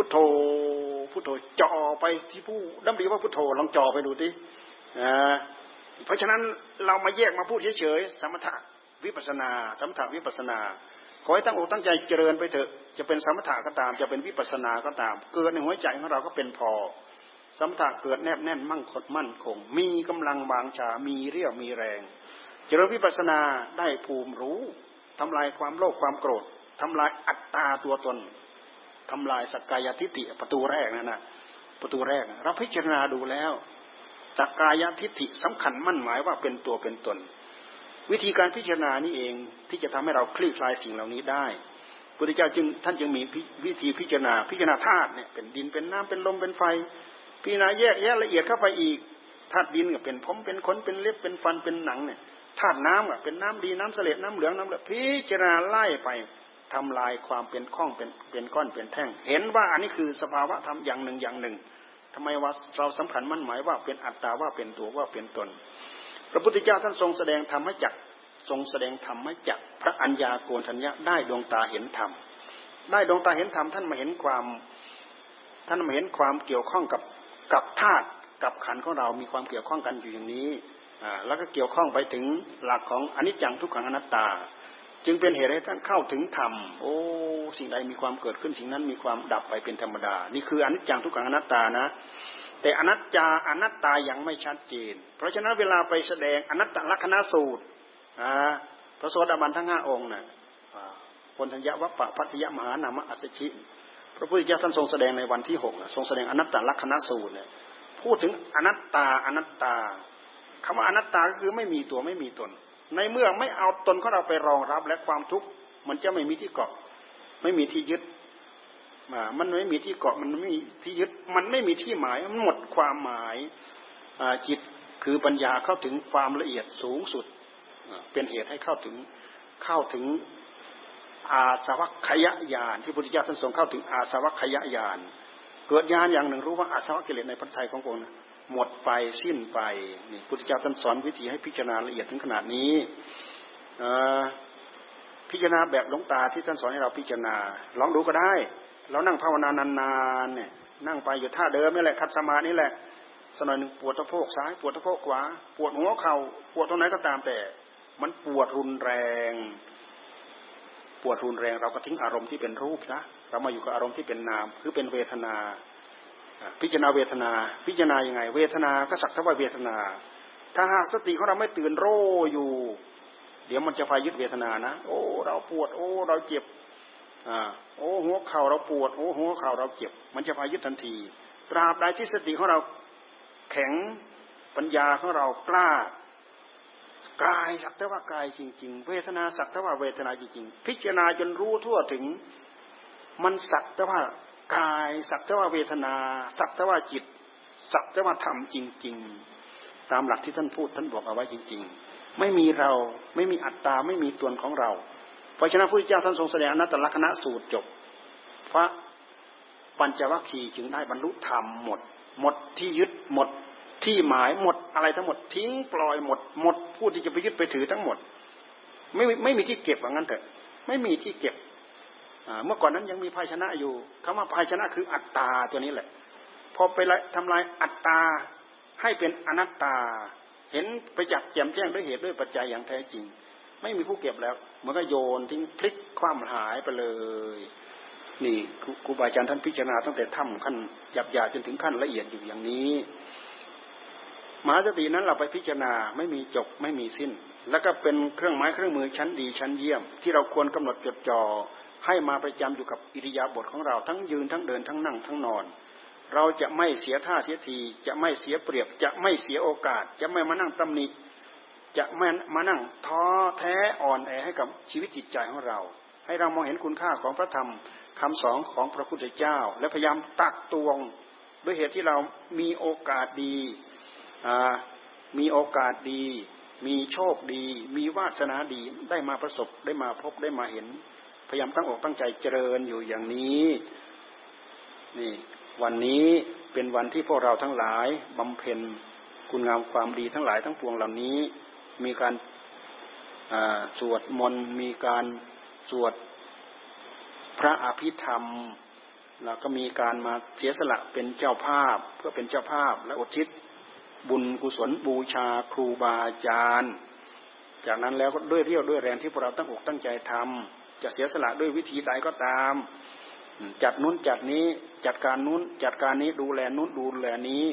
S2: พุทโธพุทโธจ่อไปที่ผู้ดำริว่าพุทโธลองจ่อไปดูที่เพราะฉะนั้นเรามาแยกมาพูดเฉยๆสมถะวิปัสนา สมถะวิปัสนา ขอให้ตั้งอกตั้งใจเจริญไปเถอะ จะเป็นสมถะก็ตาม จะเป็นวิปัสนาก็ตาม เกิดในหัวใจของเราก็เป็นพอ สมถะเกิดแนบแน่นมั่งคดมั่นคง มีกำลังบางชา มีเรี่ยวมีแรง เจริญวิปัสนาได้ภูมิรู้ทำลายความโลภความโกรธทำลายอัตตาตัวตน ทำลายสกกายทิฏฐิประตูแรกนั่นนะประตูแรกเราพิจารณาดูแล้วสักกายทิฏฐิสำคัญมั่นหมายว่าเป็นตัวเป็นตน วิธีการพิจารณานี้เองที่จะทำให้เราคลี่คลายสิ่งเหล่านี้ได้พุทธเจ้าจึงท่านจึงมีวิธีพิจารณาพิจารณาธาตุเนี่ยเป็นดินเป็นน้ำเป็นลมเป็นไฟ พิจารณาแยกแยะละเอียดเข้าไปอีกธาตุดินก็เป็นผมเป็นขนเป็นเล็บเป็นฟันเป็นหนังเนี่ยธาตุน้ำก็เป็นน้ำดีน้ำเสลดน้ำเหลืองน้ำเหลืองพิจารณาไล่ไป ทำลายความเป็นข้องเป็นเป็นก้อนเป็นแท่ง เห็นว่าอันนี้คือสภาวะธรรมอย่างหนึ่งอย่างหนึ่งทำไมว่าเราสำคัญมั่นหมายว่าเป็นอัตตาว่าเป็นตัวว่าเป็นตน พระพุทธเจ้าท่านทรงแสดงธรรมให้จักทรงแสดงธรรมให้จักพระัญญาโกณทัญญาได้ดวงตาเห็นธรรมได้ดวงตาเห็นธรรมท่านมาเห็นความท่านมาเห็นความเกี่ยวข้องกับกับธาตุกับขันของเรามีความเกี่ยวข้องกันอยู่อย่างนี้อ่าแล้วก็เกี่ยวข้องไปถึงหลักของอนิจจังทุกขังอนัตตา จึงเป็นเหตุให้ท่านเข้าถึงธรรม โอ้ สิ่งใดมีความเกิดขึ้นสิ่งนั้นมีความดับไปเป็นธรรมดา นี่คืออนิจจังทุกขังอนัตตานะ แต่อนัตตาอนัตตายังไม่ชัดเจน เพราะฉะนั้นเวลาไปแสดงอนัตตลักษณสูตรพระโสดาบันทั้งห้าองค์นะ่ะคนทัญญวัปปะพัทยมหานามอัศชิ พระพุทธเจ้าท่านทรงแสดงในวันที่หกทรงแสดงอนัตตลักษณสูตรเนี่ยพพูดถึงอนัตตาอนัตตาคำว่าอนัตตาก็คือไม่มีตัวไม่มีตน ในเมื่อไม่เอาตนของเราไปรองรับและความทุกข์มันจะไม่มีที่เกาะ ไม่มีที่ยึดมันไม่มีที่เกาะมันไม่มีที่ยึด มันไม่มีที่หมายมันหมดความหมายจิตคือปัญญาเข้าถึงความละเอียดสูงสุด เป็นเหตุให้เข้าถึงเข้าถึงอาสวัคยญาณที่พุทธิยถาท่านทรงเข้าถึงอาสวัคยญาณเกิดญาณอย่างหนึ่งรู้ว่าอาสวะกิเลสในพระทัยของพระองค์ หมดไปสิ้นไปนี่พุทธเจ้าท่านสอนวิธีให้พิจารณาละเอียดถึงขนาดนี้พิจารณาแบบหลงตาที่ท่านสอนให้เราพิจารณาลองดูก็ได้ เรานั่งภาวนานานๆเนี่ยนั่งไปอยู่ท่าเดิมนี่แหละคัดสมานี่แหละสนอยหนึ่งปวดตะโพกซ้ายปวดตะโพกขวาปวดหัวเข่าปวดตรงไหนก็ตามแต่ มันปวดรุนแรง ปวดรุนแรงเราก็ทิ้งอารมณ์ที่เป็นรูปซะเรามาอยู่กับอารมณ์ที่เป็นนาม คือเป็นเวทนา พิจารณาเวทนา พิจารณายังไง เวทนาก็สักเท่าเวทนา ถ้าหากสติของเราไม่ตื่นรู้อยู่ เดี๋ยวมันจะพายึดเวทนานะ โอ้ เราปวด โอ้ เราเจ็บอ่าโอ้หัวเข่าเราปวด โอ้หัวเข่าเราเจ็บ มันจะพายึดทันทีตราบใดที่สติของเราแข็งปัญญาของเรากล้ากายสักแต่ว่ากายจริง ๆ เวทนาสักแต่ว่าเวทนาจริงๆ พิจารณาจนรู้ทั่วถึง มันสักแต่ว่า กายสักแต่ว่าเวทนา สักแต่ว่าจิต สักแต่ว่าธรรมจริง ๆ ตามหลักที่ท่านพูดท่านบอกเอาไว้จริง ๆ ไม่มีเราไม่มีอัตตาไม่มีตัวของเรา เพราะฉะนั้นพระพุทธเจ้าท่านทรงแสดงอนัตตลกนะสูตรจบ พระปัญจวัคคีย์จึงได้บรรลุธรรมหมด หมดที่ยึดหมดที่หมายหมดอะไรทั้งหมดทิ้งปล่อยหมด หมดผู้ที่จะไปยึดไปถือทั้งหมด ไม่ไม่มีที่เก็บว่างั้นเถอะ ไม่มีที่เก็บ เมื่อก่อนนั้นยังมีภาชนะอยู่คำว่าภาชนะคืออัตตาตัวนี้แหละ พอไปทำลายอัตตาให้เป็นอนัตตา เห็นไปจับแจ่มแจ้งด้วยเหตุด้วยปัจจัยอย่างแท้จริง ไม่มีผู้เก็บแล้ว มันก็โยนทิ้งพลิกความหายไปเลย นี่ครูบาอาจารย์ท่านพิจารณาตั้งแต่ถ้ำขั้นหยาบหยาจนถึงขั้นละเอียดอยู่อย่างนี้มหาสตินั้นเราไปพิจารณาไม่มีจบไม่มีสิ้น แล้วก็เป็นเครื่องไม้เครื่องมือชั้นดีชั้นเยี่ยม ที่เราควรกำหนดจดจ่อ ให้มาประจำอยู่กับอิริยาบถของเราทั้งยืนทั้งเดินทั้งนั่งทั้งนอน เราจะไม่เสียท่าเสียที จะไม่เสียเปรียบ จะไม่เสียโอกาส จะไม่มานั่งตำหนิจะไม่มานั่งท้อแท้อ่อนแอให้กับชีวิตจิตใจของเรา ให้เรามองเห็นคุณค่าของพระธรรมคำสอนของพระพุทธเจ้า และพยายามตักตวงด้วยเหตุที่เรามีโอกาสดีมีโอกาสดี มีโชคดี มีวาสนาดีได้มาประสบได้มาพบได้มาเห็น พยายามตั้งอกตั้งใจเจริญอยู่อย่างนี้นี่วันนี้เป็นวันที่พวกเราทั้งหลายบำเพ็ญคุณงามความดีทั้งหลายทั้งปวงเหล่านี้ มีการสวดมนต์มีการสวดพระอภิธรรมแล้วก็มีการมาเสียสละเป็นเจ้าภาพ เพื่อเป็นเจ้าภาพและอุทิศบุญกุศลบูชาครูบาอาจารย์ จากนั้นแล้วก็ด้วยเรี่ยวด้วยแรงที่พวกเราตั้งอกตั้งใจทำ จะเสียสละด้วยวิธีใดก็ตาม จัดนู้นจัดนี้จัดการนู้นจัดการนี้ดูแลนู้นดูแลนี้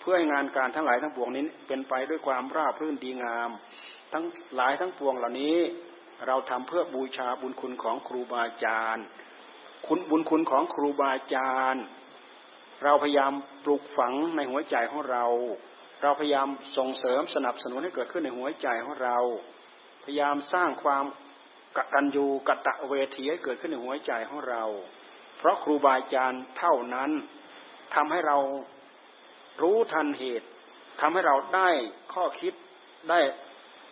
S2: เพื่อให้งานการทั้งหลายทั้งปวงนี้เป็นไปด้วยความราบรื่นดีงาม ทั้งหลายทั้งปวงเหล่านี้ เราทำเพื่อบูชาบุญคุณของครูบาอาจารย์ คุณบุญคุณของครูบาอาจารย์ เราพยายามปลูกฝังในหัวใจของเรา เราพยายามส่งเสริมสนับสนุนให้เกิดขึ้นในหัวใจของเรา พยายามสร้างความ กตัญญูกะตะเวทีให้เกิดขึ้นในหัวใจของเรา เพราะครูบาอาจารย์เท่านั้นทำให้เรารู้ทันเหตุทำให้เราได้ข้อคิดได้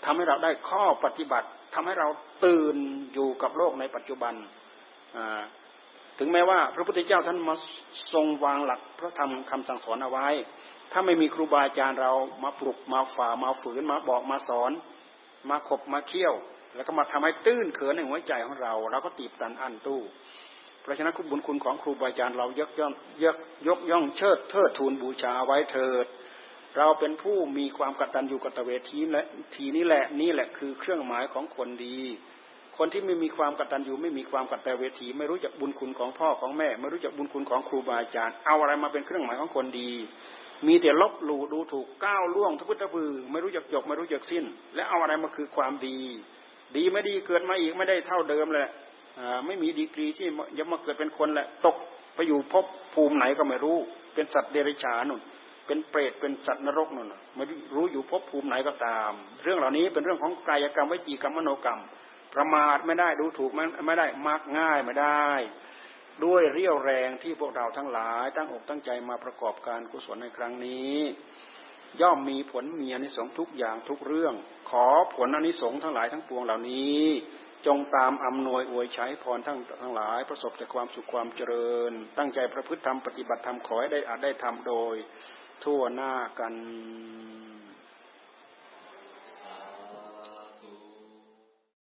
S2: ทำให้เราได้ข้อปฏิบัติทำให้เราตื่นอยู่กับโลกในปัจจุบันถึงแม้ว่าพระพุทธเจ้าท่านมาทรงวางหลักพระธรรมคำสั่งสอนเอาไว้ ถ้าไม่มีครูบาอาจารย์เรามาปลุกมาฝ่ามาฝืนมาบอกมาสอน มาขบมาเคี่ยว แล้วก็มาทำให้ตื้นเขินในหัวใจของเราเราก็ตีบตันอันตู้เพราะฉะนั้นคุณบุญคุณของครูบาอาจารย์เรายกย่องยกยกย่องเชิดเทิดทูนบูชาไว้เถิด เราเป็นผู้มีความกตัญญูกตเวทีและทีนี้แหละนี่แหละคือเครื่องหมายของคนดี คนที่ไม่มีความกตัญญูไม่มีความกตเวที ไม่รู้จักบุญคุณของพ่อของแม่ ไม่รู้จักบุญคุณของครูบาอาจารย์ เอาอะไรมาเป็นเครื่องหมายของคนดีมีแต่ลบหลู่ดูถูกก้าวล่วงทุพุทธบือ ไม่รู้จักจบไม่รู้จักสิ้น และเอาอะไรมาคือความดี ดีไม่ดีเกิดมาอีกไม่ได้เท่าเดิมเลยไม่มีดีกรีที่ยังมาเกิดเป็นคนแหละ ตกไปอยู่พบภูมิไหนก็ไม่รู้ เป็นสัตว์เดรัจฉานนุ่น เป็นเปรตเป็นสัตว์นรกนั่นไม่รู้อยู่ภพภูมิไหนก็ตาม เรื่องเหล่านี้เป็นเรื่องของกายกรรมวิจีกรรมมโนกรรม ประมาทไม่ได้ดูถูกไม่ได้มักง่ายไม่ได้ ด้วยเรี่ยวแรงที่พวกเราทั้งหลาย ตั้งอกตั้งใจมาประกอบการกุศลในครั้งนี้ ย่อมมีผลมีอนิสงส์ทุกอย่างทุกเรื่อง ขอผลอนิสงส์ทั้งหลายทั้งปวงเหล่านี้ จงตามอำนวยอวยใช้พรทั้งทั้งหลาย ประสบแต่ความสุขความเจริญ ตั้งใจประพฤติธรรมปฏิบัติธรรมขอให้ได้อาจได้ทำโดย ทั่วหน้ากัน